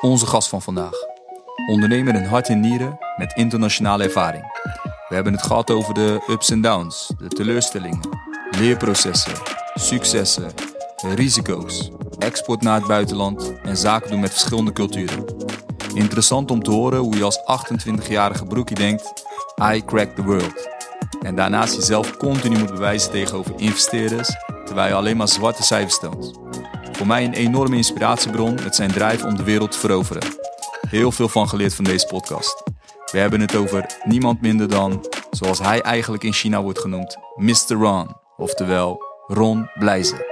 Onze gast van vandaag. Ondernemer in hart en nieren met internationale ervaring. We hebben het gehad over de ups en downs, de teleurstellingen, leerprocessen, successen, risico's, export naar het buitenland en zaken doen met verschillende culturen. Interessant om te horen hoe je als 28-jarige broekie denkt: I crack the world. En daarnaast jezelf continu moet bewijzen tegenover investeerders, terwijl je alleen maar zwarte cijfers stelt. Voor mij een enorme inspiratiebron met zijn drijf om de wereld te veroveren. Heel veel van geleerd van deze podcast. We hebben het over niemand minder dan, zoals hij eigenlijk in China wordt genoemd, Mr. Ron. Oftewel Ron Blijzen.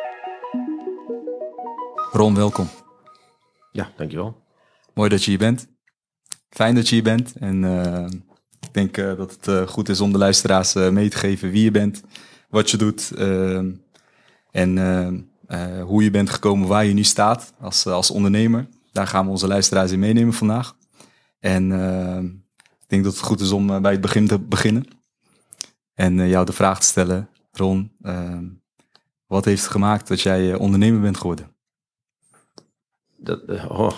Ron, welkom. Ja, dankjewel. Mooi dat je hier bent. Fijn dat je hier bent. En uh, ik denk uh, dat het uh, goed is om de luisteraars mee te geven wie je bent, wat je doet en hoe je bent gekomen waar je nu staat als, als ondernemer. Daar gaan we onze luisteraars in meenemen vandaag. En ik denk dat het goed is om bij het begin te beginnen. En jou de vraag te stellen, Ron, wat heeft het gemaakt dat jij ondernemer bent geworden? Dat, oh,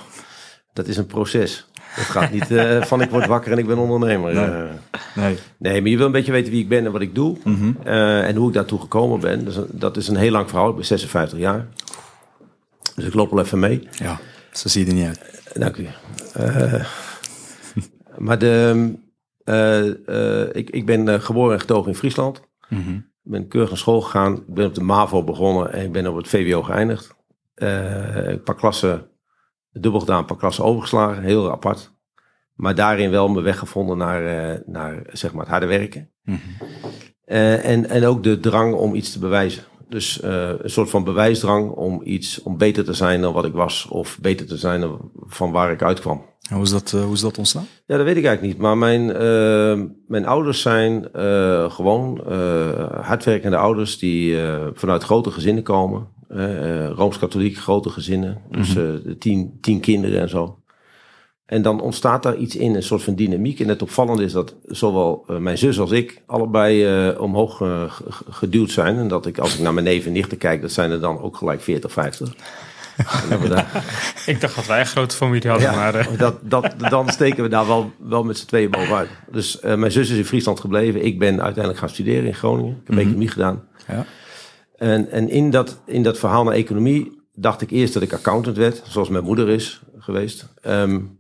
dat is een proces. Het gaat niet uh, van ik word wakker en ik ben ondernemer. Nee. Uh, nee. nee. maar je wil een beetje weten wie ik ben en wat ik doe. Mm -hmm. uh, en hoe ik daartoe gekomen ben. Dus, dat is een heel lang verhaal. Ik ben 56 jaar. Dus ik loop wel even mee. Ja, zo zie je er niet uit. Dank u. maar de, ik, ik ben geboren en getogen in Friesland. Mm -hmm. Ik ben keurig naar school gegaan. Ik ben op de MAVO begonnen en ik ben op het VWO geëindigd. een paar klassen dubbel gedaan, een paar klassen overgeslagen, heel apart. Maar daarin wel mijn weg gevonden naar, uh, naar zeg maar het harde werken. Mm -hmm. uh, en, en ook de drang om iets te bewijzen. Dus uh, een soort van bewijsdrang om iets, om beter te zijn dan wat ik was. Of beter te zijn dan van waar ik uitkwam. En hoe is dat, hoe is dat ontstaan? Ja, dat weet ik eigenlijk niet. Maar mijn, mijn ouders zijn gewoon hardwerkende ouders die vanuit grote gezinnen komen. Uh, Rooms-katholiek, grote gezinnen. Dus uh, tien, tien kinderen en zo. En dan ontstaat daar iets in, een soort van dynamiek. En het opvallende is dat zowel uh, mijn zus als ik allebei omhoog geduwd zijn. En dat ik, als ik naar mijn neven en nichten kijk, dat zijn er dan ook gelijk 40, 50. daar... ik dacht dat wij een grote familie hadden, ja, maar... Dat, dat, dan steken we daar wel, wel met z'n tweeën bovenuit. Dus mijn zus is in Friesland gebleven. Ik ben uiteindelijk gaan studeren in Groningen. Ik heb Mhm. economie gedaan. Ja. En, en in, dat, in dat verhaal naar economie dacht ik eerst dat ik accountant werd, zoals mijn moeder is geweest. Um,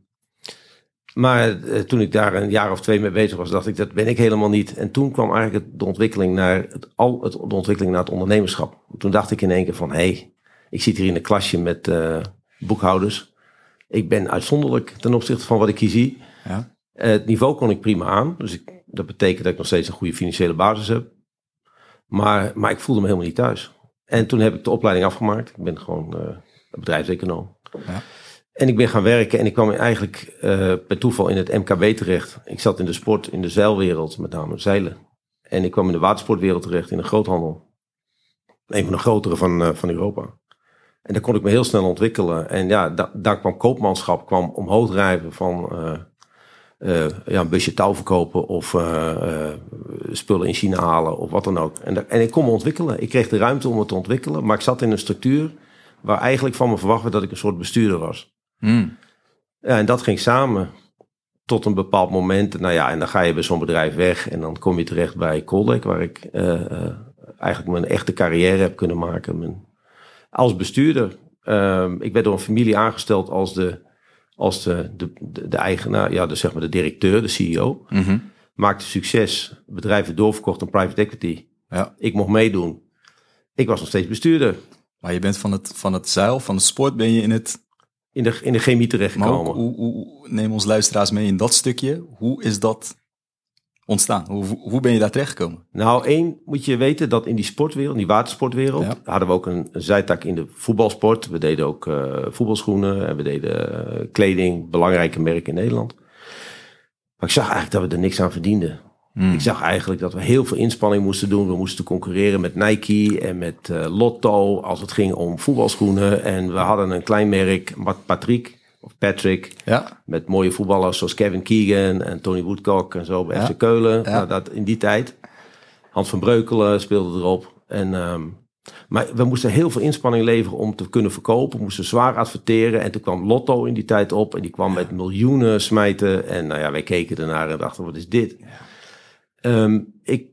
maar uh, toen ik daar een jaar of twee mee bezig was, dacht ik, dat ben ik helemaal niet. En toen kwam eigenlijk de, ontwikkeling naar het, al, het, de ontwikkeling naar het ondernemerschap. Toen dacht ik in één keer van, hé, hey, ik zit hier in een klasje met uh, boekhouders. Ik ben uitzonderlijk ten opzichte van wat ik hier zie. Ja. Uh, het niveau kon ik prima aan. Dus ik, dat betekent dat ik nog steeds een goede financiële basis heb. Maar, maar ik voelde me helemaal niet thuis. En toen heb ik de opleiding afgemaakt. Ik ben gewoon uh, bedrijfseconoom. Ja. En ik ben gaan werken en ik kwam eigenlijk uh, bij toeval in het MKB terecht. Ik zat in de sport, in de zeilwereld, met name zeilen. En ik kwam in de watersportwereld terecht, in de groothandel. Een van de grotere van, uh, van Europa. En daar kon ik me heel snel ontwikkelen. En ja, da daar kwam koopmanschap kwam omhoog drijven van... Uh, ja, een busje touw verkopen of uh, uh, spullen in China halen of wat dan ook. En, en ik kon me ontwikkelen. Ik kreeg de ruimte om het te ontwikkelen, maar ik zat in een structuur waar eigenlijk van me verwacht werd dat ik een soort bestuurder was. Mm. Ja, en dat ging samen tot een bepaald moment. Nou ja, en dan ga je bij zo'n bedrijf weg en dan kom je terecht bij Coldec, waar ik eigenlijk mijn echte carrière heb kunnen maken. Mijn, als bestuurder. ik werd door een familie aangesteld als de als de, de, de, eigenaar, ja, de, zeg maar de directeur, de CEO. Mm -hmm. Maakte succes, bedrijven doorverkocht aan private equity. Ja. Ik mocht meedoen. Ik was nog steeds bestuurder. Maar je bent van het, van het zeil, van de sport, ben je in het... In de, in de chemie terechtgekomen. Maar hoe, hoe, hoe, neem ons luisteraars mee in dat stukje. Hoe is dat ontstaan? Hoe, hoe ben je daar terechtgekomen? Nou, één moet je weten dat in die sportwereld, die watersportwereld, ja. hadden we ook een, een, zijtak in de voetbalsport. We deden ook uh, voetbalschoenen en we deden uh, kleding, belangrijke merken in Nederland. Maar ik zag eigenlijk dat we er niks aan verdienden. Hmm. Ik zag eigenlijk dat we heel veel inspanning moesten doen. We moesten concurreren met Nike en met uh, Lotto als het ging om voetbalschoenen. En we hadden een klein merk, Patrick, of Patrick. Ja. Met mooie voetballers zoals Kevin Keegan en Tony Woodcock en zo bij Ja. FC Keulen. Ja. Nou, dat in die tijd. Hans van Breukelen speelde erop. En, um, Maar we moesten heel veel inspanning leveren om te kunnen verkopen. We moesten zwaar adverteren. En toen kwam Lotto in die tijd op. En die kwam met miljoenen smijten. En nou ja, wij keken ernaar en dachten, wat is dit? Ehm, ik,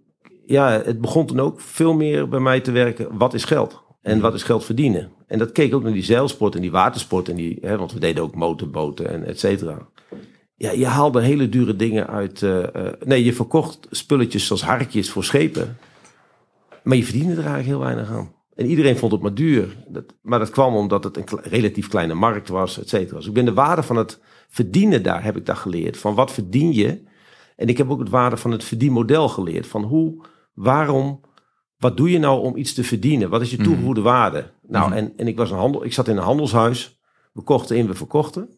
ja, het begon toen ook veel meer bij mij te werken. Wat is geld? En wat is geld verdienen? En dat keek ook naar die zeilsport en die watersport. En die, hè, want we deden ook motorboten en et cetera. Ja, je haalde hele dure dingen uit. eh, eh, nee, je verkocht spulletjes zoals harkjes voor schepen. Maar je verdiende er eigenlijk heel weinig aan. En iedereen vond het maar duur. Dat, maar dat kwam omdat het een relatief kleine markt was, et cetera. Dus ik ben de waarde van het verdienen daar, heb ik daar geleerd. Van wat verdien je? En ik heb ook het waarde van het verdienmodel geleerd. Van hoe, waarom, wat doe je nou om iets te verdienen? Wat is je toegevoegde waarde? Nou, en, en ik, was een handel, ik zat in een handelshuis. We kochten in, we verkochten.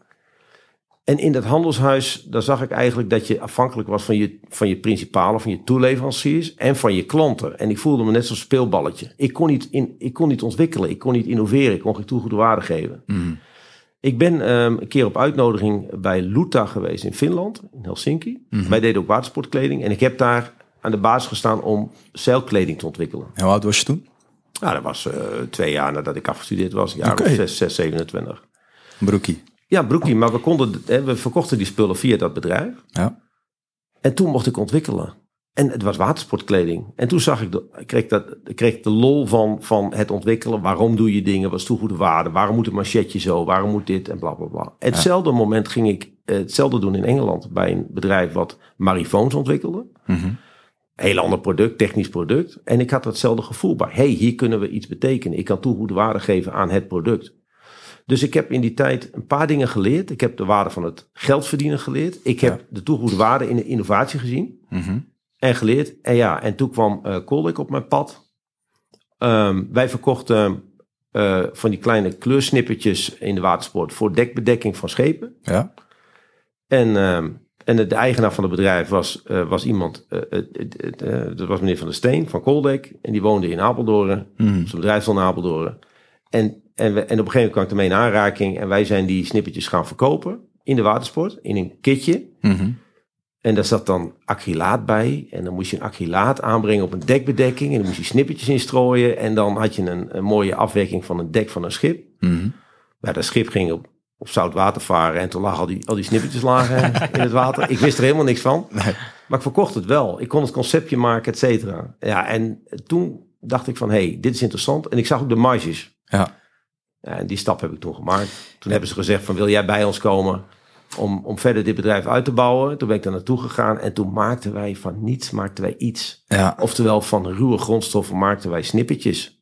En in dat handelshuis, daar zag ik eigenlijk dat je afhankelijk was van je, van je principalen, van je toeleveranciers en van je klanten. En ik voelde me net zo'n speelballetje. Ik kon niet, in, ik kon niet ontwikkelen, ik kon niet innoveren, ik kon geen toegevoegde waarde geven. Ik ben ehm, een keer op uitnodiging bij Luta geweest in Finland, in Helsinki. Wij deden ook watersportkleding en ik heb daar aan de basis gestaan om zeilkleding te ontwikkelen. En hoe oud was je toen? Nou, dat was eh, twee jaar nadat ik afgestudeerd was, een jaar Oké. of zes, zes, 27. Een broekie. Ja, broekie, maar we, konden, hè, we verkochten die spullen via dat bedrijf. Ja. En toen mocht ik ontwikkelen. En het was watersportkleding. En toen zag ik, de, ik kreeg, dat, ik kreeg de lol van, van het ontwikkelen. Waarom doe je dingen? Wat is toegevoegde waarde? Waarom moet een manchetje zo? Waarom moet dit? En bla bla bla. Hetzelfde moment ging ik eh, hetzelfde doen in Engeland. Bij een bedrijf wat marifoons ontwikkelde. Mhm. Heel ander product, technisch product. En ik had hetzelfde gevoel bij. hey, hier kunnen we iets betekenen. Ik kan toegevoegde waarde geven aan het product. Dus ik heb in die tijd een paar dingen geleerd. Ik heb de waarde van het geld verdienen geleerd. Ik heb de toegevoegde waarde in de innovatie gezien Mhm. en geleerd. En ja, en toen kwam eh Coldec op mijn pad. Ehm, wij verkochten eh, van die kleine kleursnippertjes in de watersport voor dekbedekking van schepen. Ja. En, ehm, en de, de eigenaar van het bedrijf was, eh, was iemand, eh, eh, dat was meneer Van der Steen van Coldec. En die woonde in Apeldoorn. Mhm. Zijn bedrijf stond in Apeldoorn. En, en, we, en op een gegeven moment kwam ik ermee in aanraking. En wij zijn die snippertjes gaan verkopen in de watersport. In een kitje. Mhm. En daar zat dan acrylaat bij. En dan moest je een acrylaat aanbrengen op een dekbedekking. En dan moest je snippertjes instrooien. En dan had je een, een mooie afwerking van een dek van een schip. Mhm. Maar dat schip ging op, op zout water varen. En toen lagen al die, al die snippertjes lagen in het water. Ik wist er helemaal niks van. Nee. Maar ik verkocht het wel. Ik kon het conceptje maken, et cetera. Ja, en toen dacht ik van, hé, hey, dit is interessant. En ik zag ook de marges. Ja. Ja, en die stap heb ik toen gemaakt. Toen hebben ze gezegd van, wil jij bij ons komen om, om verder dit bedrijf uit te bouwen? Toen ben ik daar naartoe gegaan. En toen maakten wij van niets, maakten wij iets. Ja. Oftewel, van ruwe grondstoffen maakten wij snippertjes.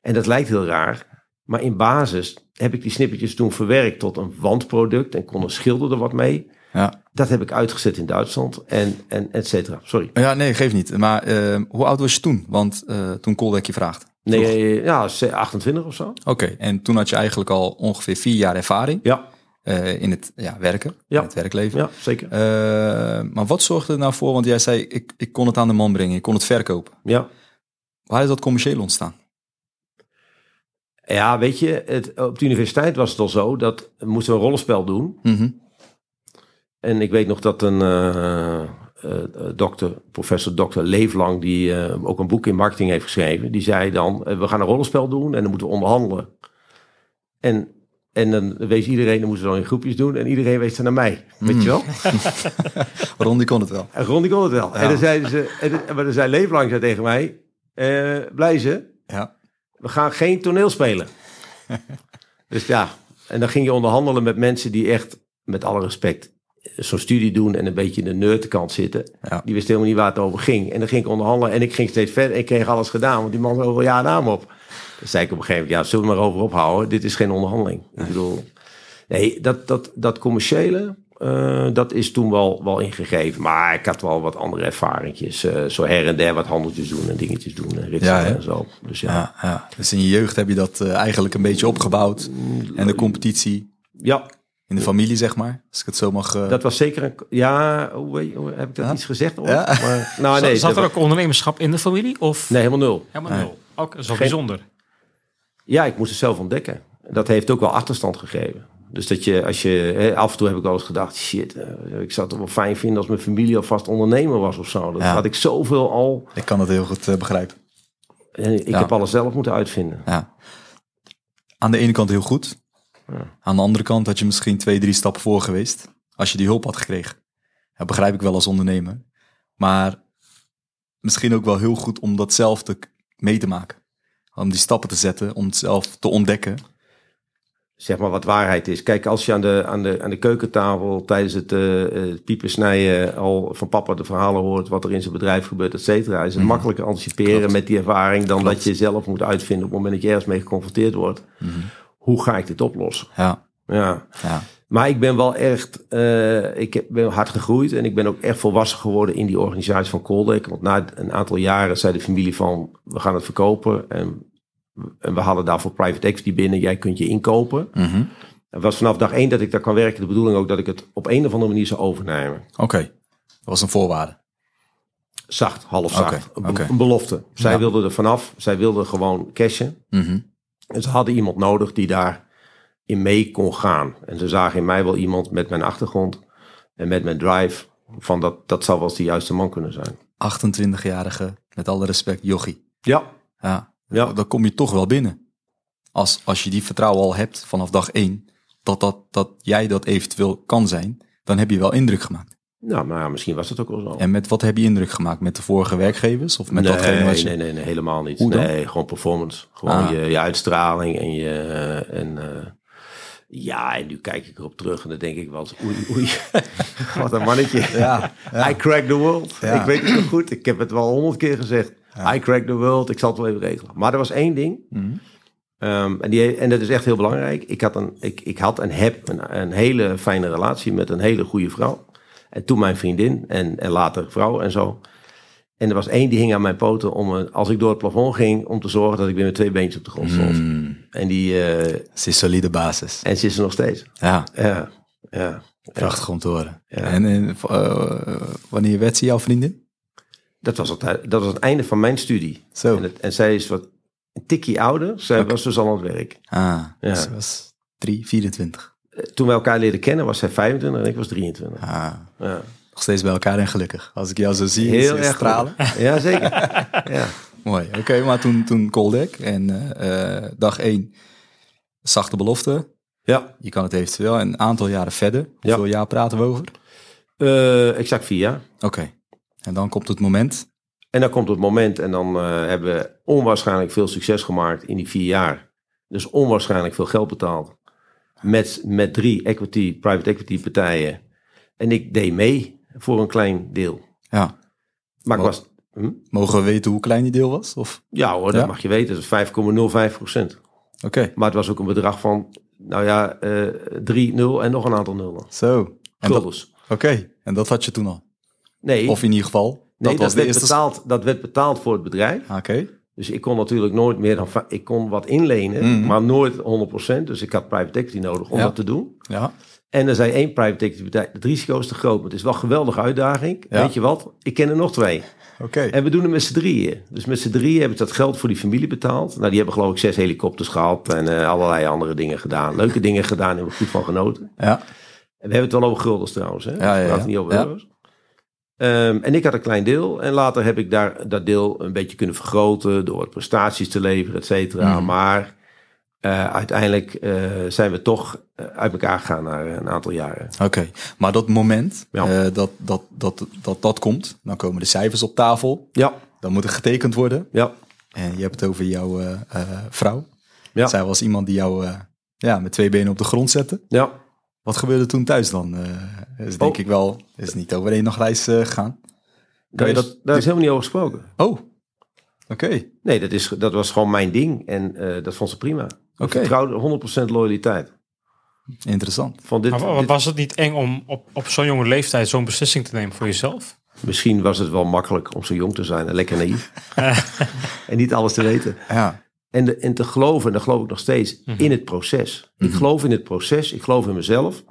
En dat lijkt heel raar. Maar in basis heb ik die snippertjes toen verwerkt tot een wandproduct. En kon een schilder er wat mee. Ja. Dat heb ik uitgezet in Duitsland. En, en et cetera. Sorry. Ja, nee, geeft niet. Maar eh, hoe oud was je toen? Want eh, toen Coldec je vraagt. Nee, ja, 28 of zo. Oké, en toen had je eigenlijk al ongeveer vier jaar ervaring Ja, eh, in het ja, werken, Ja. in het werkleven. ja zeker. Eh, maar wat zorgde er nou voor? Want jij zei, ik, ik kon het aan de man brengen, ik kon het verkopen. Ja. Waar is dat commercieel ontstaan? Ja, weet je, het, op de universiteit was het al zo dat we moesten we een rollenspel doen. Mhm. En ik weet nog dat een eh, eh, dokter, professor dokter Leeflang, die eh, ook een boek in marketing heeft geschreven, die zei dan, eh, we gaan een rollenspel doen en dan moeten we onderhandelen. En, en dan wees iedereen, dan moesten we dan in groepjes doen en iedereen wees er naar mij, weet je wel? Ron, die kon het wel. En Ron die kon het wel. En dan zeiden ze, en, maar dan zei Leeflang zei tegen mij, eh blij ze, Ja. We gaan geen toneel spelen. dus ja, en dan ging je onderhandelen met mensen die echt, met alle respect, zo'n studie doen en een beetje in de nerdkant zitten. Ja. Die wisten helemaal niet waar het over ging. En dan ging ik onderhandelen en ik ging steeds verder. Ik kreeg alles gedaan, want die man over ja naam op. Dan zei ik op een gegeven moment, ja, zullen we maar over ophouden. Dit is geen onderhandeling. Ik bedoel, nee, dat, dat, dat commerciële, eh, dat is toen wel, wel ingegeven. Maar ik had wel wat andere ervaringjes. eh, zo her en der wat handeltjes doen en dingetjes doen. En ritsen Ja, en zo. Dus ja. Ja, ja. Dus in je jeugd heb je dat eh, eigenlijk een beetje opgebouwd. En de competitie ja, in de familie, zeg maar. Als ik het zo mag... eh, dat was zeker een... Ja, hoe, weet- hoe- heb ik dat Ja? iets gezegd? Ooit? Ja. Maar, nou, nee, Zat er ook ondernemerschap in de familie? Of nee, helemaal nul. helemaal Nee. nul? Ook zo Geen- bijzonder. Ja, ik moest het zelf ontdekken. Dat heeft ook wel achterstand gegeven. Dus dat je, als je, hè, af en toe heb ik wel eens gedacht, shit, eh, ik zou het wel fijn vinden als mijn familie alvast ondernemer was of zo. Dat Ja. had ik zoveel al. Ik kan het heel goed eh, begrijpen. En ik Ja. heb alles zelf moeten uitvinden. Ja. Aan de ene kant heel goed. Ja. Aan de andere kant had je misschien twee, drie stappen voor geweest. Als je die hulp had gekregen. Dat begrijp ik wel als ondernemer. Maar misschien ook wel heel goed om dat zelf te, mee te maken. Om die stappen te zetten, om het zelf te ontdekken. Zeg maar wat waarheid is. Kijk, als je aan de, aan de, aan de keukentafel tijdens het piepen snijden al van papa de verhalen hoort wat er in zijn bedrijf gebeurt, et cetera, is het Mhm. makkelijker anticiperen Klopt. met die ervaring dan Klopt. dat je zelf moet uitvinden op het moment dat je ergens mee geconfronteerd wordt. Hoe ga ik dit oplossen? Ja, Ja. ja. Maar ik ben wel echt, eh, ik heb- ben hard gegroeid en ik ben ook echt volwassen geworden in die organisatie van Coldec. Want na een aantal jaren zei de familie van, we gaan het verkopen en, en we hadden daarvoor private equity binnen. Jij kunt je inkopen. Mhm. Het was vanaf dag één dat ik daar kan werken de bedoeling ook dat ik het op een of andere manier zou overnemen. Oké, dat was een voorwaarde. Zacht, half zacht. Een belofte. Zij Ja. wilden er vanaf. Zij wilden gewoon cashen. Mhm. En ze hadden iemand nodig die daar in mee kon gaan. En ze zagen in mij wel iemand met mijn achtergrond en met mijn drive. Van dat, dat zou wel eens de juiste man kunnen zijn. 28-jarige, met alle respect, jochie. Ja, Ja, Ja. dan kom je toch wel binnen. Als, als je die vertrouwen al hebt vanaf dag één, dat, dat, dat jij dat eventueel kan zijn, dan heb je wel indruk gemaakt. nou, maar misschien was het ook wel zo. En met wat heb je indruk gemaakt? Met de vorige werkgevers? Of met nee, datgene wat je... nee, nee, nee, helemaal niet. Hoe dan? Nee, gewoon performance. Gewoon Ah. je, je uitstraling en je... eh, En, eh, ja, en nu kijk ik erop terug en dan denk ik wel eens, oei, oei. Wat een mannetje. Ja, I crack the world. Ja. Ik weet het nog goed. Ik heb het wel honderd keer gezegd. I crack the world. Ik zal het wel even regelen. Maar er was één ding. Mhm. Ehm, en, die, en dat is echt heel belangrijk. Ik had, een, ik, ik had en heb een, een hele fijne relatie met een hele goede vrouw. En toen mijn vriendin en, en later vrouw en zo. En er was één die hing aan mijn poten om, een- als ik door het plafond ging, om te zorgen dat ik weer met twee beentjes op de grond stond. Mm, En, die, eh, het is een solide basis. en ze is er nog steeds. Ja, Ja, ja. prachtig om te horen. Ja. En, en eh, wanneer werd ze jouw vriendin? Dat, was het, dat was het einde van mijn studie. Zo. En, het, en zij is wat een tikkie ouder. Zij was dus al aan het werk. Ah, Ja. ze was 3, 24. Eh, Toen we elkaar leerden kennen was zij 25 en ik was 23. Ah, Ja. nog steeds bij elkaar en gelukkig. Als ik jou zo zie, Heel erg stralen. Ja, zeker. ja. Mooi. Oké, maar toen, toen Coldec en eh, eh, dag 1 zachte belofte. ja. Je kan het eventueel een aantal jaren verder. Ja. Hoeveel jaar praten we over? Exact vier jaar. Oké. En dan komt het moment. En dan komt het moment en dan eh, hebben we onwaarschijnlijk veel succes gemaakt in die vier jaar. Dus onwaarschijnlijk veel geld betaald. Met, met drie equity, private equity partijen. En ik deed mee voor een klein deel. Ja. Maar ik was... Hm? Mogen we weten hoe klein die deel was? Of? Ja hoor, dat mag je weten. Dat is 5,05 procent. Oké. Maar het was ook een bedrag van, nou ja, eh 3, 0 en nog een aantal nullen. Zo. En. Oké. En dat had je toen al? Nee, Of in ieder geval? nee dat dat, was de werd eerste... betaald, dat werd betaald voor het bedrijf. Ah, Oké. Dus ik kon natuurlijk nooit meer dan... Ik kon wat inlenen, Mhm. maar nooit 100%. Dus ik had private equity nodig om Ja. dat te doen. Ja. En er zei één private equity partij, het risico is te groot, maar het is wel een geweldige uitdaging. Ja. Weet je wat? Ik ken er nog twee. Oké. En we doen het met z'n drieën. Dus met z'n drieën hebben ze dat geld voor die familie betaald. Nou, die hebben geloof ik zes helikopters gehad en eh, allerlei andere dingen gedaan. Leuke dingen gedaan, hebben we goed van genoten. Ja. En we hebben het wel over guldens trouwens, hè? ja, ja. praten niet over Ja. euro's. Ehm, en ik had een klein deel. En later heb ik daar dat deel een beetje kunnen vergroten door prestaties te leveren, et cetera. Mhm. Maar eh, uiteindelijk eh, zijn we toch eh, uit elkaar gegaan na een aantal jaren. Oké. Maar dat moment Ja. dat, dat, dat, dat dat komt, dan komen de cijfers op tafel. Ja, Dan moet er getekend worden. ja, En je hebt het over jouw vrouw. Ja. Zij was iemand die jou ja, met twee benen op de grond zette. ja. Wat gebeurde toen thuis dan? Eh is denk Oh. ik wel, is niet over één nachtreis eh gegaan. Daar, je is, dat- daar is helemaal niet over gesproken. Oh, oké. Nee, dat, is, dat was gewoon mijn ding. En eh, dat vond ze prima. Ik Oké. vertrouwde 100% loyaliteit. Interessant. Van dit, Maar was het niet eng om op, op zo'n jonge leeftijd zo'n beslissing te nemen voor jezelf? misschien was het wel makkelijk om zo jong te zijn en lekker naïef. en niet alles te weten. Ja, En, de, en te geloven, en dat geloof ik nog steeds, Mhm. in het proces. Ik geloof in het proces, ik geloof in mezelf.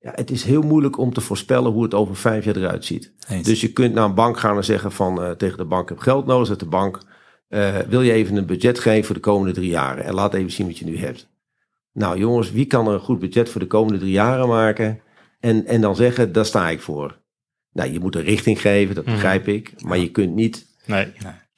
Ja, het is heel moeilijk om te voorspellen hoe het over vijf jaar eruit ziet. eens. Dus je kunt naar een bank gaan en zeggen van eh, tegen de bank, ik heb geld nodig. Zegt de bank, eh, wil je even een budget geven voor de komende drie jaren? En laat even zien wat je nu hebt. Nou jongens, wie kan er een goed budget voor de komende drie jaren maken? En, en dan zeggen, daar sta ik voor. Nou, je moet een richting geven, dat Mhm. begrijp ik. Maar je kunt niet Nee.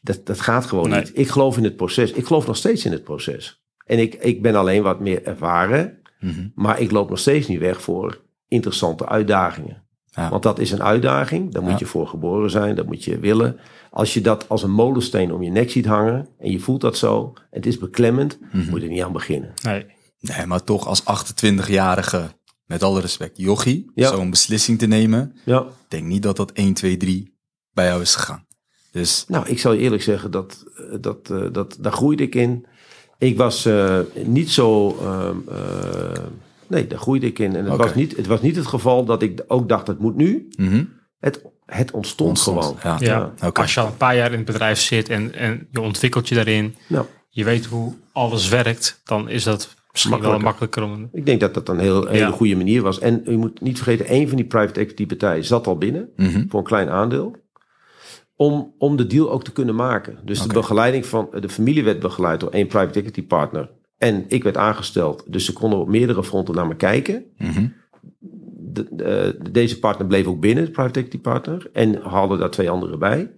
Dat, dat gaat gewoon Nee. niet. Ik geloof in het proces. Ik geloof nog steeds in het proces. En ik, ik ben alleen wat meer ervaren. Mhm. Maar ik loop nog steeds niet weg voor interessante uitdagingen. Ja. Want dat is een uitdaging. Daar moet Ja. je voor geboren zijn. Dat moet je willen. Als je dat als een molensteen om je nek ziet hangen. En je voelt dat zo. Het is beklemmend. Mhm. Moet je er niet aan beginnen. Nee. Nee, maar toch als 28-jarige, met alle respect, jochie, Ja. zo'n beslissing te nemen. Ja. Ik denk niet dat dat 1, 2, 3 bij jou is gegaan. Dus Nou, ik zal je eerlijk zeggen, dat, eh, dat, eh, dat, daar groeide ik in. Ik was eh, niet zo. ehm, eh, nee, daar groeide ik in. En het, was niet, het was niet het geval dat ik ook dacht, het moet nu. mhm. Het, het ontstond, Ontstond, gewoon. ja. Ja. Als je al een paar jaar in het bedrijf zit en, en je ontwikkelt je daarin, Nou, je weet hoe alles werkt, dan is dat misschien wel Makkelijker. makkelijker om. ik denk dat dat een heel, hele Ja. goede manier was. En je moet niet vergeten, een van die private equity partijen zat al binnen. Mhm. voor een klein aandeel. Om, om de deal ook te kunnen maken. Dus de begeleiding van de familie werd begeleid door één private equity partner. En ik werd aangesteld. Dus ze konden op meerdere fronten naar me kijken. Mhm. De, de- deze partner bleef ook binnen, de private equity partner. En haalde daar twee anderen bij.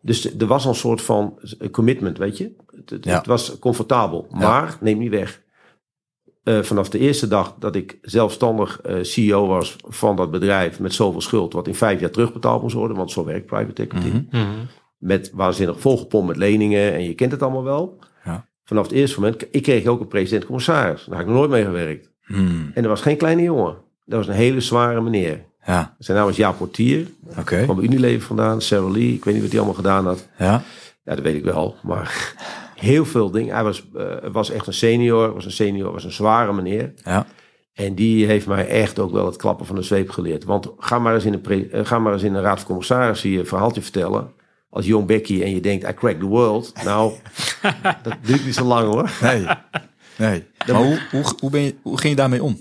Dus er was al een soort van commitment, weet je. Het, het- Ja. het was comfortabel. Maar neem niet weg. Eh, vanaf de eerste dag dat ik zelfstandig eh, CEO was van dat bedrijf met zoveel schuld, wat in vijf jaar terugbetaald moest worden, want zo werkt private equity. Mhm. Mhm. Met waanzinnig volgepompt met leningen en je kent het allemaal wel. Ja. Vanaf het eerste moment, ik kreeg ook een president-commissaris. Daar had ik nog nooit mee gewerkt. Hmm. En dat was geen kleine jongen. Dat was een hele zware meneer. Ja, Zijn naam was Jaap Portier, oké. kwam bij Unilever vandaan, Sarah Lee. Ik weet niet wat hij allemaal gedaan had. Ja, Ja, dat weet ik wel. Maar heel veel dingen. Hij was, eh, was echt een senior, was een senior, was een zware meneer. ja. En die heeft mij echt ook wel het klappen van de zweep geleerd. Want ga maar eens in een, pre- eh, ga maar eens in een raad van commissarissen je verhaaltje vertellen. Als jong Becky en je denkt, I crack the world. Nou, dat duurt niet zo lang hoor. Nee, nee. Maar hoe, hoe, hoe, ben je, hoe ging je daarmee om?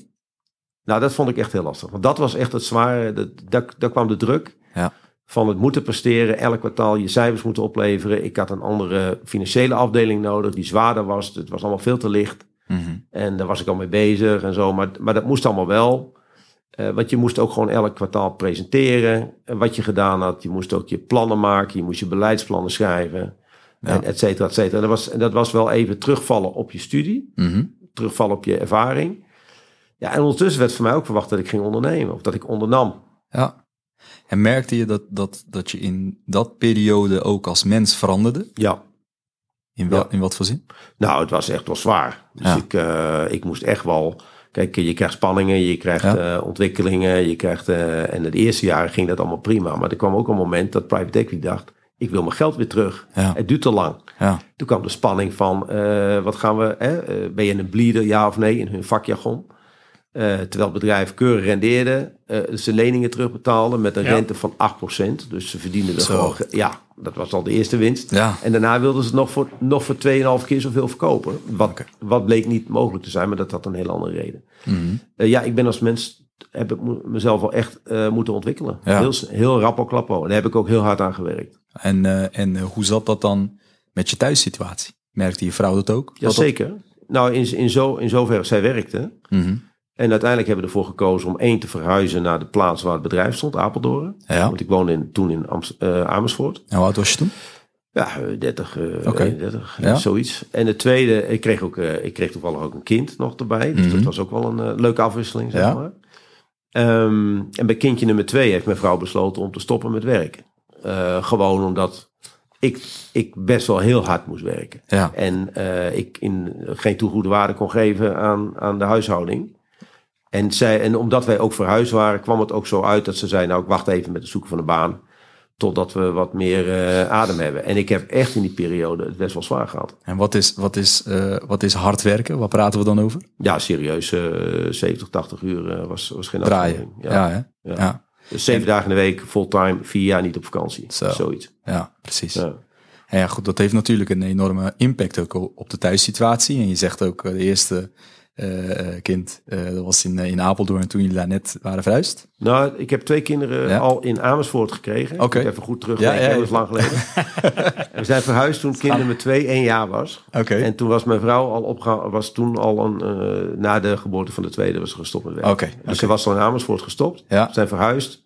Nou, dat vond ik echt heel lastig. Want dat was echt het zware. Dat, daar, daar kwam de druk Ja. Van het moeten presteren. Elk kwartaal je cijfers moeten opleveren. Ik had een andere financiële afdeling nodig die zwaarder was. Het was allemaal veel te licht. Mhm. En daar was ik al mee bezig en zo. Maar, maar dat moest allemaal wel. Eh, want je moest ook gewoon elk kwartaal presenteren. En wat je gedaan had. Je moest ook je plannen maken. Je moest je beleidsplannen schrijven. Ja. En et cetera, et cetera. En dat was, dat was wel even terugvallen op je studie. Mhm. Terugvallen op je ervaring. Ja, en ondertussen werd van mij ook verwacht dat ik ging ondernemen. Of dat ik ondernam. Ja. En merkte je dat, dat, dat je in dat periode ook als mens veranderde? Ja. In, wel, Ja. in wat voor zin? Nou, het was echt wel zwaar. Dus Ja. ik, eh, ik moest echt wel... Kijk, je krijgt spanningen, je krijgt Ja. eh, ontwikkelingen, je krijgt... eh, en het eerste jaar ging dat allemaal prima. Maar er kwam ook een moment dat private equity dacht... ik wil mijn geld weer terug. Het duurt te lang. Ja. Toen kwam de spanning van, wat gaan we... Hè? ben je een bleeder, ja of nee, in hun vakjargon. Eh, terwijl het bedrijf keurig rendeerde, eh ze leningen terugbetaalde met een Ja. rente van 8%. Dus ze verdienden er Zo. gewoon... ge- Ja, dat was al de eerste winst. Ja. En daarna wilden ze het nog voor, nog voor 2,5 keer zoveel verkopen. Wat, wat bleek niet mogelijk te zijn, maar dat had een hele andere reden. Mhm. Eh, ja, ik ben als mens, heb ik mezelf wel echt moeten ontwikkelen. Ja. Heel, heel rappo klappo. En daar heb ik ook heel hard aan gewerkt. En, en hoe zat dat dan met je thuissituatie? Merkte je vrouw dat ook? Jazeker. Nou, in, in, zo, in zoverre zij werkte. Mhm. En uiteindelijk hebben we ervoor gekozen om één te verhuizen naar de plaats waar het bedrijf stond, Apeldoorn. Ja. Want ik woonde in, toen in Amst- eh, Amersfoort. En hoe oud was je toen? Ja, eh, 30, eh. 31, Ja. zoiets. En de tweede, ik kreeg, ook, eh, ik kreeg toevallig ook een kind nog erbij. Dus Mhm. dat was ook wel een eh, leuke afwisseling, zeg Ja. maar. Ehm, en bij kindje nummer twee heeft mijn vrouw besloten om te stoppen met werken. Eh, gewoon omdat ik, ik best wel heel hard moest werken. Ja. En eh, ik in, geen toegoede waarde kon geven aan, aan de huishouding. En, zij, en omdat wij ook verhuisd waren, kwam het ook zo uit dat ze zei: Nou, ik wacht even met het zoeken van een baan. Totdat we wat meer eh, adem hebben. En ik heb echt in die periode het best wel zwaar gehad. En wat is, wat, is, eh, wat is hard werken? Wat praten we dan over? Ja, serieus. eh 70, 80 uur eh, was, was geen Draaien. afleiding. Ja, hè? Ja. Ja. Dus zeven dagen in de week, fulltime, vier jaar niet op vakantie. Zo. Zoiets. ja, precies. Ja. En ja, goed, dat heeft natuurlijk een enorme impact ook op de thuissituatie. En je zegt ook, eh, de eerste eh, eh, kind, eh, dat was in, eh, in Apeldoorn toen jullie daar net waren verhuisd. Nou, ik heb twee kinderen Ja. al in Amersfoort gekregen. Oké. Ik even goed terug. Ja, Ja, dat is lang geleden. en we zijn verhuisd toen kind nummer twee één jaar was. Oké. En toen was mijn vrouw al opgeha- was toen al een, eh, na de geboorte van de tweede was ze gestopt met werken. Oké, Dus ze was al in Amersfoort gestopt. Ja. We zijn verhuisd.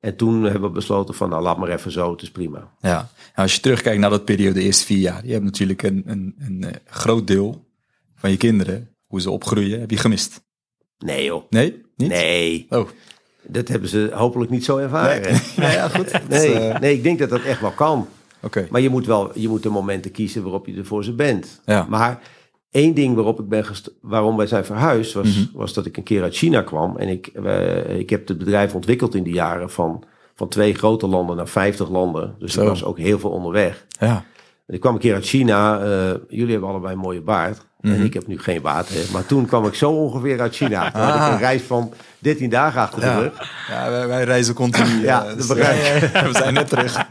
En toen hebben we besloten van, nou laat maar even zo, het is prima. Ja, nou, als je terugkijkt naar dat periode, de eerste vier jaar, je hebt natuurlijk een, een, een eh, groot deel van je kinderen, hoe ze opgroeien, heb je gemist. Nee joh. Nee? Niet? Nee. Oh, Dat hebben ze hopelijk niet zo ervaren. Nee. Nou ja, goed. Dat, Nee, eh, nee, ik denk dat dat echt wel kan. oké. Maar je moet wel je moet de momenten kiezen waarop je er voor ze bent. Ja. Maar één ding waarop ik ben waarom wij zijn verhuisd, was, Mhm. was dat ik een keer uit China kwam. En ik, eh, ik heb het bedrijf ontwikkeld in die jaren van, van twee grote landen naar 50 landen. Dus ik was ook heel veel onderweg. Ja. Ik kwam een keer uit China. eh, jullie hebben allebei een mooie baard. Mhm. En ik heb nu geen baard. Hè. Maar toen kwam ik zo ongeveer uit China. Toen had ik Ah. een reis van 13 dagen achter de rug. Ja, wij, wij reizen continu. Ja, eh, dat dus, begrijp eh, we zijn net terug.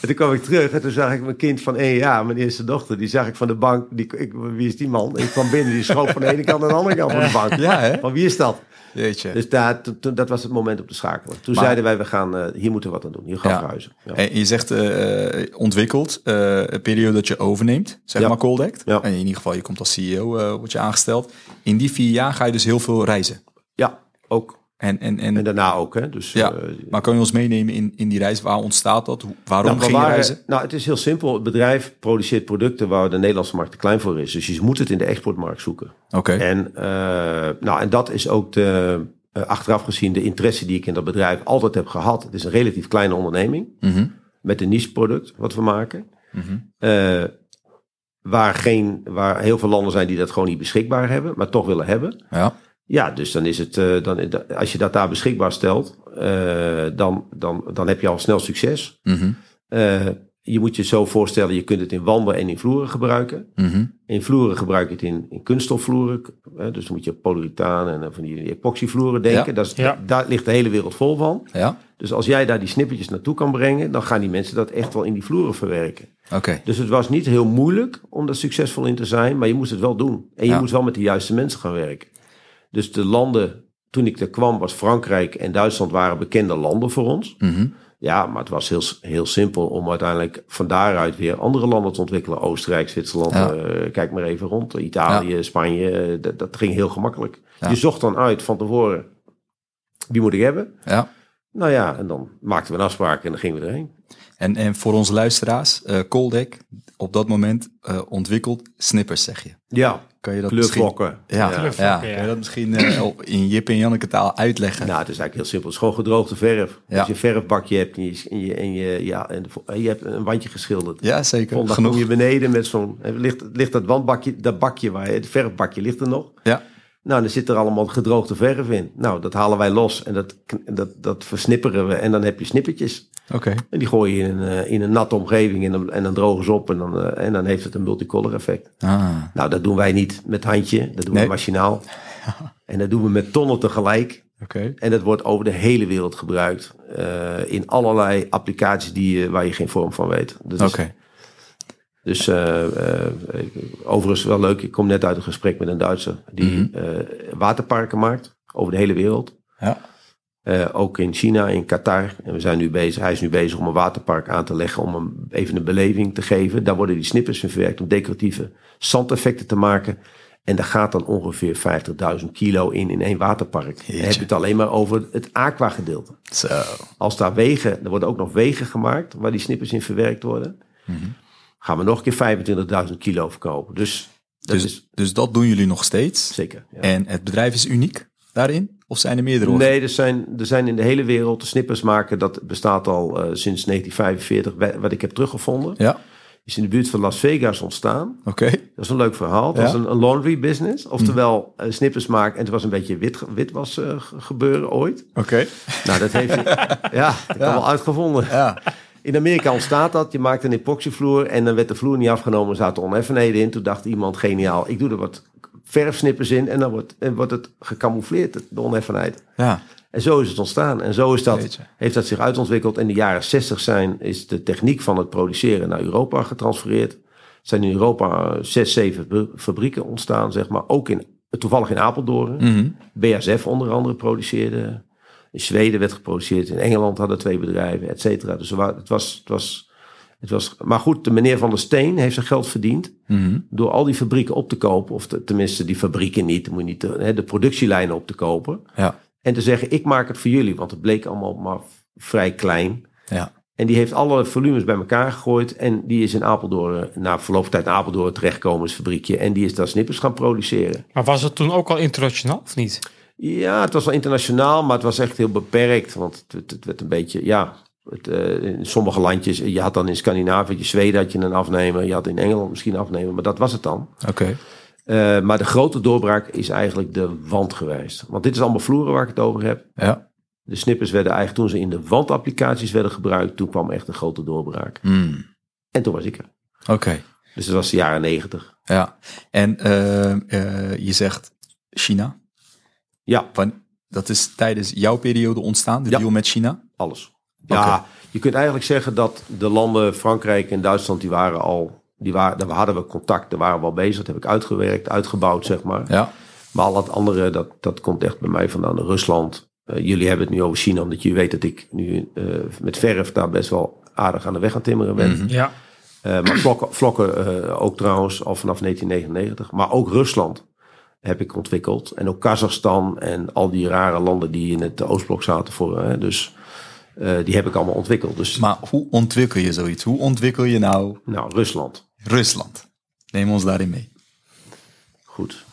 En toen kwam ik terug en toen zag ik mijn kind van één jaar, mijn eerste dochter, die zag ik van de bank. Die, ik, wie is die man? Ik kwam binnen, die schoot van de ene kant naar de andere kant van de bank. Ja, hè? Van wie is dat? Jeetje. Dus daar, dat was het moment om te schakelen. Toen Maar- zeiden wij, we gaan, eh, hier moeten we wat aan doen. Hier gaan we Ja. verhuizen. Ja. En je zegt eh, ontwikkeld, een periode dat je overneemt, zeg Ja. maar Coldect. En in ieder geval, je komt als CEO, eh word je aangesteld. In die vier jaar ga je dus heel veel reizen. ja, ook. En, en, en, En daarna ook. Hè. Dus, ja, eh, maar kan je ons meenemen in, in die reis? Waar ontstaat dat? Waarom Nou, ging waren- reizen? Nou, het is heel simpel. Het bedrijf produceert producten waar de Nederlandse markt te klein voor is. Dus je moet het in de exportmarkt zoeken. Oké, En, eh, nou, en dat is ook de, eh, achteraf gezien de interesse die ik in dat bedrijf altijd heb gehad. Het is een relatief kleine onderneming Mhm. met een niche product wat we maken. Mhm. Waar, geen, waar heel veel landen zijn die dat gewoon niet beschikbaar hebben, maar toch willen hebben. ja. Ja, dus dan is het, eh, dan, als je dat daar beschikbaar stelt, eh, dan, dan, dan heb je al snel succes. Mhm. Eh, je moet je zo voorstellen, je kunt het in wanden en in vloeren gebruiken. Mhm. In vloeren gebruik je het in, in kunststofvloeren. dus dan moet je polyurethaan en van die epoxyvloeren denken. Ja. Dat is, Ja. Daar ligt de hele wereld vol van. Ja, Dus als jij daar die snippertjes naartoe kan brengen, dan gaan die mensen dat echt wel in die vloeren verwerken. oké. Dus het was niet heel moeilijk om daar succesvol in te zijn, maar je moest het wel doen. En je Ja. moest wel met de juiste mensen gaan werken. Dus de landen, toen ik er kwam, was Frankrijk en Duitsland waren bekende landen voor ons. Mhm. Ja, maar het was heel, heel simpel om uiteindelijk van daaruit weer andere landen te ontwikkelen. Oostenrijk, Zwitserland, Ja. eh, kijk maar even rond. Italië, Spanje, eh, dat, dat ging heel gemakkelijk. Ja. Je zocht dan uit van tevoren, wie moet ik hebben? Ja. Nou ja, en dan maakten we een afspraak en dan gingen we erheen. En, en voor onze luisteraars, Coldec, op dat moment eh, ontwikkeld snippers, zeg je. Ja, Kan je dat misschien... kleurvlokken. Ja, ja. Kleurvlokken, ja. Kan je dat misschien eh, op- in Jip en Janneke taal uitleggen? Nou, het is eigenlijk heel simpel. Het is gewoon gedroogde verf. Ja. Als je een verfbakje hebt en je, en je, en je, ja, en de- je hebt een wandje geschilderd. Ja, zeker. Dan kom je beneden met zo'n... eh, Ligt, ligt dat wandbakje, dat bakje waar je... Het verfbakje ligt er nog. Ja. Nou, dan zit er allemaal gedroogde verf in. Nou, dat halen wij los en dat, dat, dat versnipperen we. En dan heb je snippertjes. Oké. En die gooi je in een, eh, in een natte omgeving en dan, en dan drogen ze op. En dan, eh, en dan heeft het een multicolor effect. Ah. Nou, dat doen wij niet met handje. Dat doen Nee. we machinaal. En dat doen we met tonnen tegelijk. Oké. En dat wordt over de hele wereld gebruikt. eh, in allerlei applicaties die, je- waar je geen vorm van weet. Dus, Oké. Dus eh, eh, overigens wel leuk. Ik kom net uit een gesprek met een Duitser. Die Mhm. eh, waterparken maakt. Over de hele wereld. Ja. Ook in China, in Qatar. En we zijn nu bezig, hij is nu bezig om een waterpark aan te leggen. Om hem even een beleving te geven. Daar worden die snippers in verwerkt om decoratieve zandeffecten te maken. En daar gaat dan ongeveer 50.000 kilo in in één waterpark. Dan heb je het alleen maar over het aqua gedeelte. Zo. Als daar wegen, er worden ook nog wegen gemaakt waar die snippers in verwerkt worden. Mhm. Gaan we nog een keer 25.000 kilo verkopen. Dus dat Dus, is dus dat doen jullie nog steeds. zeker. ja. En het bedrijf is uniek daarin? Of zijn er meerdere? Nee, er zijn, er zijn in de hele wereld de snippers maken. Dat bestaat al eh, sinds 1945. Wa- Wat ik heb teruggevonden. Ja, Is in de buurt van Las Vegas ontstaan. oké. Dat is een leuk verhaal. Ja. was een, een laundry business. Oftewel eh, snippers maken. En het was een beetje wit, witwas eh, ge- gebeuren ooit. Oké. Nou, dat heeft ja, dat heb wel uitgevonden. Ja. In Amerika ontstaat dat. Je maakt een epoxyvloer en dan werd de vloer niet afgenomen. Er zaten oneffenheden in. Toen dacht iemand geniaal. Ik doe er wat verfsnippers in en dan wordt, en wordt het gecamoufleerd, de oneffenheid. Ja. En zo is het ontstaan. En zo is dat, Jeetje. heeft dat zich uitontwikkeld. In de jaren 60 zijn, is de techniek van het produceren naar Europa getransfereerd. Er zijn in Europa zes, zeven fabrieken ontstaan, zeg maar. Ook in, toevallig in Apeldoorn. Mhm. BASF onder andere produceerde. In Zweden werd geproduceerd. In Engeland hadden twee bedrijven, et cetera. Dus het was, het was, het was... Maar goed, de meneer Van der Steen heeft zijn geld verdiend Mhm. door al die fabrieken op te kopen. Of te- tenminste, die fabrieken niet. Dan moet je niet de, hè, de productielijnen op te kopen. Ja. En te zeggen, ik maak het voor jullie. Want het bleek allemaal maar vrij klein. Ja. En die heeft alle volumes bij elkaar gegooid. En die is in Apeldoorn, na verloop van tijd in Apeldoorn terechtgekomen, fabriekje. En die is daar snippers gaan produceren. Maar was het toen ook al internationaal of niet? Ja, het was wel internationaal, maar het was echt heel beperkt. Want het, het, werd een beetje, ja, het, uh, in sommige landjes, je had dan in Scandinavië, Zweden had je een afnemer. Je had in Engeland misschien een afnemer, maar dat was het dan. Oké. Okay. Uh, maar de grote doorbraak is eigenlijk de wand geweest. Want dit is allemaal vloeren waar ik het over heb. Ja. De snippers werden eigenlijk toen ze in de wandapplicaties werden gebruikt, toen kwam echt een grote doorbraak. Mm. En toen was ik er. Oké. Okay. Dus dat was de jaren negentig. Ja. En uh, je zegt China. Ja. Van, dat is tijdens jouw periode ontstaan, de Ja. deal met China? Alles. Ja, je kunt eigenlijk zeggen dat de landen Frankrijk en Duitsland, die waren al, die waren, daar hadden we contact, daar waren we al bezig. Dat heb ik uitgewerkt, uitgebouwd, zeg maar. Ja. Maar al het andere, dat, dat komt echt bij mij vandaan. Rusland. Eh, jullie hebben het nu over China, omdat je weet dat ik nu eh, met verf daar best wel aardig aan de weg aan timmeren ben. Mhm. Ja. Eh, maar vlokken, vlokken eh, ook trouwens al vanaf 1999. Maar ook Rusland heb ik ontwikkeld. En ook Kazachstan en al die rare landen die in het Oostblok zaten voor. Hè, dus eh, die heb ik allemaal ontwikkeld. Dus Maar hoe ontwikkel je zoiets? Hoe ontwikkel je nou nou, Rusland. Rusland? Neem ons daarin mee. Goed.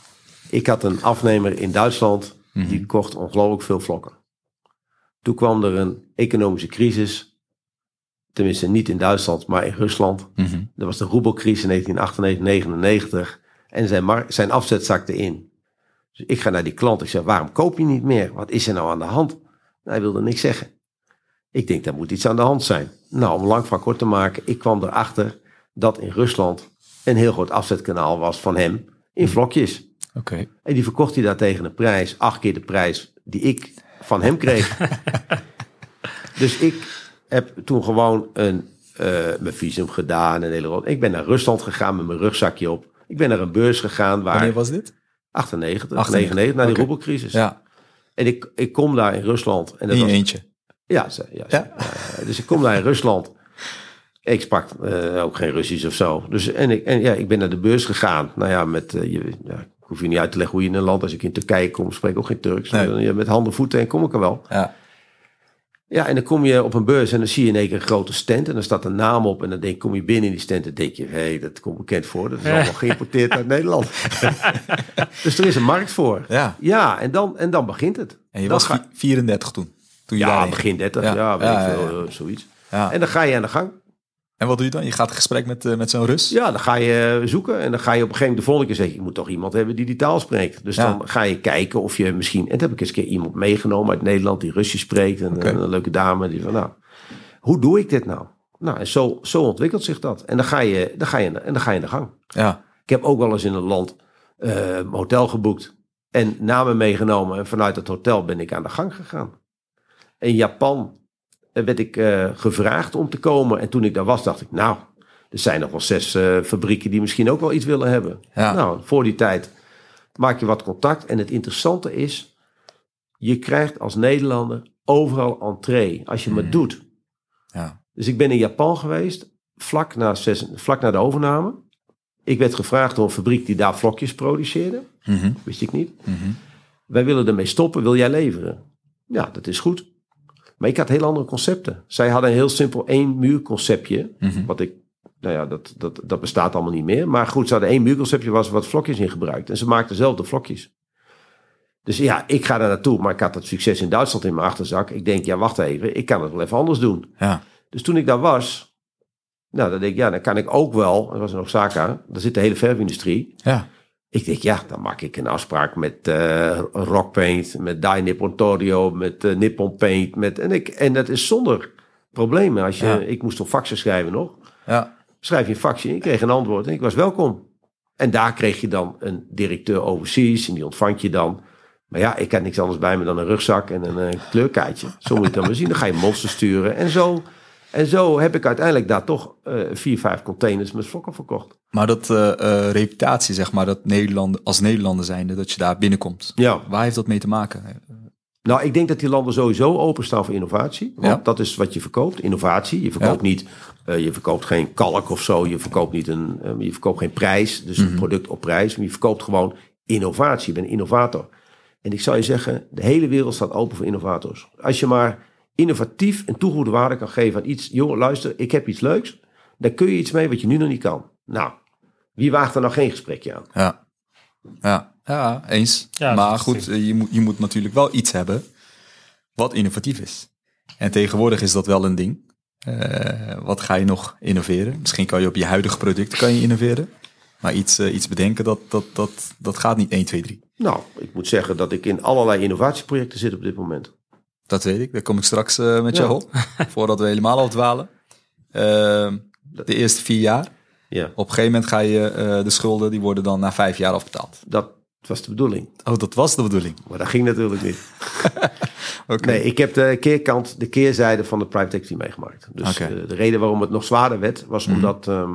Ik had een afnemer in Duitsland. Mhm. Die kocht ongelooflijk veel vlokken. Toen kwam er een economische crisis. Tenminste, niet in Duitsland, maar in Rusland. Mhm. Dat was de roebelcrisis in 1998, 99. En zijn, zijn afzet zakte in. Dus ik ga naar die klant. Ik zeg, waarom koop je niet meer? Wat is er nou aan de hand? Hij wilde niks zeggen. Ik denk, daar moet iets aan de hand zijn. Nou, om lang van kort te maken. Ik kwam erachter dat in Rusland een heel groot afzetkanaal was van hem in vlokjes. Oké. En die verkocht hij daar tegen een prijs, acht keer de prijs die ik van hem kreeg. dus ik heb toen gewoon een, eh, mijn visum gedaan. En hele. Ik ben naar Rusland gegaan met mijn rugzakje op. Ik ben naar een beurs gegaan waar Wanneer was dit? 98, 98, 99, na die roebelcrisis. Ja, En ik, ik kom daar in Rusland. En dat in je was, eentje. ja, ja, Ja. ja, dus ik kom daar in Rusland. Ik sprak eh, ook geen Russisch of zo. Dus, en ik, en ja, ik ben naar de beurs gegaan. Nou ja, met, eh, je, ja, ik hoef je niet uit te leggen hoe je in een land, als ik in Turkije kom, spreek ik ook geen Turks. Nee. Dan, ja, met handen, voeten en kom ik er wel. Ja. Ja, en dan kom je op een beurs en dan zie je in één keer een grote stand. En dan staat een naam op. En dan denk, kom je binnen in die stand en denk je, hé, hey, dat komt bekend voor. Dat is allemaal geïmporteerd uit Nederland. dus er is een markt voor. ja. Ja, en dan, en dan begint het. En je Dan was ga- vi- 34 toen? toen je ja, begin 30. Ja. Ja, weet Ja, ik ja, veel, eh, zoiets. Ja. En dan ga je aan de gang. En wat doe je dan? Je gaat in gesprek met, eh, met zo'n Rus? Ja, dan ga je eh, zoeken. En dan ga je op een gegeven moment de volgende keer zeggen... je moet toch iemand hebben die die taal spreekt. Dus Ja. dan ga je kijken of je misschien... En toen heb ik eens een keer iemand meegenomen uit Nederland... die Russisch spreekt. En Oké. een, een leuke dame. Die van, nou, hoe doe ik dit nou? Nou, en zo, zo ontwikkelt zich dat. En dan ga je, dan ga je, en dan ga je aan de gang. Ja. Ik heb ook wel eens in een land eh, hotel geboekt. En namen meegenomen. En vanuit het hotel ben ik aan de gang gegaan. In Japan eh, werd ik eh, gevraagd om te komen. En toen ik daar was, dacht ik, nou, er zijn nog wel zes eh, fabrieken die misschien ook wel iets willen hebben. Ja. Nou, voor die tijd maak je wat contact. En het interessante is, je krijgt als Nederlander overal entree. Als je maar Hmm. doet. Ja. Dus ik ben in Japan geweest, vlak na, zes, vlak na de overname. Ik werd gevraagd door een fabriek die daar vlokjes produceerde. Mhm. Wist ik niet. Mhm. Wij willen ermee stoppen, wil jij leveren? Ja, dat is goed. Maar ik had heel andere concepten. Zij hadden een heel simpel één muurconceptje. Mhm. Wat ik, nou ja, dat, dat, dat bestaat allemaal niet meer. Maar goed, ze hadden één muurconceptje, was wat vlokjes in gebruikt. En ze maakten zelf de vlokjes. Dus ja, ik ga daar naartoe. Maar ik had dat succes in Duitsland in mijn achterzak. Ik denk, ja, wacht even. Ik kan het wel even anders doen. Ja. Dus toen ik daar was, nou, dan denk ik, ja, dan kan ik ook wel, dat was in Osaka, daar zit de hele verfindustrie. Ja. Ik denk, ja, dan maak ik een afspraak met eh Rock Paint, met Dai Nippon Torio, met eh, Nippon Paint. Met, en, ik, en dat is zonder problemen. Als je, Ja. Ik moest op faxen schrijven nog. Ja. Schrijf je een faxje, ik kreeg een antwoord en ik was welkom. En daar kreeg je dan een directeur overseas en die ontvangt je dan. Maar ja, ik had niks anders bij me dan een rugzak en een eh, kleurkaartje. Zo moet je het dan maar zien. Dan ga je monsters sturen. En zo, en zo heb ik uiteindelijk daar toch eh, vier, vijf containers met vlokken verkocht. Maar dat eh, eh, reputatie, zeg maar, dat Nederland, als Nederlander zijnde, dat je daar binnenkomt. Ja. Waar heeft dat mee te maken? Nou, ik denk dat die landen sowieso openstaan voor innovatie. Want Ja. dat is wat je verkoopt, innovatie. Je verkoopt Ja. niet, je verkoopt geen kalk of zo. Je verkoopt, niet een, je verkoopt geen prijs, dus Mhm. een product op prijs. Maar je verkoopt gewoon innovatie. Je bent een innovator. En ik zou je zeggen, de hele wereld staat open voor innovators. Als je maar innovatief en toegevoegde waarde kan geven aan iets. Jongen, luister, ik heb iets leuks. Daar kun je iets mee wat je nu nog niet kan. Nou, wie waagt er nou geen gesprekje aan? Ja, ja, ja eens. Ja, maar goed, eh, je moet, je moet natuurlijk wel iets hebben wat innovatief is. En tegenwoordig is dat wel een ding. Eh, wat ga je nog innoveren? Misschien kan je op je huidige product kan je innoveren. Maar iets, eh, iets bedenken, dat, dat, dat, dat gaat niet 1, 2, 3. Nou, ik moet zeggen dat ik in allerlei innovatieprojecten zit op dit moment. Dat weet ik. Daar kom ik straks eh, met Ja. jou op. Voordat we helemaal afdwalen. Eh, de eerste vier jaar. Ja, Op een gegeven moment ga je eh, de schulden, die worden dan na vijf jaar afbetaald. dat was de bedoeling. Oh, dat was de bedoeling. Maar dat ging natuurlijk niet. Oké. Nee, ik heb de keerkant, de keerzijde van de private equity meegemaakt. Dus. Mhm. eh, de reden waarom het nog zwaarder werd, was omdat ehm,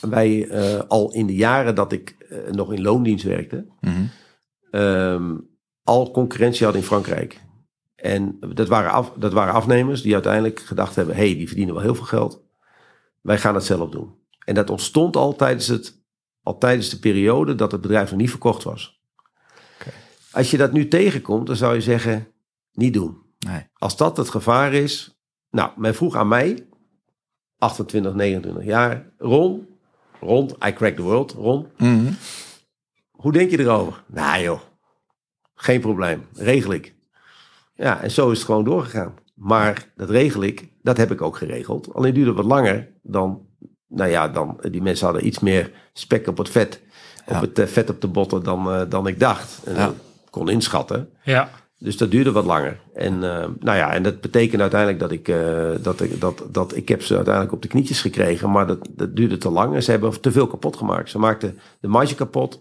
wij al in de jaren dat ik nog in loondienst werkte, Mhm. ehm, al concurrentie hadden in Frankrijk. En dat waren, af, dat waren afnemers die uiteindelijk gedacht hebben, hé, hey, die verdienen wel heel veel geld. Wij gaan het zelf doen. En dat ontstond al tijdens, het, al tijdens de periode dat het bedrijf nog niet verkocht was. Als je dat nu tegenkomt, dan zou je zeggen, niet doen. Nee. Als dat het gevaar is. Nou, men vroeg aan mij, 28, 29 jaar, Ron, Ron, I crack the world, Ron, Mhm. hoe denk je erover? Nou joh, geen probleem, regel ik. Ja, en zo is het gewoon doorgegaan. Maar dat regel ik, dat heb ik ook geregeld. Alleen duurde het wat langer dan, nou ja, dan, die mensen hadden iets meer spek op het vet, Ja. op het eh, vet op de botten dan, eh, dan ik dacht. En Ja. kon inschatten. Ja, Dus dat duurde wat langer. En, eh, nou ja, en dat betekent uiteindelijk dat ik, eh, dat, ik, dat, dat ik heb ze uiteindelijk op de knietjes gekregen. Maar dat, dat duurde te lang en ze hebben te veel kapot gemaakt. Ze maakten de marge kapot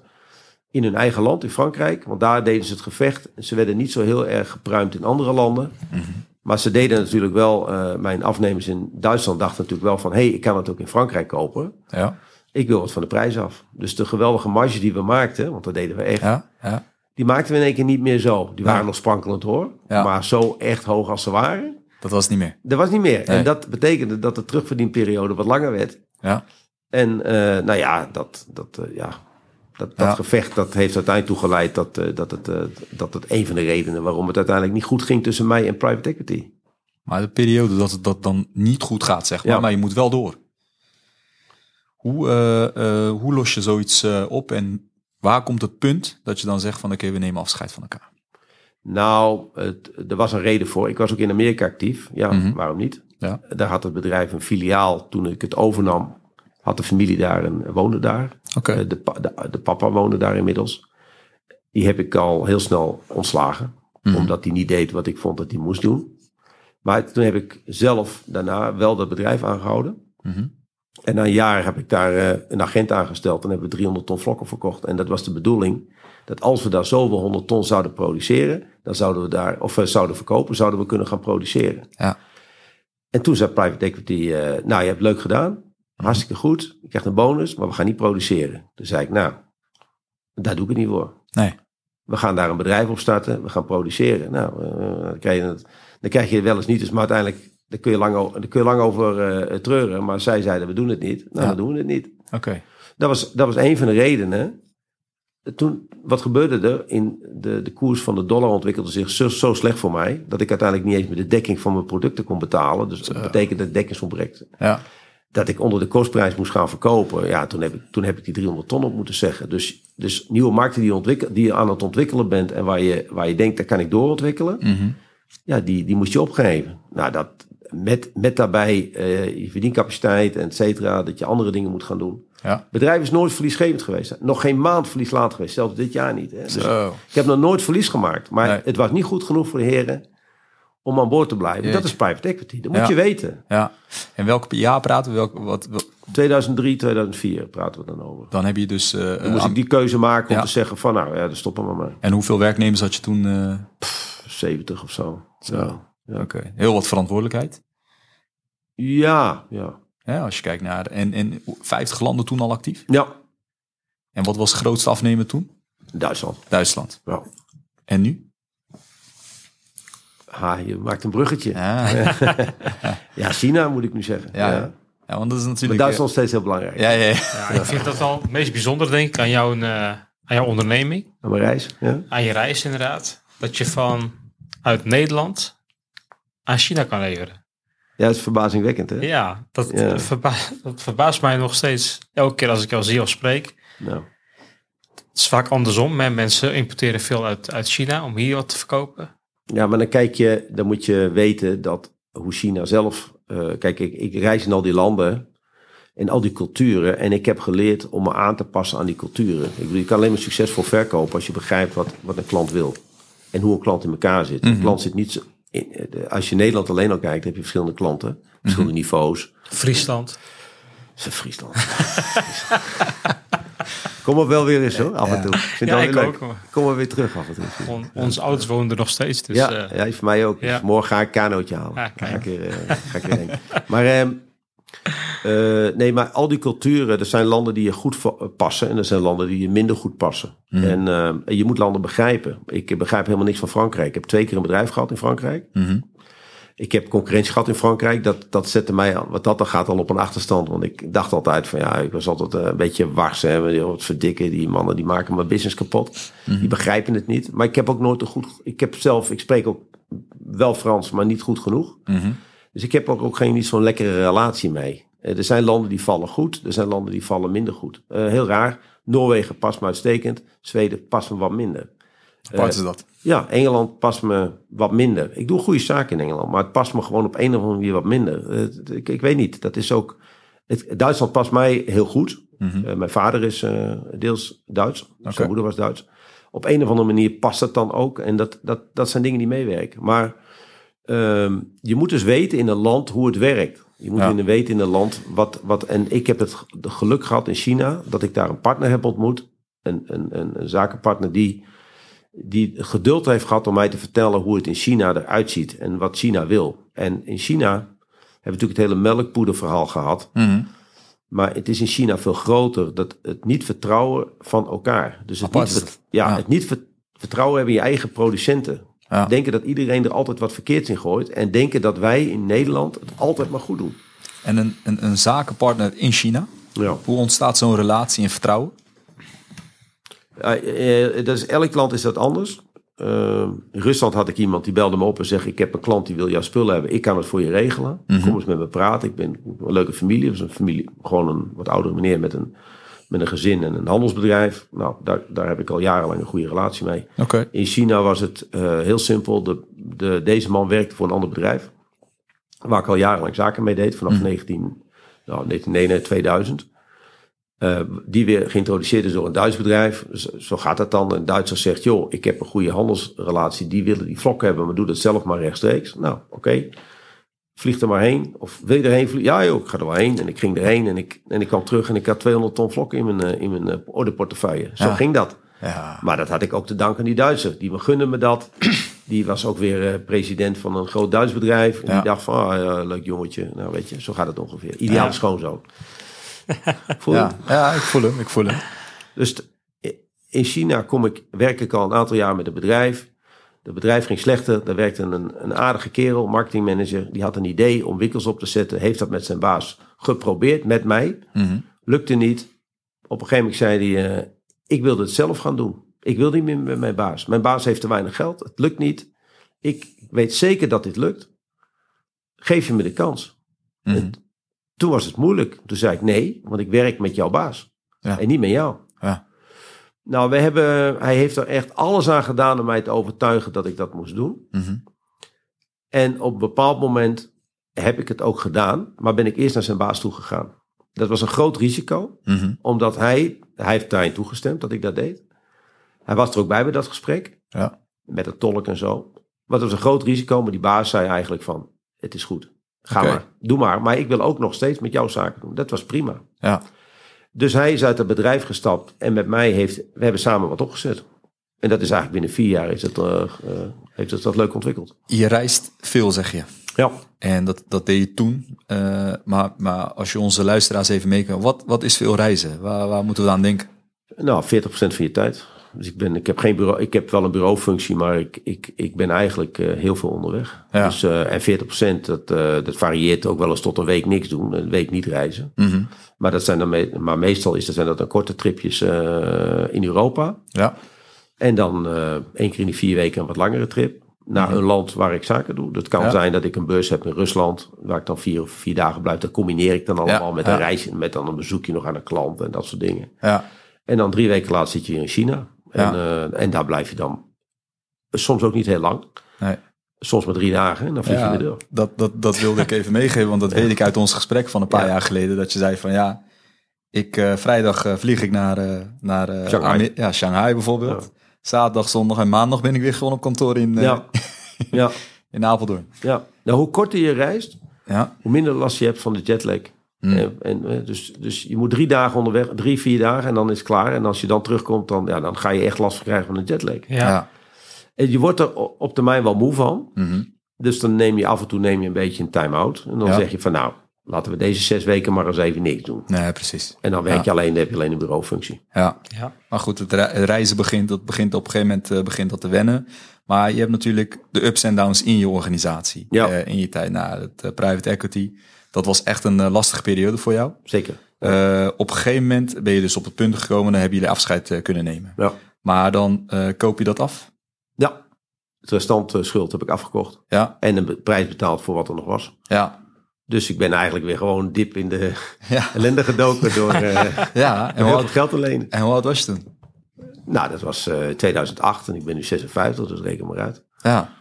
in hun eigen land, in Frankrijk. Want daar deden ze het gevecht. En ze werden niet zo heel erg gepruimd in andere landen. Maar ze deden natuurlijk wel, eh, mijn afnemers in Duitsland dachten natuurlijk wel van... hé, hey, ik kan het ook in Frankrijk kopen. Ja, Ik wil wat van de prijs af. Dus de geweldige marge die we maakten, want dat deden we echt... ja, ja. Die maakten we in één keer niet meer zo. Die waren nog sprankelend hoor. Maar zo echt hoog als ze waren, Dat was niet meer. dat was niet meer. Nee. En dat betekende dat de terugverdienperiode wat langer werd. Ja, En eh, nou ja, dat, dat, eh, ja, dat, dat Ja. gevecht dat heeft uiteindelijk toe geleid dat, eh, dat, het, eh, dat het een van de redenen waarom het uiteindelijk niet goed ging tussen mij en private equity. maar de periode dat het dat dan niet goed gaat, zeg maar, Ja. maar je moet wel door. Hoe, eh, hoe los je zoiets op en waar komt het punt dat je dan zegt van oké, we nemen afscheid van elkaar? Nou, het, er was een reden voor. Ik was ook in Amerika actief. Ja, Mhm. waarom niet? Ja. Daar had het bedrijf een filiaal. Toen ik het overnam, had de familie daar en woonde daar. Eh, de, de, de papa woonde daar inmiddels. Die heb ik al heel snel ontslagen. Mhm. Omdat hij niet deed wat ik vond dat hij moest doen. Maar toen heb ik zelf daarna wel dat bedrijf aangehouden. Mhm. En na een jaar heb ik daar eh, een agent aangesteld. En hebben we 300 ton vlokken verkocht. En dat was de bedoeling. Dat als we daar zoveel 100 ton zouden produceren. Dan zouden we daar, of we zouden verkopen, zouden we kunnen gaan produceren. Ja. En toen zei private equity, eh, nou je hebt het leuk gedaan. Hartstikke goed. Je krijgt een bonus, maar we gaan niet produceren. Toen zei ik, nou, daar doe ik het niet voor. nee, We gaan daar een bedrijf op starten. We gaan produceren. Nou, eh, dan, krijg je het, dan krijg je het wel eens niet. Dus maar uiteindelijk, daar kun je lang, o- daar kun je lang over treuren. Maar zij zeiden, we doen het niet. Nou, Ja. dan doen we het niet. oké. Dat was, dat was een van de redenen. Toen, wat gebeurde er? In de, de koers van de dollar ontwikkelde zich zo, zo slecht voor mij. Dat ik uiteindelijk niet eens meer de dekking van mijn producten kon betalen. Dus dat betekent dat dekkingsopbrek. Ja, Dat ik onder de kostprijs moest gaan verkopen. Ja, toen heb ik, toen heb ik die 300 ton op moeten zeggen. Dus, dus nieuwe markten die ontwikkel, die je aan het ontwikkelen bent. En waar je, waar je denkt, daar kan ik doorontwikkelen. Mhm. Ja, die, die moest je opgeven. Nou, dat, met, met daarbij eh, je verdiencapaciteit, et cetera. Dat je andere dingen moet gaan doen. ja. Bedrijf is nooit verliesgevend geweest. Nog geen maand verlies later geweest. Zelfs dit jaar niet. Hè. Dus ik heb nog nooit verlies gemaakt. Maar Nee. het was niet goed genoeg voor de heren om aan boord te blijven. Jeetje. Dat is private equity. Dat moet Ja. je weten. Ja, en welke jaar praten we? Welk, wat, wat- 2003, 2004 praten we dan over. dan heb je dus... eh, Dan moest aan- ik die keuze maken om Ja. te zeggen van nou ja, dan stoppen we maar. En hoeveel werknemers had je toen? eh, 70 of zo. Zo. Ja. Oké, heel wat verantwoordelijkheid. ja, ja. Ja, als je kijkt naar... En, en 50 landen toen al actief. Ja, En wat was de grootste afnemer toen? Duitsland. Duitsland. Ja. En nu? Ha, je maakt een bruggetje. Ja, Ja, China moet ik nu zeggen. Ja, Ja, want dat is Maar natuurlijk... Duitsland is steeds heel belangrijk. Ja, ja, ja. ja ik vind dat wel het meest bijzondere, denk ik, aan jouw, eh, aan jouw onderneming, Aan mijn reis. Ja. aan je reis inderdaad, dat je van uit Nederland aan China kan leveren. ja, dat is verbazingwekkend hè? Ja, dat, Ja. verba- dat verbaast mij nog steeds. Elke keer als ik jou zie of spreek. Nou, Het is vaak andersom. hè. Mensen importeren veel uit, uit China om hier wat te verkopen. Ja, maar dan kijk je, dan moet je weten dat hoe China zelf. eh, kijk, ik, ik reis in al die landen en al die culturen. En ik heb geleerd om me aan te passen aan die culturen. Ik bedoel, je kan alleen maar succesvol verkopen als je begrijpt wat, wat een klant wil. En hoe een klant in elkaar zit. Een klant zit niet zo. in- eh, als je Nederland alleen al kijkt, heb je verschillende klanten, verschillende niveaus. Friesland. Ze Friesland. Kom er wel weer eens hoor, af en toe. Ik vind Ja, het ik wel weer leuk. ook. maar Kom er weer terug af en toe. on- onze ouders woonden er nog steeds. Dus, ja, eh, ja, voor mij ook. ja. Dus morgen ga ik een kanootje halen. Ja, ga, kijk. ik er, eh, ga ik erheen. maar, ehm, eh, nee, maar al die culturen, er zijn landen die je goed passen en er zijn landen die je minder goed passen. En ehm, je moet landen begrijpen. Ik begrijp helemaal niks van Frankrijk. Ik heb twee keer een bedrijf gehad in Frankrijk. Mhm. Ik heb concurrentie gehad in Frankrijk. Dat, dat zette mij, wat dat dan gaat, al op een achterstand. Want ik dacht altijd van ja, ik was altijd eh, een beetje wars. Hè, wat verdikken. Die mannen die maken mijn business kapot. Die begrijpen het niet. Maar ik heb ook nooit een goed. Ik heb zelf, ik spreek ook wel Frans, maar niet goed genoeg. Mhm. Dus ik heb ook, ook geen niet zo'n lekkere relatie mee. Eh, er zijn landen die vallen goed, er zijn landen die vallen minder goed. Eh, heel raar. Noorwegen past me uitstekend, Zweden past me wat minder. Apart is dat. Ja, Engeland past me wat minder. Ik doe goede zaken in Engeland, maar het past me gewoon op een of andere manier wat minder. Eh, ik, ik weet niet, dat is ook... Het, Duitsland past mij heel goed. Mhm. Eh, mijn vader is eh, deels Duits, zijn moeder was Duits. Op een of andere manier past dat dan ook. En dat, dat, dat zijn dingen die meewerken. Maar ehm, je moet dus weten in een land hoe het werkt. Je moet Ja. in weten in een land wat, wat... En ik heb het geluk gehad in China dat ik daar een partner heb ontmoet. Een, een, een, een zakenpartner die, die geduld heeft gehad om mij te vertellen hoe het in China eruit ziet. En wat China wil. En in China hebben we natuurlijk het hele melkpoederverhaal gehad. Mhm. Maar het is in China veel groter. Dat het niet vertrouwen van elkaar. Dus het, Apart niet, ja, Ja. het niet vert- vertrouwen hebben in je eigen producenten. Ja. Denken dat iedereen er altijd wat verkeerds in gooit. En denken dat wij in Nederland het altijd maar goed doen. En een, een, een zakenpartner in China. Ja. Hoe ontstaat zo'n relatie en vertrouwen? Dat is, elk land is dat anders. Eh, in Rusland had ik iemand die belde me op en zegt: Ik heb een klant die wil jouw spullen hebben. Ik kan het voor je regelen. Kom eens met me praten. Ik ben een leuke familie. Dus een familie, gewoon een wat oudere meneer met een, met een gezin en een handelsbedrijf. Nou, daar, daar heb ik al jarenlang een goede relatie mee. In China was het eh, heel simpel. De, de, deze man werkte voor een ander bedrijf. Waar ik al jarenlang zaken mee deed. Vanaf 19, nou, 1999, 2000. Eh, die weer geïntroduceerd is door een Duits bedrijf. Zo, zo gaat dat dan. Een Duitser zegt, joh, ik heb een goede handelsrelatie. Die willen die vlok hebben, maar doe dat zelf maar rechtstreeks. Nou, oké. Vlieg er maar heen. Of wil je erheen vliegen? Ja joh, ik ga er wel heen. En ik ging erheen en ik, en ik kwam terug en ik had 200 ton vlokken in mijn, eh, in mijn eh, orderportefeuille. Zo Ja. ging dat. Ja. Maar dat had ik ook te danken aan die Duitser. Die me gunde me dat. Die was ook weer president van een groot Duits bedrijf. En Ja. die dacht van, ah, leuk jongetje. Nou weet je, zo gaat het ongeveer. Ideaal Ja. schoonzoon. Voel? Ja. ja, ik voel hem. Ik voel hem. Dus in China kom ik, werk ik al een aantal jaar met een bedrijf. Het bedrijf ging slechter. Daar werkte een, een aardige kerel, marketingmanager. Die had een idee om winkels op te zetten. Heeft dat met zijn baas geprobeerd, met mij. Mhm. Lukte niet. Op een gegeven moment zei hij, eh, ik wilde het zelf gaan doen. Ik wil niet meer met mijn baas. Mijn baas heeft te weinig geld. Het lukt niet. Ik weet zeker dat dit lukt. Geef je me de kans. Mhm. Toen was het moeilijk. Toen zei ik nee, want ik werk met jouw baas. Ja. En niet met jou. Ja. Nou, we hebben, hij heeft er echt alles aan gedaan om mij te overtuigen dat ik dat moest doen. Mhm. En op een bepaald moment heb ik het ook gedaan, maar ben ik eerst naar zijn baas toe gegaan. Dat was een groot risico, Mhm. omdat hij, hij heeft daarin toegestemd dat ik dat deed. Hij was er ook bij bij dat gesprek, Ja. met de tolk en zo. Maar het was een groot risico, maar die baas zei eigenlijk van, het is goed. Ga maar, doe maar. Maar ik wil ook nog steeds met jou zaken doen. Dat was prima. Ja. Dus hij is uit het bedrijf gestapt en met mij heeft, we hebben samen wat opgezet. En dat is eigenlijk binnen vier jaar is het, eh, eh, heeft het dat leuk ontwikkeld. Je reist veel, zeg je. Ja. En dat, dat deed je toen. Eh, maar, maar als je onze luisteraars even meekijkt, wat, wat is veel reizen? Waar, waar moeten we aan denken? Nou, 40% van je tijd. Dus ik, ben, ik heb geen bureau. Ik heb wel een bureaufunctie, maar ik, ik, ik ben eigenlijk eh, heel veel onderweg. Ja. Dus, eh, en 40% dat, eh, dat varieert ook wel eens tot een week niks doen, een week niet reizen. Mhm. Maar, dat zijn dan me- maar meestal is, dat zijn dat dan korte tripjes in Europa. Ja. En dan één keer in die vier weken een wat langere trip. Naar een land waar ik zaken doe. Dat kan Ja. zijn dat ik een beurs heb in Rusland. Waar ik dan vier of vier dagen blijf. Dat combineer ik dan allemaal met een reis. Met dan een bezoekje nog aan een klant en dat soort dingen. Ja. En dan drie weken later zit je in China. En, Ja. eh, en daar blijf je dan soms ook niet heel lang. Nee. Soms maar drie dagen en dan vlieg je Ja, weer door. dat, dat, dat wilde ik even meegeven, want dat weet ik uit ons gesprek van een paar Ja. jaar geleden. Dat je zei van ja, ik, eh, vrijdag eh, vlieg ik naar, eh, naar eh, Shanghai. Ja, Shanghai bijvoorbeeld. Zaterdag, zondag en maandag ben ik weer gewoon op kantoor in, eh, Ja. ja, in Apeldoorn. ja. Nou, hoe korter je reist, Ja. hoe minder last je hebt van de jetlag. Hmm. En, en, eh, dus, dus je moet drie dagen onderweg, drie, vier dagen en dan is het klaar. En als je dan terugkomt, dan, ja, dan ga je echt last van krijgen van de jetlag. Ja. Ja. En je wordt er op termijn wel moe van. Mhm. Dus dan neem je af en toe neem je een beetje een time-out. En dan Ja. zeg je van nou, laten we deze zes weken maar eens even niks doen. Nee, precies. En dan werk Ja. je alleen, dan heb je alleen een bureaufunctie. Ja. Ja. Maar goed, het, re- het reizen begint, dat begint op een gegeven moment eh, begint dat te wennen. Maar je hebt natuurlijk de ups en downs in je organisatie. Ja. Eh, in je tijd na het eh, private equity. Dat was echt een eh, lastige periode voor jou. Zeker. Eh, op een gegeven moment ben je dus op het punt gekomen, dan hebben jullie afscheid eh, kunnen nemen. Ja. Maar dan koop je dat af. Ja. Het restant schuld heb ik afgekocht. Ja, En een prijs betaald voor wat er nog was. ja, Dus ik ben eigenlijk weer gewoon diep in de ja. ellende gedoken door ja. En, veel oud, geld te lenen. en hoe oud was je toen? Nou, dat was eh 2008 en ik ben nu 56, dus reken maar uit. Ja,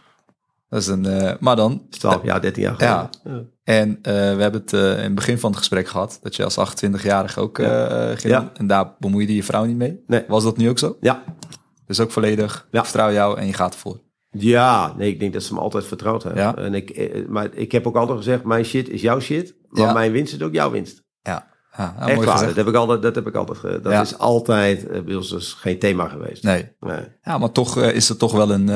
dat is een. maar dan. Dat is 12 jaar, 13 jaar geleden. Ja. En eh, we hebben het eh, in het begin van het gesprek gehad dat je als 28-jarige ook eh, ging. Ja. En daar bemoeide je vrouw niet mee. Nee. Was dat nu ook zo? ja. Dus ook volledig. Ja. Vertrouw jou en je gaat ervoor. Ja, nee, ik denk dat ze me altijd vertrouwd hebben. Ja. En ik, maar ik heb ook altijd gezegd, mijn shit is jouw shit, maar mijn winst is ook jouw winst. Ja, ja, ja Echt mooi waar, dat heb ik altijd, dat heb ik altijd, dat Ja. is altijd bij ons dus geen thema geweest. Nee. Nee. Ja, maar toch is het toch wel een.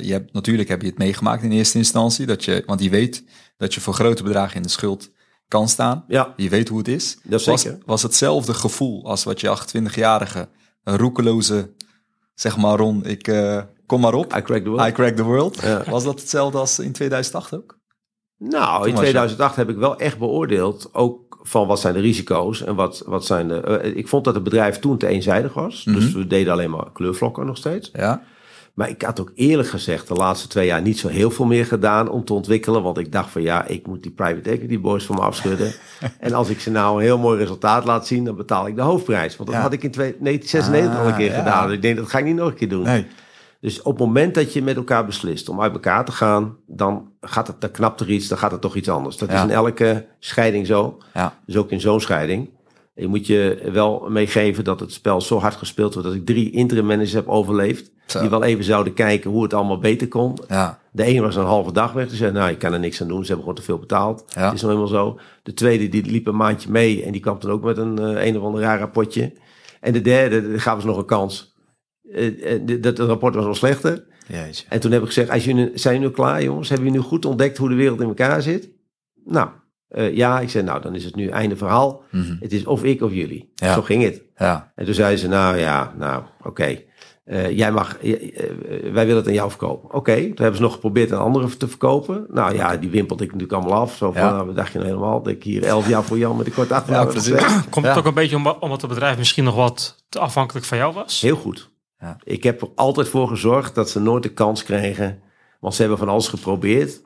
je hebt, natuurlijk heb je het meegemaakt in eerste instantie. Dat je, want je weet dat je voor grote bedragen in de schuld kan staan. Ja, Je weet hoe het is. Dat was, zeker. was hetzelfde gevoel als wat je 28-jarige, een roekeloze, zeg maar Ron, ik eh, kom maar op. I crack the world. I crack the world. Ja. Was dat hetzelfde als in 2008 ook? Nou, in was je- 2008 heb ik wel echt beoordeeld, ook van wat zijn de risico's en wat, wat zijn de... eh, ik vond dat het bedrijf toen te eenzijdig was, dus Mhm. we deden alleen maar kleurvlokken nog steeds. Ja. Maar ik had ook eerlijk gezegd de laatste twee jaar niet zo heel veel meer gedaan om te ontwikkelen. Want ik dacht van ja, ik moet die private equity boys van me afschudden. en als ik ze nou een heel mooi resultaat laat zien, dan betaal ik de hoofdprijs. Want dat Ja. had ik in twee- 1996 al een keer Ah, ja. gedaan. Ik denk dat ga ik niet nog een keer doen. Nee. Dus op het moment dat je met elkaar beslist om uit elkaar te gaan, dan gaat het, dan knapt er iets, dan gaat het toch iets anders. Dat Ja. is in elke scheiding zo. Ja. Dus ook in zo'n scheiding. Je moet je wel meegeven dat het spel zo hard gespeeld wordt dat ik drie interim managers heb overleefd. Zo. Die wel even zouden kijken hoe het allemaal beter kon. Ja. De ene was een halve dag weg. Die zei, nou, ik kan er niks aan doen. Ze hebben gewoon te veel betaald. Ja. Het is nou eenmaal zo. De tweede, die liep een maandje mee. En die kwam dan ook met een eh, een of ander raar rapportje. En de derde, die gaven ze nog een kans. Eh, eh, dat rapport was nog slechter. Jeetje. En toen heb ik gezegd, als jullie, zijn jullie nu klaar jongens? Hebben jullie nu goed ontdekt hoe de wereld in elkaar zit? Nou, eh, ja. Ik zei, nou, dan is het nu einde verhaal. Mhm. Het is of ik of jullie. Ja. Zo ging het. Ja. En toen zei ze, nou ja, nou, oké. Eh, jij mag, eh, wij willen het aan jou verkopen. Oké, toen hebben ze nog geprobeerd aan anderen te verkopen. Nou ja, die wimpelde ik natuurlijk allemaal af. Zo van, Ja. nou, wat dacht je nou helemaal? Dat ik hier elf jaar voor Jan met een kort achternaam? Komt Ja. het ook een beetje om, omdat het bedrijf misschien nog wat te afhankelijk van jou was? Heel goed. Ja. Ik heb er altijd voor gezorgd dat ze nooit de kans kregen. Want ze hebben van alles geprobeerd.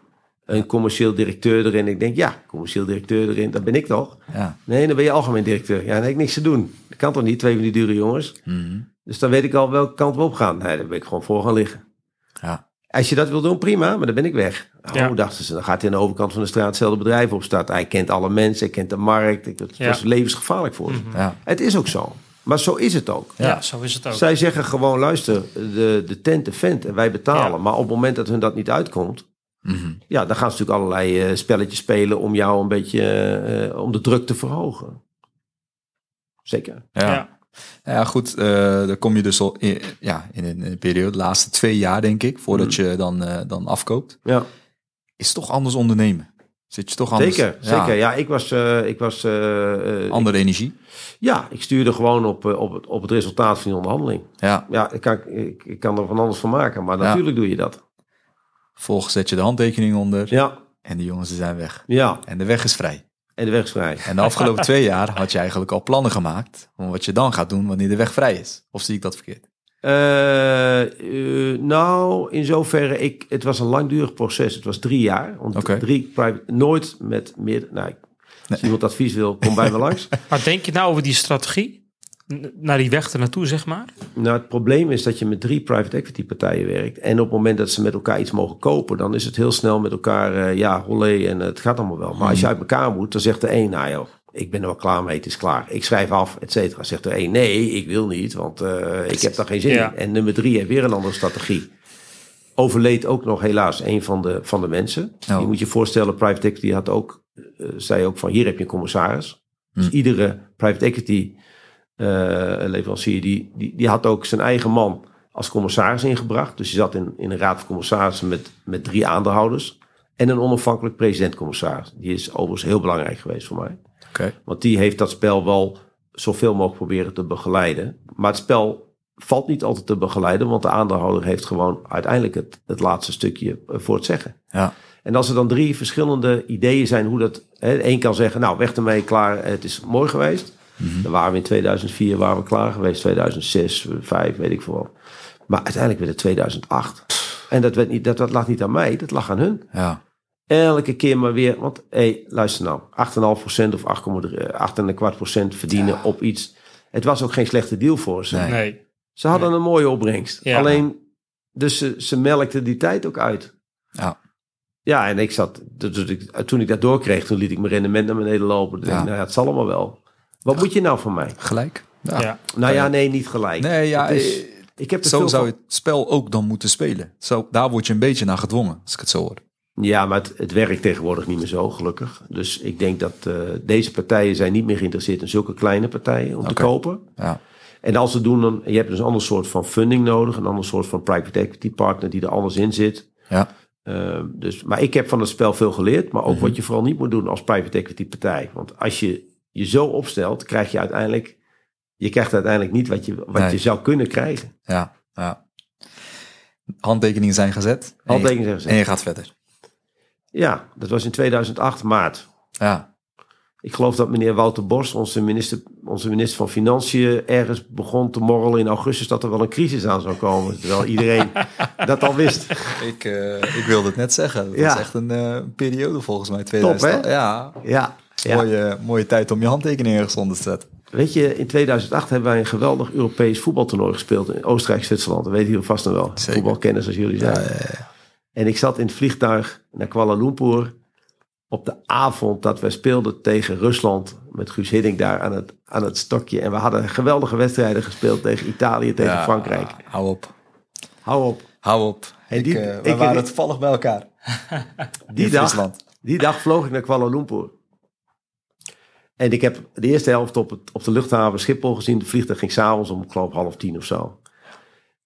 Een commercieel directeur erin. Ik denk, ja, commercieel directeur erin, dat ben ik toch? Ja. Nee, dan ben je algemeen directeur. Ja, dan heb ik niks te doen. Dat kan toch niet, twee van die dure jongens? Mhm. Dus dan weet ik al welke kant we op gaan. Nee, daar ben ik gewoon voor gaan liggen. Ja. Als je dat wil doen, prima, maar dan ben ik weg. Oh, Ja. dachten ze, dan gaat hij aan de overkant van de straat hetzelfde bedrijf opstarten. Hij kent alle mensen, hij kent de markt. Het Ja. was levensgevaarlijk voor ze. Mhm. Ja. Het is ook zo. Maar zo is het ook. Ja, Ja. zo is het ook. Zij zeggen gewoon, luister, de, de tent, de vent en wij betalen. Ja. Maar op het moment dat hun dat niet uitkomt, Mhm. ja, dan gaan ze natuurlijk allerlei eh, spelletjes spelen om jou een beetje, eh, om de druk te verhogen. Zeker. Ja. Ja. Ja, goed. eh dan kom je dus al in, ja, in een, in een periode, de laatste twee jaar denk ik, voordat Mhm. je dan, eh, dan afkoopt. Ja. Is toch anders ondernemen. Zit je toch anders? Zeker, zeker. Ja, ik was, eh, ik was eh, eh, Andere energie. ja, ik stuurde gewoon op, eh, op, het, op het resultaat van die onderhandeling. Ja. Ja, ik kan, ik, ik kan er van alles van maken, maar Ja. natuurlijk doe je dat. Volgens zet je de handtekening onder. Ja, En die jongens zijn weg. ja. En de weg is vrij. En de weg is vrij. En de afgelopen twee jaar had je eigenlijk al plannen gemaakt. Om wat je dan gaat doen wanneer de weg vrij is. Of zie ik dat verkeerd? Eh, eh, nou, in zoverre, ik, het was een langdurig proces. Het was drie jaar. Want Oké. drie private, nooit met meer. Nou, als iemand advies wil, kom bij me langs. Maar denk je nou over die strategie? Naar die weg ernaartoe, zeg maar? Nou, het probleem is dat je met drie private equity partijen werkt. En op het moment dat ze met elkaar iets mogen kopen, dan is het heel snel met elkaar, eh, ja, hollé en het gaat allemaal wel. Maar als je uit elkaar moet, dan zegt de een, nou joh, ik ben er wel klaar mee, het is klaar. Ik schrijf af, et cetera. Zegt de een, nee, ik wil niet, want eh, ik heb daar geen zin Ja. in. En nummer drie heeft weer een andere strategie. Overleed ook nog helaas een van de, van de mensen. Oh. Je moet je voorstellen, private equity had ook, eh, zei ook van, hier heb je een commissaris. Dus Hm. iedere private equity leverancier, die, die, die had ook zijn eigen man als commissaris ingebracht. Dus je zat in, in een raad van commissarissen met, met drie aandeelhouders. En een onafhankelijk president-commissaris. Die is overigens heel belangrijk geweest voor mij. Oké. Want die heeft dat spel wel zoveel mogelijk proberen te begeleiden. Maar het spel valt niet altijd te begeleiden. Want de aandeelhouder heeft gewoon uiteindelijk het, het laatste stukje eh, voor het zeggen. Ja. En als er dan drie verschillende ideeën zijn hoe dat... Hè, Eén kan zeggen, nou weg ermee, klaar, het is mooi geweest. Dan waren we in 2004 waren we klaar geweest, 2006, 2005, weet ik veel. Maar uiteindelijk werd het 2008. En dat, werd niet, dat, dat lag niet aan mij, dat lag aan hun. Ja. Elke keer maar weer, want hé, hey, luister nou, 8,5% of 8,25% verdienen op iets. Het was ook geen slechte deal voor ze. Nee. Nee. Ze hadden een mooie opbrengst. Ja. Alleen, dus ze, ze melkten die tijd ook uit. Ja. Ja, en ik zat, dus ik, toen ik dat doorkreeg, toen liet ik mijn rendement naar beneden lopen. Ja. dacht nou ja, het zal allemaal wel. Wat moet je nou van mij? Gelijk. Ja. Ja. Nou ja, nee, niet gelijk. Nee, ja. Het is- eh, ik heb zo zou je het spel ook dan moeten spelen. Zo, daar word je een beetje naar gedwongen, als ik het zo hoor. Ja, maar het, het werkt tegenwoordig niet meer zo, gelukkig. Dus ik denk dat eh, deze partijen zijn niet meer geïnteresseerd in zulke kleine partijen om te kopen. Ja. En als ze doen, dan je hebt dus een ander soort van funding nodig, een ander soort van private equity partner die er anders in zit. Ja. Ehm, dus, maar ik heb van het spel veel geleerd, maar ook Mhm. wat je vooral niet moet doen als private equity partij. Want als je je zo opstelt, krijg je uiteindelijk, je krijgt uiteindelijk niet wat je, wat Nee. je zou kunnen krijgen. Ja. ja. Handtekeningen zijn gezet. Handtekeningen zijn gezet. En je gaat verder. Ja, dat was in 2008 maart. Ja. Ik geloof dat meneer Wouter Bos, onze minister, onze minister van Financiën, ergens begon te morrelen in augustus dat er wel een crisis aan zou komen. Terwijl iedereen dat al wist. Ik, eh, ik wilde het net zeggen. Dat Ja. was echt een eh, periode volgens mij. 2000. hè? Ja. Ja, ja. Mooie, mooie tijd om je handtekening ergens onder te zetten. Weet je, in 2008 hebben wij een geweldig Europees voetbaltoernooi gespeeld in Oostenrijk-Zwitserland. Dat weten jullie vast nog wel. Zeker. Voetbalkenners als jullie zijn. En ik zat in het vliegtuig naar Kuala Lumpur op de avond dat wij speelden tegen Rusland met Guus Hiddink daar aan het, aan het stokje. En we hadden geweldige wedstrijden gespeeld tegen Italië, tegen Ja, Frankrijk. Hou op. Hou op. Hou op. En ik, die- eh, we ik- waren toevallig bij elkaar. Die dag, die dag vloog ik naar Kuala Lumpur. En ik heb de eerste helft op, het, op de luchthaven Schiphol gezien. De vliegtuig ging s'avonds om, geloof, half tien of zo.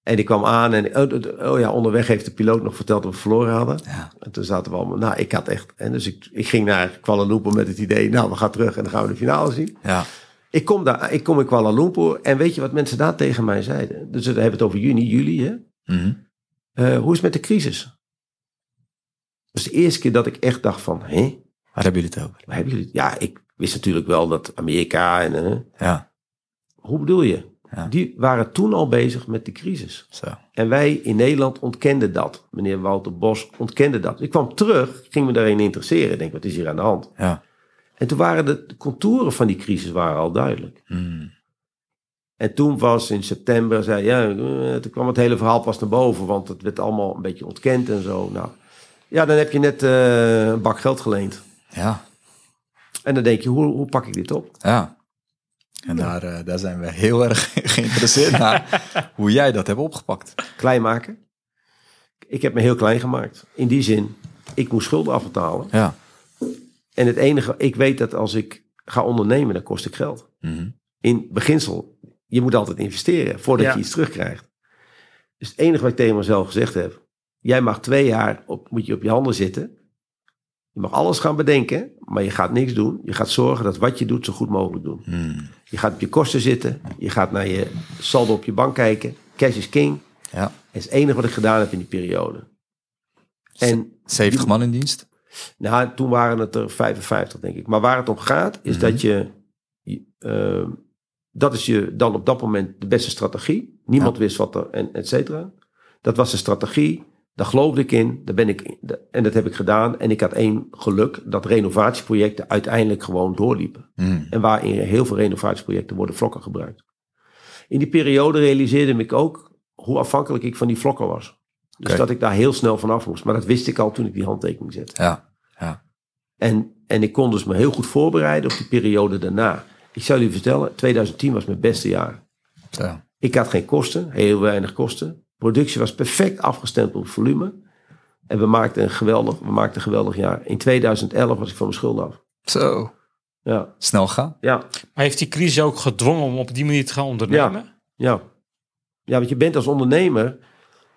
En ik kwam aan en oh, oh ja, onderweg heeft de piloot nog verteld dat we verloren hadden. Ja. En toen zaten we allemaal, nou, ik had echt. En dus ik, ik ging naar Kuala Lumpur met het idee, nou, we gaan terug en dan gaan we de finale zien. Ja. Ik kom, daar, ik kom in Kuala Lumpur en weet je wat mensen daar tegen mij zeiden? Dus we hebben het over juni, juli, hè? Mhm. Eh, hoe is het met de crisis? Dat is de eerste keer dat ik echt dacht van, hé, Waar hebben jullie het over? waar hebben jullie... Ja, ik wist natuurlijk wel dat Amerika en... eh, Ja. hoe bedoel je? Ja. Die waren toen al bezig met die crisis. Zo. En wij in Nederland ontkenden dat. Meneer Wouter Bos ontkende dat. Ik kwam terug, ging me daarin interesseren. Ik denk, wat is hier aan de hand? Ja. En toen waren de, de contouren van die crisis waren al duidelijk. Mm. En toen was in september, zei ja, eh, toen kwam het hele verhaal pas naar boven, want het werd allemaal een beetje ontkend en zo. Nou, ja, dan heb je net eh, een bak geld geleend. Ja. En dan denk je, hoe, hoe pak ik dit op? Ja. En daar, eh, daar zijn we heel erg geïnteresseerd naar hoe jij dat hebt opgepakt. Klein maken. Ik heb me heel klein gemaakt. In die zin, ik moest schulden afbetalen. Ja. En het enige, ik weet dat als ik ga ondernemen, dan kost ik geld. Mhm. In beginsel, je moet altijd investeren voordat Ja. je iets terugkrijgt. Dus het enige wat ik tegen mezelf gezegd heb, jij mag twee jaar op, moet je op je handen zitten. Je mag alles gaan bedenken, maar je gaat niks doen. Je gaat zorgen dat wat je doet zo goed mogelijk doen. Hmm. Je gaat op je kosten zitten. Je gaat naar je saldo op je bank kijken. Cash is king. Ja. Dat is het enige wat ik gedaan heb in die periode. En 70 man in dienst. nou, toen waren het er 55, denk ik. Maar waar het om gaat, is Mhm. dat je... ehm, dat is je dan op dat moment de beste strategie. Niemand Ja. wist wat er, en et cetera. Dat was de strategie. Daar geloofde ik in. Daar ben ik, en dat heb ik gedaan. En ik had één geluk, dat renovatieprojecten uiteindelijk gewoon doorliepen. Hmm. En waar in heel veel renovatieprojecten worden vlokken gebruikt. In die periode realiseerde ik ook hoe afhankelijk ik van die vlokken was. Dus dat ik daar heel snel vanaf moest. Maar dat wist ik al toen ik die handtekening zette. Ja. En, en ik kon dus me heel goed voorbereiden op die periode daarna. Ik zou jullie vertellen, 2010 was mijn beste jaar. Ik had geen kosten, heel weinig kosten. Productie was perfect afgestemd op volume. En we maakten een geweldig, we maakten een geweldig jaar. In 2011 was ik van mijn schulden af. Zo. Ja, Snel gaan. ja, Maar heeft die crisis ook gedwongen om op die manier te gaan ondernemen? ja. Ja, want je bent als ondernemer,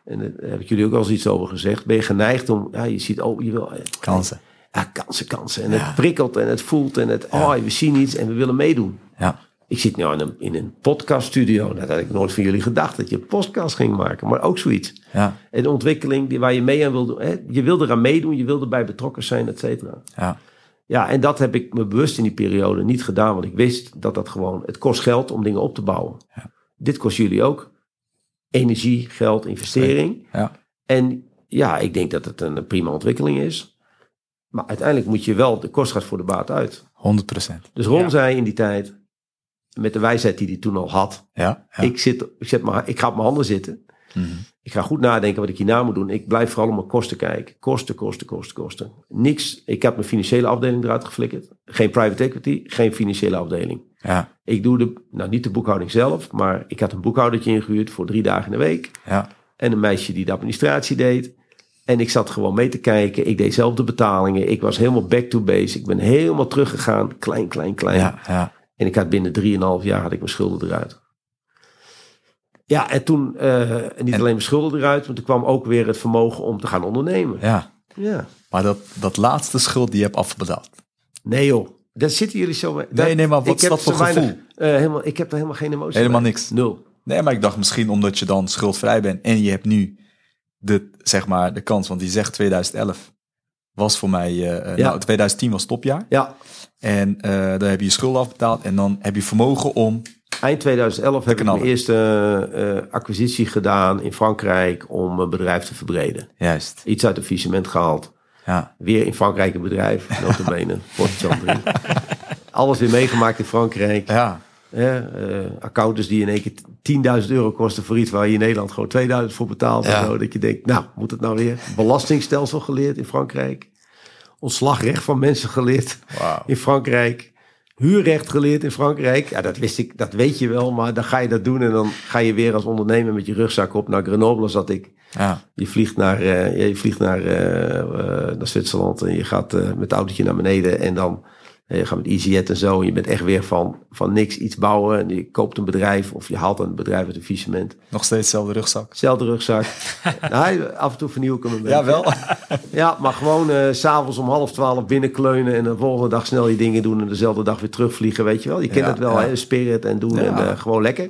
en daar heb ik jullie ook al eens iets over gezegd, ben je geneigd om, ja, je ziet, oh, je wil, Kansen. ja, kansen, kansen. En Ja. het prikkelt en het voelt en het, oh, we zien iets en we willen meedoen. Ja. Ik zit nu in een, in een podcaststudio. Nou, dat had ik nooit van jullie gedacht dat je een podcast ging maken. Maar ook zoiets. Ja. En de ontwikkeling die, waar je mee aan wil doen. Hè? Je wilde eraan meedoen, je wilde bij betrokken zijn, et cetera. Ja. Ja, en dat heb ik me bewust in die periode niet gedaan. Want ik wist dat dat gewoon... Het kost geld om dingen op te bouwen. Ja. Dit kost jullie ook. Energie, geld, investering. Ja. En ja, ik denk dat het een prima ontwikkeling is. Maar uiteindelijk moet je wel... De kost gaat voor de baat uit. 100 procent. Dus Ron Ja. zei in die tijd... Met de wijsheid die hij toen al had... Ja. ja. Ik, zit, ik, zet mijn, ik ga op mijn handen zitten. Mhm. Ik ga goed nadenken wat ik hierna moet doen. Ik blijf vooral op mijn kosten kijken. Kosten, kosten, kosten, kosten. Niks. Ik heb mijn financiële afdeling eruit geflikkerd. Geen private equity, geen financiële afdeling. Ja. Ik doe de, nou niet de boekhouding zelf, maar ik had een boekhoudertje ingehuurd voor drie dagen in de week. Ja. En een meisje die de administratie deed. En ik zat gewoon mee te kijken. Ik deed zelf de betalingen. Ik was helemaal back to base. Ik ben helemaal teruggegaan. Klein, klein, klein. Ja. Ja. En ik had binnen 3,5 jaar had ik mijn schulden eruit. Ja, en toen eh, niet En- alleen mijn schulden eruit, maar toen kwam ook weer het vermogen om te gaan ondernemen. ja. Ja. Maar dat, dat laatste schuld die je hebt afbetaald. Nee joh, daar zitten jullie zo mee. Nee, nee, maar wat dat voor weinig- gevoel? eh, helemaal, ik heb er helemaal geen emotie Helemaal bij. niks. Nul. Nee, maar ik dacht misschien omdat je dan schuldvrij bent en je hebt nu de, zeg maar, de kans, want die zegt 2011 was voor mij, eh, eh, Ja. nou 2010 was topjaar. Ja, En eh dan heb je je schulden afbetaald en dan heb je vermogen om, eind 2011 heb ik mijn eerste acquisitie gedaan in Frankrijk om mijn bedrijf te verbreden. juist, Iets uit de faillissement gehaald. ja, Weer in Frankrijk een bedrijf, notabene. Alles weer meegemaakt in Frankrijk. ja, Hè, eh, accountants die in één keer 10.000 euro kosten voor iets waar je in Nederland gewoon 2000 voor betaalt. Ja. Zo, dat je denkt, nou, moet het nou weer? Belastingstelsel geleerd in Frankrijk. Ontslagrecht van mensen geleerd in Frankrijk. Huurrecht geleerd in Frankrijk. Ja, dat wist ik, dat weet je wel, maar dan ga je dat doen en dan ga je weer als ondernemer met je rugzak op. Naar Grenoble zat ik. ja, Je vliegt naar, eh, ja, je vliegt naar, eh, eh, naar Zwitserland en je gaat met het autootje naar beneden en dan je gaat met EasyJet en zo. En je bent echt weer van, van niks iets bouwen. En je koopt een bedrijf of je haalt een bedrijf uit een faillissement. nog steeds dezelfde rugzak. Zelfde rugzak. nou, af en toe vernieuw ik hem een beetje. Ja, wel. Ja, maar gewoon eh, s s'avonds om half twaalf binnenkleunen en de volgende dag snel je dingen doen en dezelfde dag weer terugvliegen, weet je wel. Je kent Ja, het wel, ja. hè, spirit en doen Ja. en eh, gewoon lekker.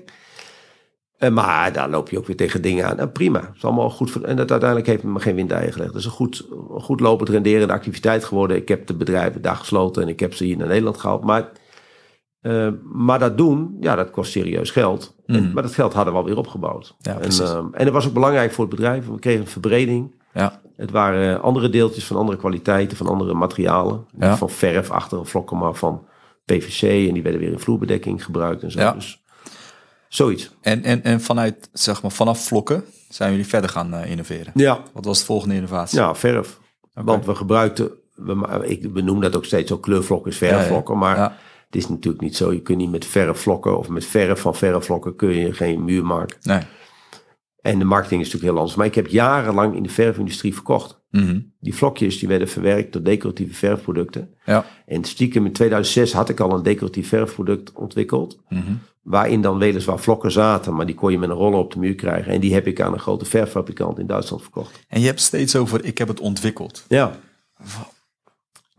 Eh, maar daar loop je ook weer tegen dingen aan. Nou, prima, het is allemaal goed. En dat uiteindelijk heeft me geen windeieren gelegd. Het is een goed, een goed lopend renderende activiteit geworden. Ik heb de bedrijven daar gesloten en ik heb ze hier naar Nederland gehaald. Maar, eh, maar dat doen, ja, dat kost serieus geld. En- Mhm. maar dat geld hadden we alweer opgebouwd. Ja, en, precies. ehm, en dat was ook belangrijk voor het bedrijf. We kregen een verbreding. Ja, Het waren andere deeltjes van andere kwaliteiten, van andere materialen. Ja. van verf, achtere vlokken, maar van PVC. En die werden weer in vloerbedekking gebruikt en zo. Ja. Dus zoiets. en, en, en vanuit, zeg maar, vanaf vlokken zijn jullie verder gaan eh, innoveren. Ja, Wat was de volgende innovatie? ja verf. Want we gebruikten, we, ik benoem dat ook steeds zo, kleurvlok is verfvlokken. Maar Ja, het is natuurlijk niet zo. Je kunt niet met verfvlokken of met verf van verfvlokken kun je geen muur maken. nee. En de marketing is natuurlijk heel anders. Maar ik heb jarenlang in de verfindustrie verkocht. Mhm. Die vlokjes die werden verwerkt tot decoratieve verfproducten. Ja. En stiekem in 2006 had ik al een decoratief verfproduct ontwikkeld. Mhm. Waarin dan weliswaar vlokken zaten, maar die kon je met een roller op de muur krijgen. En die heb ik aan een grote verffabrikant in Duitsland verkocht. En je hebt steeds over, ik heb het ontwikkeld. Ja.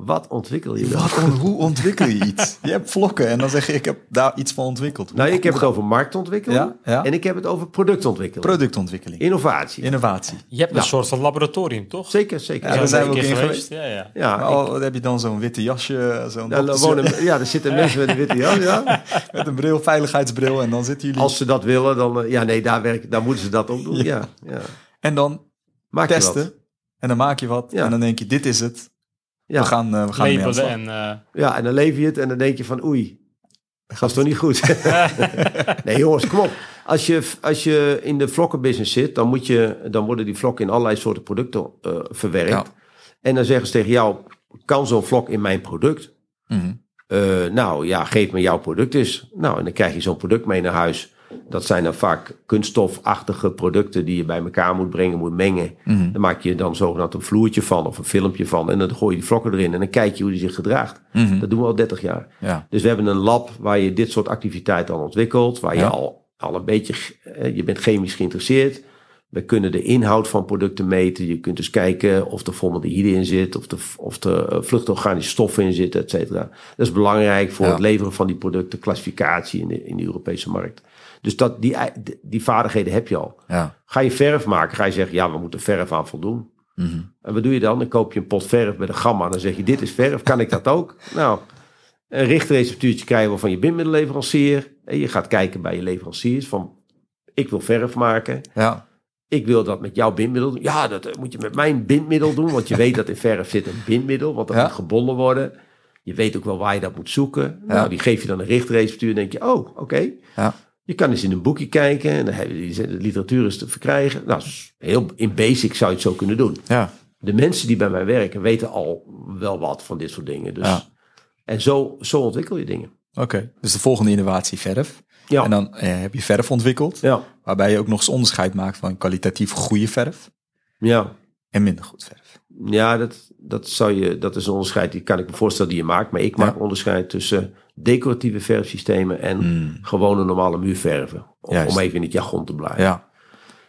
Wat ontwikkel je dan? Wat, hoe ontwikkel je iets? Je hebt vlokken en dan zeg je, ik heb daar iets van ontwikkeld. Nou, ik heb het over marktontwikkeling Ja, ja. en ik heb het over productontwikkeling. Productontwikkeling, Innovatie. innovatie. Je hebt een Ja. soort van laboratorium, toch? Zeker, zeker. Ja, daar zijn we ook in geweest. Ja, ja. ja, Maar ik- al heb je dan zo'n witte jasje, zo'n ja, er doktersjas- wonen, ja, er zitten mensen met een witte jas, ja. met een bril, veiligheidsbril en dan zitten jullie... Als ze dat willen, dan... eh, Ja, nee, daar, werken, daar moeten ze dat ook doen. Ja, ja. En dan Maak je testen wat. en dan maak je wat Ja. en dan denk je, dit is het. Ja. We gaan, eh, we gaan ermee aan de Labelen slag. en... eh, Ja, en dan lever je het en dan denk je van oei, dat is toch niet goed. nee jongens, kom op. Als je, als je in de vlokkenbusiness zit, dan, moet je, dan worden die vlokken in allerlei soorten producten eh, verwerkt. Ja. En dan zeggen ze tegen jou, kan zo'n vlok in mijn product? Mhm. Eh, nou ja, geef me jouw product eens. Nou, en dan krijg je zo'n product mee naar huis. Dat zijn dan vaak kunststofachtige producten die je bij elkaar moet brengen, moet mengen. Mhm. Dan maak je dan zogenaamd een vloertje van of een filmpje van. En dan gooi je die vlokken erin en dan kijk je hoe die zich gedraagt. Mhm. Dat doen we al 30 jaar. Ja. Dus we hebben een lab waar je dit soort activiteiten al ontwikkelt. Waar je al, al een beetje, eh, je bent chemisch geïnteresseerd. We kunnen de inhoud van producten meten. Je kunt dus kijken of er formaldehyde in zit. Of er, of er eh, vluchtorganische stoffen in zitten, et cetera. Dat is belangrijk voor Ja. het leveren van die producten. Klassificatie in de, in de Europese markt. Dus dat, die, die vaardigheden heb je al. Ja. Ga je verf maken, ga je zeggen, ja, we moeten verf aan voldoen. Mhm. En wat doe je dan? Dan koop je een pot verf met een gamma. Dan zeg je, dit is verf, kan ik dat ook? Nou, een richtreceptuurtje krijgen we van je bindmiddelleverancier. En je gaat kijken bij je leveranciers van, ik wil verf maken. Ja. Ik wil dat met jouw bindmiddel doen. Ja, dat eh, moet je met mijn bindmiddel doen. Want je weet dat in verf zit een bindmiddel. Want dat Ja. moet gebonden worden. Je weet ook wel waar je dat moet zoeken. Ja. Nou, die geef je dan een richtreceptuur. En denk je, oh, oké. Ja. Je kan eens in een boekje kijken. En dan de literatuur is te verkrijgen. Nou, heel in basic zou je het zo kunnen doen. Ja. De mensen die bij mij werken weten al wel wat van dit soort dingen. Dus, Ja. En zo, zo ontwikkel je dingen. Oké. Dus de volgende innovatie verf. Ja. En dan eh, heb je verf ontwikkeld. Ja. Waarbij je ook nog eens onderscheid maakt van kwalitatief goede verf Ja. en minder goed verf. Ja, dat, dat, zou je, dat is een onderscheid, die kan ik me voorstellen die je maakt. Maar ik maak Ja. onderscheid tussen decoratieve verfsystemen en Mm. gewone normale muurverven. Om, even in het jargon te blijven. Ja.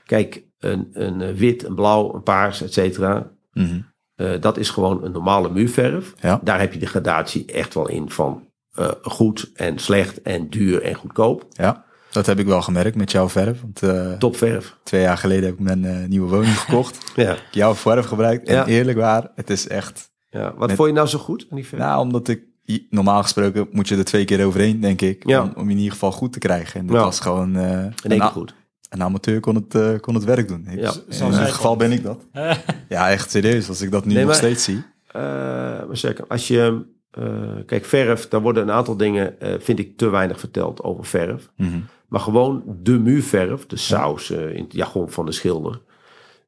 Kijk, een, een eh, wit, een blauw, een paars, et cetera. Mhm. eh, dat is gewoon een normale muurverf. Ja. Daar heb je de gradatie echt wel in van eh, goed en slecht en duur en goedkoop. Ja. Dat heb ik wel gemerkt met jouw verf. Want eh, Topverf. twee jaar geleden heb ik mijn nieuwe woning gekocht. Ja. Jouw verf gebruikt. En Ja. eerlijk waar, het is echt... ja. Wat Met- vond je nou zo goed aan die verf? Nou, omdat ik... Normaal gesproken moet je er twee keer overheen, denk ik. Ja. Om, om in ieder geval goed te krijgen. En Ja. was gewoon... eh, in één goed. een amateur kon het, eh, kon het werk doen. Ja. in dit geval ben ik dat. Ja, echt serieus. Als ik dat nu Nee, nog maar- steeds zie. Eh, maar zeker, als je, eh, kijk, verf, daar worden een aantal dingen, eh, vind ik, te weinig verteld over verf. Mhm. Maar gewoon de muurverf, de saus in het jargon van de schilder.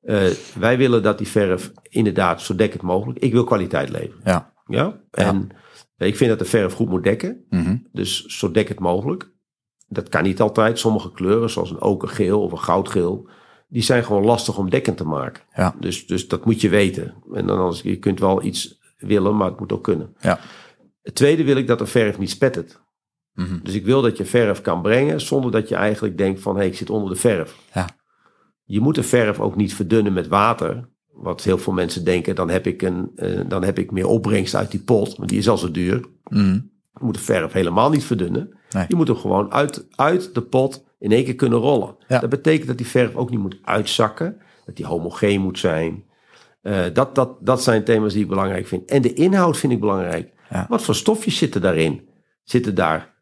Eh, wij willen dat die verf inderdaad zo dekkend mogelijk. Ik wil kwaliteit leveren. Ja. Ja? En ik vind dat de verf goed moet dekken. Mhm. Dus zo dekkend mogelijk. Dat kan niet altijd. Sommige kleuren, zoals een okergeel of een goudgeel, die zijn gewoon lastig om dekkend te maken. Ja. Dus, dus dat moet je weten. En dan anders, je kunt wel iets willen, maar het moet ook kunnen. Ja. Het tweede wil ik dat de verf niet spettert. Mhm. Dus ik wil dat je verf kan brengen zonder dat je eigenlijk denkt van hé, hey, ik zit onder de verf. Ja. Je moet de verf ook niet verdunnen met water. Wat heel veel mensen denken, dan heb ik, een, eh, dan heb ik meer opbrengst uit die pot. Maar die is al zo duur. Je moet de verf helemaal niet verdunnen. Nee. Je moet hem gewoon uit, uit de pot in één keer kunnen rollen. Ja. Dat betekent dat die verf ook niet moet uitzakken. Dat die homogeen moet zijn. Eh, dat, dat, dat zijn thema's die ik belangrijk vind. En de inhoud vind ik belangrijk. Ja. Wat voor stofjes zitten daarin? Zitten daar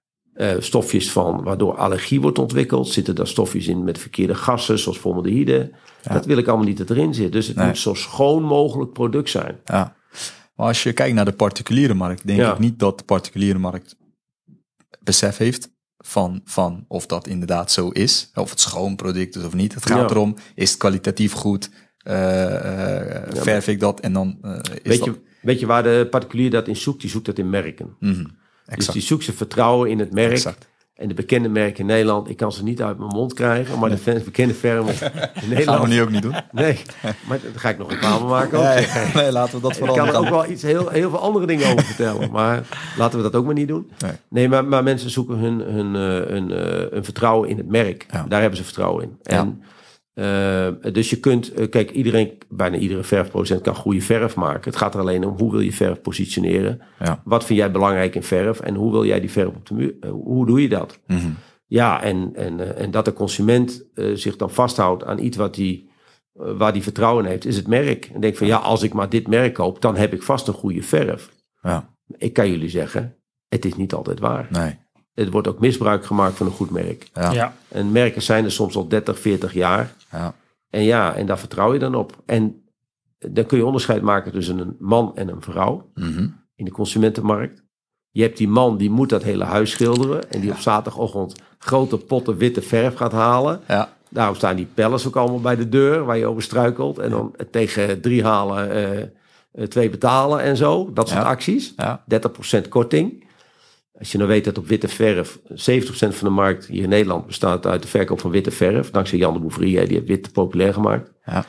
eh, stofjes van waardoor allergie wordt ontwikkeld? Zitten daar stofjes in met verkeerde gassen zoals formaldehyde? Ja. Dat wil ik allemaal niet dat erin zit. Dus het Nee. moet zo schoon mogelijk product zijn. Ja. Maar als je kijkt naar de particuliere markt, denk Ja. ik niet dat de particuliere markt besef heeft van, van of dat inderdaad zo is. Of het schoon product is of niet. Het gaat Ja. erom, is het kwalitatief goed? Eh, eh, verf ik dat en dan is Weet dat... je, weet je waar de particulier dat in zoekt? Die zoekt dat in merken. Mhm. Exact. die zoekt zijn vertrouwen in het merk. exact. En de bekende merken in Nederland, ik kan ze niet uit mijn mond krijgen, maar de bekende firmen in Gaan we Nederland. nu ook niet doen. Nee, maar daar ga ik nog reclame maken ook. Ja, ja. Nee, laten we dat Ik vooral kan niet er ook wel iets, heel, heel veel andere dingen over vertellen, maar laten we dat ook maar niet doen. Nee. Nee, maar, maar mensen zoeken hun, hun, eh, hun, eh, hun vertrouwen in het merk. Ja. Daar hebben ze vertrouwen in. En Eh, dus je kunt, eh, kijk, iedereen, bijna iedere verfproducent kan goede verf maken. Het gaat er alleen om hoe wil je verf positioneren. Ja. Wat vind jij belangrijk in verf en hoe wil jij die verf op de muur? eh, hoe doe je dat? Mhm. Ja, en, en, en dat de consument zich dan vasthoudt aan iets wat die, waar die vertrouwen in heeft, is het merk. En denk van ja, als ik maar dit merk koop, dan heb ik vast een goede verf. Ja, Ik kan jullie zeggen, het is niet altijd waar. nee. Er wordt ook misbruik gemaakt van een goed merk. Ja, ja. Ja. En merken zijn er soms al 30, 40 jaar. En ja, en daar vertrouw je dan op. En dan kun je onderscheid maken tussen een man en een vrouw Mhm. in de consumentenmarkt. Je hebt die man die moet dat hele huis schilderen. En die op zaterdagochtend grote potten witte verf gaat halen. ja. Daarom staan die pellets ook allemaal bij de deur waar je over struikelt. En dan tegen drie halen, eh, eh, twee betalen en zo. Dat soort Ja. acties. ja. 30% korting. Als je nou weet dat op witte verf 70% van de markt hier in Nederland bestaat uit de verkoop van witte verf. Dankzij Jan de Bouvrier, die heeft wit populair gemaakt. Ja.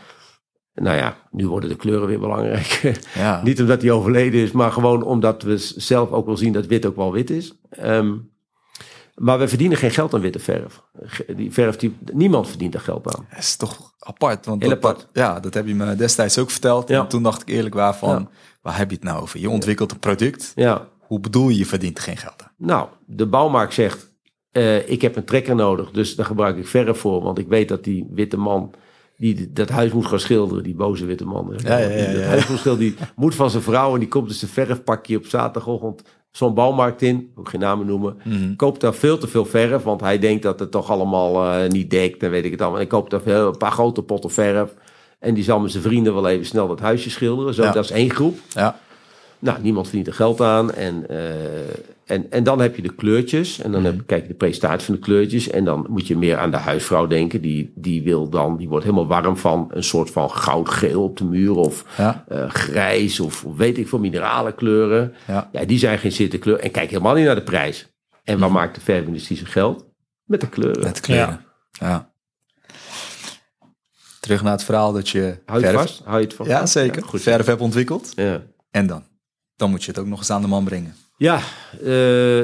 Nou ja, nu worden de kleuren weer belangrijk. ja. Niet omdat hij overleden is, maar gewoon omdat we zelf ook wel zien dat wit ook wel wit is. Ehm, maar we verdienen geen geld aan witte verf. Die verf, die, niemand verdient daar geld aan. Dat is toch apart. Want Heel dat, apart. ja, dat heb je me destijds ook verteld. Ja. En toen dacht ik eerlijk waar van, Ja. waar heb je het nou over? Je ontwikkelt een product. Ja, Hoe bedoel je, je verdient geen geld aan? Nou, de bouwmarkt zegt, eh, ik heb een trekker nodig, dus daar gebruik ik verf voor. Want ik weet dat die witte man, die dat huis moet gaan schilderen, die boze witte man. Ja, ja, ja, dat huis moet schilderen, die moet van zijn vrouw en die komt dus een verfpakje op zaterdagochtend zo'n bouwmarkt in, ook geen namen noemen. Mhm. Koopt daar veel te veel verf, want hij denkt dat het toch allemaal eh, niet dekt en weet ik het allemaal. En koopt daar veel, een paar grote potten verf. En die zal met zijn vrienden wel even snel dat huisje schilderen. Zo, dat is één groep. Ja, Nou, niemand verdient er geld aan. En, eh, en, en dan heb je de kleurtjes. En dan heb, kijk je de presentatie van de kleurtjes. En dan moet je meer aan de huisvrouw denken. Die, die wil dan, die wordt helemaal warm van een soort van goudgeel op de muur. Of ja, eh, grijs of weet ik veel, minerale kleuren. ja. Ja, die zijn geen zitten kleur. En kijk helemaal niet naar de prijs. En waar maakt de verfindustrie zijn geld? Met de kleuren. Met kleuren. Ja. Terug naar het verhaal dat je Hou je verf, vast? Hou je het vast? ja zeker, goed. verf hebt ontwikkeld. Ja. En dan? Dan moet je het ook nog eens aan de man brengen. Ja, eh,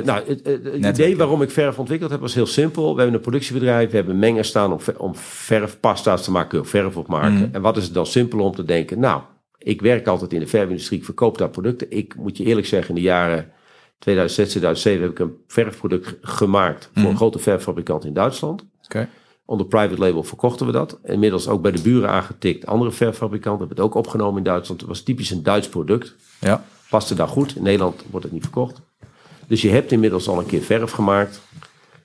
nou, het, idee waarom ik verf ontwikkeld heb was heel simpel. We hebben een productiebedrijf, we hebben mengers staan om, om verfpasta's te maken, verf op maken. Mhm. En wat is het dan simpel om te denken, nou, ik werk altijd in de verfindustrie, ik verkoop daar producten. Ik moet je eerlijk zeggen, in de jaren 2006, 2007 heb ik een verfproduct gemaakt voor Mhm. een grote verffabrikant in Duitsland. Oké. Onder private label verkochten we dat. Inmiddels ook bij de buren aangetikt. Andere verffabrikanten hebben het ook opgenomen in Duitsland. Het was typisch een Duits product Ja. Paste daar goed. In Nederland wordt het niet verkocht. Dus je hebt inmiddels al een keer verf gemaakt.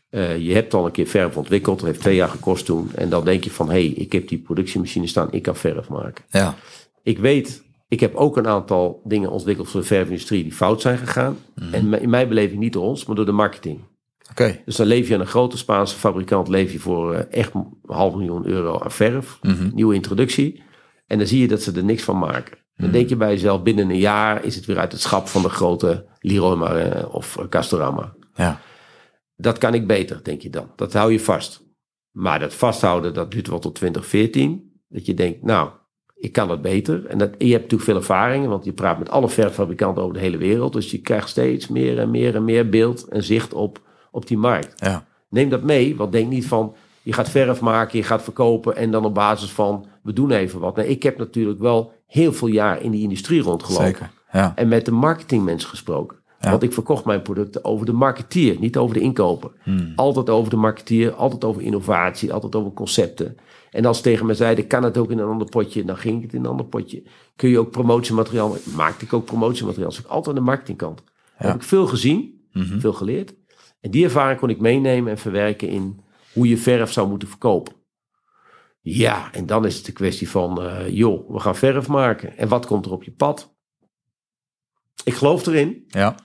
Eh, je hebt al een keer verf ontwikkeld. Dat heeft twee jaar gekost toen. En dan denk je van, hé, hey, ik heb die productiemachine staan. Ik kan verf maken. Ja. Ik weet, ik heb ook een aantal dingen ontwikkeld voor de verfindustrie die fout zijn gegaan. En in mijn beleving niet door ons, maar door de marketing. Oké. Dus dan leef je aan een grote Spaanse fabrikant, leef je voor eh, echt een half miljoen euro aan verf. Mhm. Nieuwe introductie. En dan zie je dat ze er niks van maken. Dan denk je bij jezelf, binnen een jaar is het weer uit het schap van de grote Leroy Merlin of eh, Castorama. Ja. Dat kan ik beter, denk je dan. Dat hou je vast. Maar dat vasthouden, dat duurt wel tot 2014. Dat je denkt, nou, ik kan dat beter. En dat, je hebt natuurlijk veel ervaringen, want je praat met alle verffabrikanten over de hele wereld. Dus je krijgt steeds meer en meer en meer beeld en zicht op, op die markt. Ja. Neem dat mee, want denk niet van je gaat verf maken, je gaat verkopen en dan op basis van we doen even wat. Nee, ik heb natuurlijk wel heel veel jaar in die industrie rondgelopen Zeker. Ja. en met de marketingmensen gesproken. Ja. Want ik verkocht mijn producten over de marketeer, niet over de inkoper. Hmm. Altijd over de marketeer, altijd over innovatie, altijd over concepten. En als ze tegen me zeiden, kan het ook in een ander potje? Dan ging ik het in een ander potje. Kun je ook promotiemateriaal? Maakte ik ook promotiemateriaal. Dus ik altijd aan de marketingkant. Heb ik veel gezien, Mhm. veel geleerd. En die ervaring kon ik meenemen en verwerken in hoe je verf zou moeten verkopen. Ja, en dan is het de kwestie van, eh, joh, we gaan verf maken. En wat komt er op je pad? Ik geloof erin. Ja.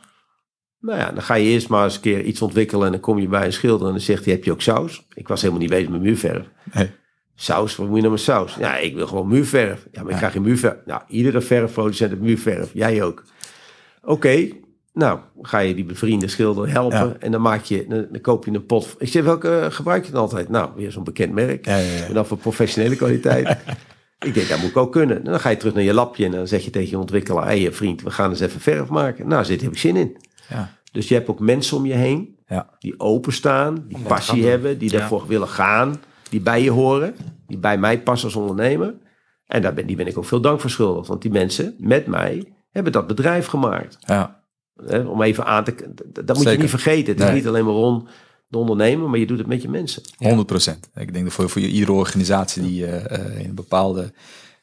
Nou ja, dan ga je eerst maar eens een keer iets ontwikkelen en dan kom je bij een schilder en dan zegt hij, heb je ook saus? Ik was helemaal niet bezig met muurverf. Nee. Saus, wat moet je nou met saus? Ja, ik wil gewoon muurverf. Ja, maar ik Ja. krijg geen muurverf. Nou, iedere verfproducent heeft muurverf. Jij ook. Oké, nou, ga je die bevriende schilder helpen Ja. en dan maak je, dan, dan koop je een pot. Ik zeg, welke eh, gebruik je dan altijd? Nou, weer zo'n bekend merk. Ja, ja, ja. En dan voor professionele kwaliteit. ik denk, dat moet ik ook kunnen. En dan ga je terug naar je lapje en dan zeg je tegen je ontwikkelaar, hé hey, vriend, we gaan eens even verf maken. Nou, zit heb ik zin in. Ja. Dus je hebt ook mensen om je heen Ja. die openstaan, die passie hebben, die Ja. daarvoor willen gaan, die bij je horen. die bij mij passen als ondernemer. En daar ben, die ben ik ook veel dank verschuldigd. Want die mensen met mij hebben dat bedrijf gemaakt. Ja, Hè, om even aan te... Dat moet je niet vergeten. Het is niet alleen maar Ron, de ondernemer, maar je doet het met je mensen. 100 procent. Ik denk dat voor, voor iedere organisatie die eh, eh, in een bepaalde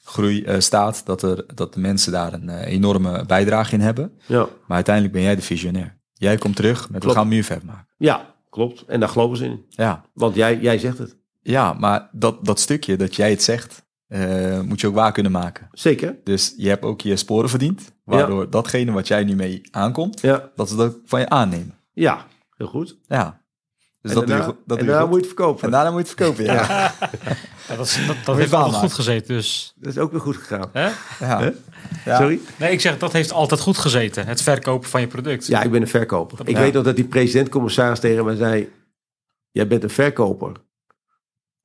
groei eh, staat, dat, er, dat de mensen daar een enorme bijdrage in hebben. Ja, Maar uiteindelijk ben jij de visionair. Jij komt terug met Klopt. we gaan muurverf maken. ja klopt. En daar geloven ze in. Ja, Want jij, jij zegt het. ja maar dat, dat stukje dat jij het zegt, eh, moet je ook waar kunnen maken. Zeker. Dus je hebt ook je sporen verdiend, waardoor datgene wat jij nu mee aankomt, Ja, dat ze dat ook van je aannemen. ja heel goed. Ja. Dus en dat doe je, daarna, dat en doe je daarna goed. moet je het verkopen. En daarna moet je het verkopen, ja. ja. Ja, dat, is- dat, dat heeft altijd goed gezeten. Dus, Dat is ook weer goed gegaan. hè? Hè? Ja. Sorry? Nee, ik zeg dat heeft altijd goed gezeten. Het verkopen van je product. Ja, ik ben een verkoper. Ik Ja. weet nog dat die president-commissaris tegen mij zei... Jij bent een verkoper.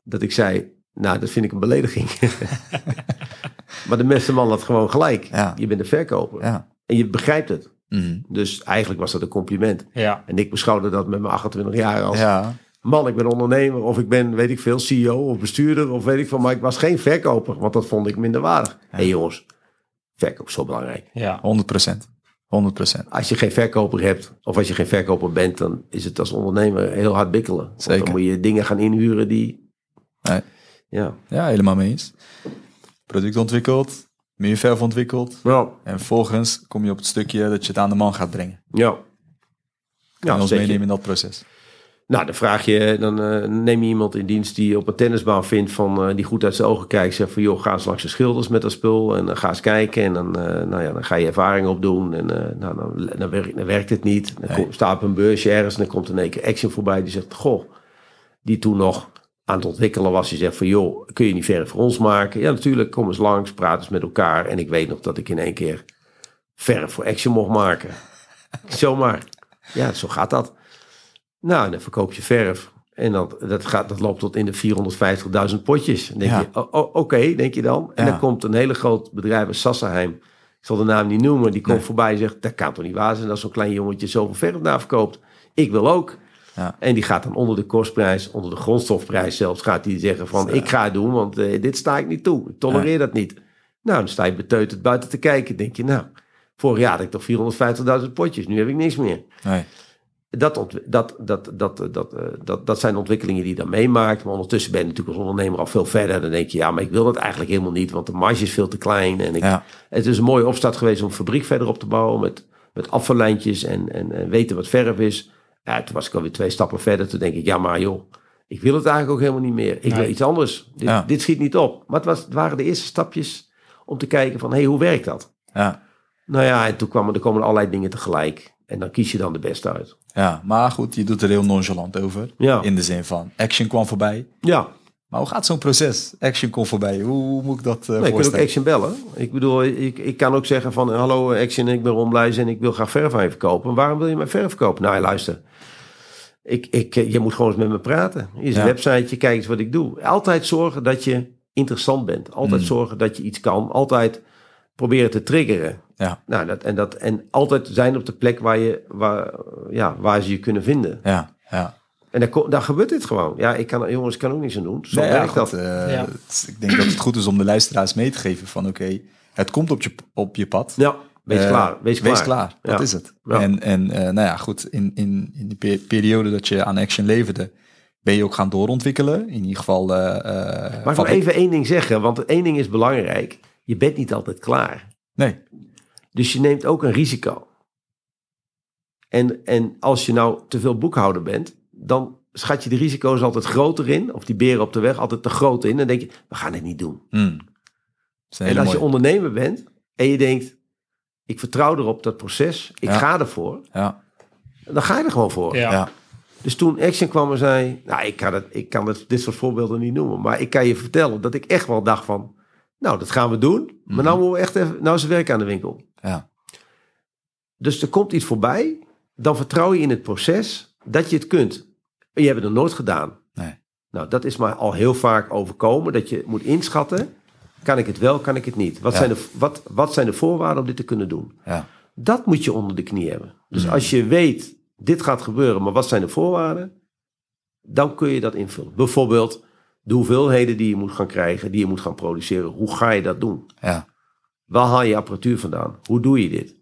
Dat ik zei, nou, dat vind ik een belediging. maar de beste man had gewoon gelijk. Ja. Je bent een verkoper. Ja. En je begrijpt het. Mhm. Dus eigenlijk was dat een compliment. Ja. En ik beschouwde dat met mijn 28 jaar als... ja. Man, ik ben ondernemer of ik ben, weet ik veel, CEO of bestuurder of weet ik veel. Maar ik was geen verkoper, want dat vond ik minder waardig. Hé hey jongens, verkoop is zo belangrijk. Ja. 100 procent. 100 procent. Als je geen verkoper hebt of als je geen verkoper bent, dan is het als ondernemer heel hard bikkelen. Zeker. Dan moet je dingen gaan inhuren die... Nee. Ja. Ja, helemaal mee eens. Product ontwikkeld, muurverf ontwikkeld. Ja. En vervolgens kom je op het stukje dat je het aan de man gaat brengen. Ja. en ons meenemen in dat proces. Nou, dan vraag je, dan eh, neem je iemand in dienst die op een tennisbaan vindt van eh, die goed uit zijn ogen kijkt. Zegt van joh, ga eens langs de schilders met dat spul en dan ga eens kijken. En dan, eh, nou ja, dan ga je ervaring opdoen en eh, nou, dan, dan, werkt, dan werkt het niet. Dan Nee. staat op een beursje ergens en dan komt in één keer Action voorbij die zegt, goh, die toen nog aan het ontwikkelen was. Die zegt van joh, kun je niet verder voor ons maken? Ja, natuurlijk, kom eens langs, praat eens met elkaar. En ik weet nog dat ik in één keer verf voor Action mocht maken. Zomaar. Ja, zo gaat dat. Nou, en dan verkoop je verf. En dat, dat, gaat, dat loopt tot in de 450.000 potjes. Dan denk Ja. je, oh, oh, oké, denk je dan. En Ja. dan komt een hele groot bedrijf als Sassenheim. Ik zal de naam niet noemen. Die komt Nee. voorbij en zegt, dat kan toch niet waar zijn... dat zo'n klein jongetje zoveel verf daar verkoopt. Ik wil ook. Ja. En die gaat dan onder de kostprijs, onder de grondstofprijs zelfs... gaat die zeggen van, ik ga het doen, want eh, dit sta ik niet toe. Ik tolereer dat niet. Nou, dan sta je beteuterd buiten te kijken. denk je, nou, vorig jaar had ik toch 450.000 potjes. Nu heb ik niks meer Nee. dat, dat, dat, dat, dat, eh, dat, dat zijn ontwikkelingen die je dan meemaakt. Maar ondertussen ben je natuurlijk als ondernemer al veel verder. Dan denk je, ja, maar ik wil dat eigenlijk helemaal niet, want de marge is veel te klein. En ik, Ja. het is een mooie opstart geweest om een fabriek verder op te bouwen met, met afvallijntjes en, en, en weten wat verf is. Ja, toen was ik alweer twee stappen verder. Toen denk ik, ja, maar joh, ik wil het eigenlijk ook helemaal niet meer. Ik wil iets anders. Dit, Ja. dit schiet niet op. Maar het, was, het waren de eerste stapjes om te kijken van, hé, hey, hoe werkt dat? Ja. Nou ja, en toen kwamen er komen allerlei dingen tegelijk. En dan kies je dan de beste uit. ja, maar goed, je doet er heel nonchalant over. Ja. In de zin van, action kwam voorbij. Ja, Maar hoe gaat zo'n proces? Action komt voorbij. Hoe, hoe moet ik dat eh Nee, ik kan ook voorstellen? Action bellen. Ik bedoel, ik, ik kan ook zeggen van... Hallo Action, ik ben Ron Blijs en ik wil graag verf aan je verkopen. Waarom wil je mijn verf verkopen? Nou, luister. Ik, ik, eh, je moet gewoon eens met me praten. Is een Ja. websiteje, kijk eens wat ik doe. Altijd zorgen dat je interessant bent. Altijd Mm. zorgen dat je iets kan. Altijd proberen te triggeren. Ja, Nou, dat, en, dat, en altijd zijn op de plek waar, je, waar, ja, waar ze je kunnen vinden. ja, ja. En daar, daar gebeurt dit gewoon. Ja, ik kan, jongens, ik kan ook niks aan doen. Zo Nee, ja, goed, dat. eh, Ja. ik denk dat het goed is om de luisteraars mee te geven van oké, het komt op je, op je pad. Ja, wees Eh, klaar. Wees klaar. Wees klaar, dat Ja. is het. Ja. En, en eh, nou ja, goed, in, in, in die pe- periode dat je aan Action leverde, ben je ook gaan doorontwikkelen. In ieder geval... eh Mag ik nog fabri- even één ding zeggen? Want één ding is belangrijk. Je bent niet altijd klaar. Nee, Dus je neemt ook een risico. En, en als je nou te veel boekhouder bent, dan schat je de risico's altijd groter in. Of die beren op de weg altijd te groot in. Dan denk je, we gaan het niet doen. Hmm. Dat En als je ondernemer bent en je denkt, ik vertrouw erop dat proces. Ik Ja. ga ervoor. Ja, Dan ga je er gewoon voor. Ja. ja. Dus toen Action kwam en zei, nou ik kan, het, ik kan het, dit soort voorbeelden niet noemen. Maar ik kan je vertellen dat ik echt wel dacht van, nou dat gaan we doen. Maar nou moeten we echt even, nou is het werk aan de winkel. ja. Dus er komt iets voorbij, dan vertrouw je in het proces dat je het kunt. En je hebt het nog nooit gedaan. Nee. Nou, dat is maar al heel vaak overkomen, dat je moet inschatten, kan ik het wel, kan ik het niet? Wat, Ja. zijn, de, wat, wat zijn de voorwaarden om dit te kunnen doen? ja. Dat moet je onder de knie hebben. Dus Mm. als je weet, dit gaat gebeuren, maar wat zijn de voorwaarden? Dan kun je dat invullen. Bijvoorbeeld, De hoeveelheden die je moet gaan krijgen, die je moet gaan produceren. Hoe ga je dat doen? Ja. Waar haal je apparatuur vandaan? Hoe doe je dit?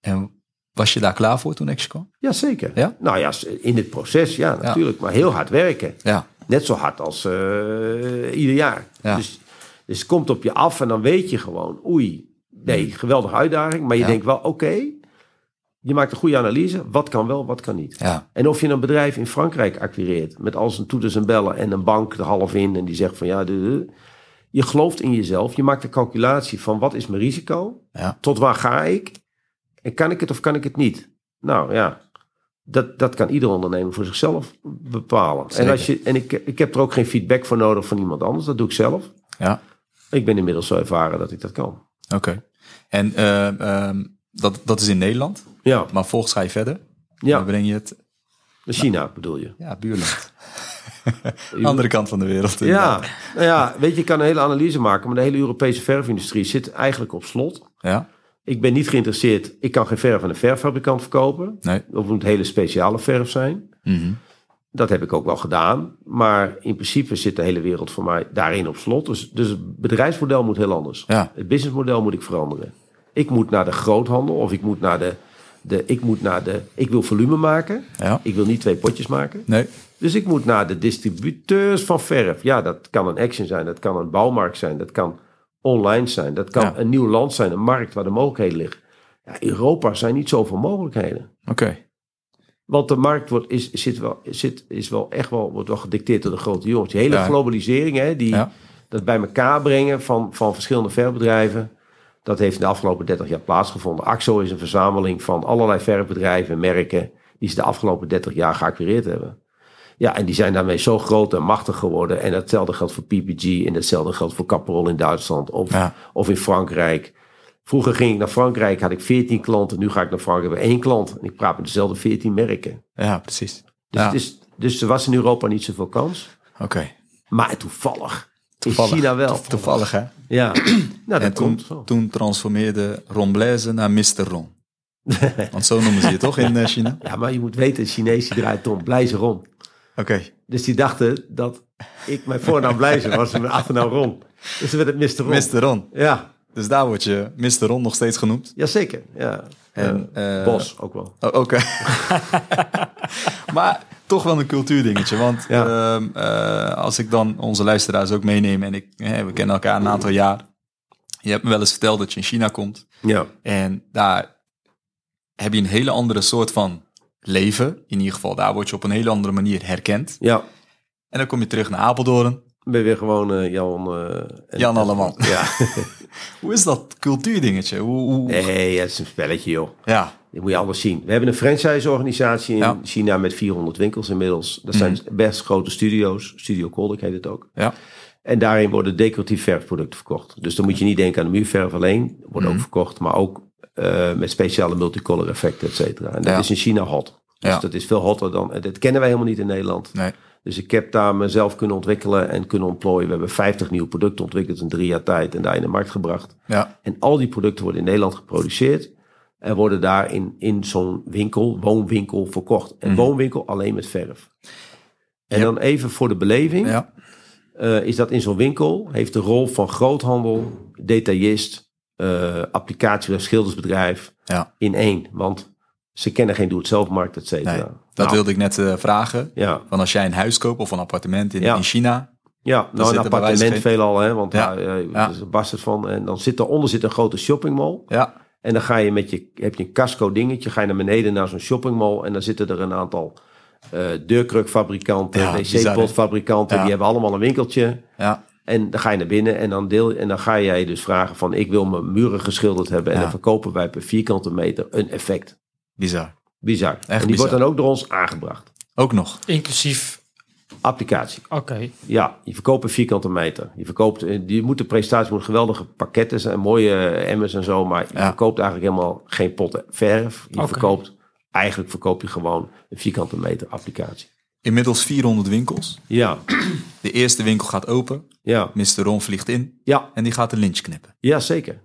En was je daar klaar voor toen Action kwam? Jazeker. Ja? Nou ja, in het proces, ja, natuurlijk. Maar heel hard werken. Ja. Net zo hard als eh, ieder jaar. Ja. Dus, dus het komt op je af en dan weet je gewoon, oei, nee, geweldige uitdaging. Maar je Ja. denkt wel, oké, je maakt een goede analyse. Wat kan wel, wat kan niet. Ja. En of je een bedrijf in Frankrijk acquireert met al zijn toeters en bellen en een bank er half in en die zegt van ja, de, de- je gelooft in jezelf. Je maakt de calculatie van wat is mijn risico? Ja. Tot waar ga ik? En kan ik het of kan ik het niet? Nou ja, dat, dat kan ieder ondernemer voor zichzelf bepalen. En, als je, en ik, ik heb er ook geen feedback voor nodig van iemand anders. Dat doe ik zelf. Ja. Ik ben inmiddels zo ervaren dat ik dat kan. Oké. En eh, ehm, dat, dat is in Nederland. Ja, Maar volgens ga je verder. ja. Dan breng je het... China bedoel je. Ja, buurland. Andere kant van de wereld. Ja, nou ja, weet je, je kan een hele analyse maken, maar de hele Europese verfindustrie zit eigenlijk op slot. Ja? Ik ben niet geïnteresseerd, ik kan geen verf aan een verffabrikant verkopen. Nee. Of het moet hele speciale verf zijn. Mhm. Dat heb ik ook wel gedaan. Maar in principe zit de hele wereld voor mij daarin op slot. Dus, dus het bedrijfsmodel moet heel anders. Ja. Het businessmodel moet ik veranderen. Ik moet naar de groothandel of ik moet naar de, de, ik moet naar de, ik wil volume maken. Ja. Ik wil niet twee potjes maken. Nee. Dus ik moet naar de distributeurs van verf. Ja, dat kan een Action zijn, dat kan een bouwmarkt zijn, dat kan online zijn, dat kan Ja. een nieuw land zijn, een markt waar de mogelijkheden liggen. Ja, Europa zijn niet zoveel mogelijkheden. Oké. Want de markt wordt, is, zit wel, zit, is wel echt wel, wordt wel gedicteerd door de grote jongens. Die hele Ja. globalisering, hè, die, Ja. dat bij elkaar brengen van, van verschillende verfbedrijven. Dat heeft in de afgelopen 30 jaar plaatsgevonden. AXO is een verzameling van allerlei verfbedrijven en merken die ze de afgelopen 30 jaar geacquireerd hebben. Ja, en die zijn daarmee zo groot en machtig geworden. En hetzelfde geldt voor PPG en hetzelfde geldt voor Caprol in Duitsland of, Ja. of in Frankrijk. Vroeger ging ik naar Frankrijk, had ik 14 klanten. Nu ga ik naar Frankrijk, heb ik één klant. En ik praat met dezelfde 14 merken. Ja, precies. Dus, Ja. het is, dus er was in Europa niet zoveel kans. Oké. Maar toevallig. Toevallig. In China wel. To- Toevallig, hè? Ja, nou, En toen, komt zo. toen transformeerde Ron Blaise naar Mr. Ron. Want zo noemen ze je toch in eh, China? Ja, maar je moet weten, Chinees die draait om. Blijze Ron. Oké. Dus die dachten dat ik mijn voornaam Blijze was en mijn achternaam Ron. Dus dan werd het Mr. Ron. Mr. Ron. Ja, Dus daar word je Mr. Ron nog steeds genoemd. jazeker. Ja. En, Ja. eh, Bos ook wel. Oh, Oké. maar toch wel een cultuurdingetje. Want Ja. ehm, eh, als ik dan onze luisteraars ook meeneem... en ik, we kennen elkaar een aantal jaar. Je hebt me wel eens verteld dat je in China komt. Ja, En daar heb je een hele andere soort van leven. In ieder geval, daar word je op een hele andere manier herkend. ja. En dan kom je terug naar Apeldoorn. Ben weer gewoon eh, Jan... eh, en- Jan Alleman. Ja. Hoe is dat cultuurdingetje? Hoe, hoe... Nee, het is een spelletje, joh. Ja, Dat moet je anders zien. We hebben een franchise-organisatie in Ja. Mhm. China met 400 winkels inmiddels. Dat zijn best grote studio's. Studio Koldik heet het ook. ja, En daarin worden decoratief verfproducten verkocht. Dus dan moet je niet denken aan de muurverf alleen. Wordt Mhm. ook verkocht, maar ook eh, met speciale multicolor effecten, et cetera. En dat Ja. is in China hot. Dus Ja. dat is veel hotter dan... Dat kennen wij helemaal niet in Nederland. nee. Dus ik heb daar mezelf kunnen ontwikkelen en kunnen ontplooien. We hebben 50 nieuwe producten ontwikkeld in drie jaar tijd en daar in de markt gebracht. Ja, En al die producten worden in Nederland geproduceerd. En worden daar in, in zo'n winkel, woonwinkel, verkocht. En woonwinkel alleen met verf. En dan even voor de beleving. ja, eh, is dat in zo'n winkel heeft de rol van groothandel, detailist, eh applicatie- of schildersbedrijf ja. in één. Want ze kennen geen doe-het-zelf-markt, et cetera. Nee, dat Nou, wilde ik net eh, vragen. Ja, Want als jij een huis koopt of een appartement in, Ja. in China... ja nou een appartement van- veelal, hè, want Ja, daar eh, ja. is een het van. En dan zit eronder zit een grote shoppingmall. Ja, En dan ga je met je, heb je een casco dingetje, ga je naar beneden naar zo'n shoppingmall. En dan zitten er een aantal eh deurkrukfabrikanten, Ja, wc-potfabrikanten. Ja. Die hebben allemaal een winkeltje. ja, En dan ga je naar binnen en dan, deel, en dan ga jij dus vragen van ik wil mijn muren geschilderd hebben. En dan verkopen wij per vierkante meter een effect. Bizar. Bizar. en die bizar. wordt dan ook door ons aangebracht. Ook nog. Inclusief, Applicatie. oké. Ja, je verkoopt een vierkante meter. Je verkoopt, eh, die moet de prestatie moet geweldige pakketten zijn, mooie eh, emmers en zo. Maar je Ja. verkoopt eigenlijk helemaal geen potten verf. Je verkoopt, eigenlijk verkoop je gewoon een vierkante meter applicatie. Inmiddels 400 winkels. Ja, De eerste winkel gaat open. ja, Mr. Ron vliegt in. ja, En die gaat een lynch knippen. ja, zeker.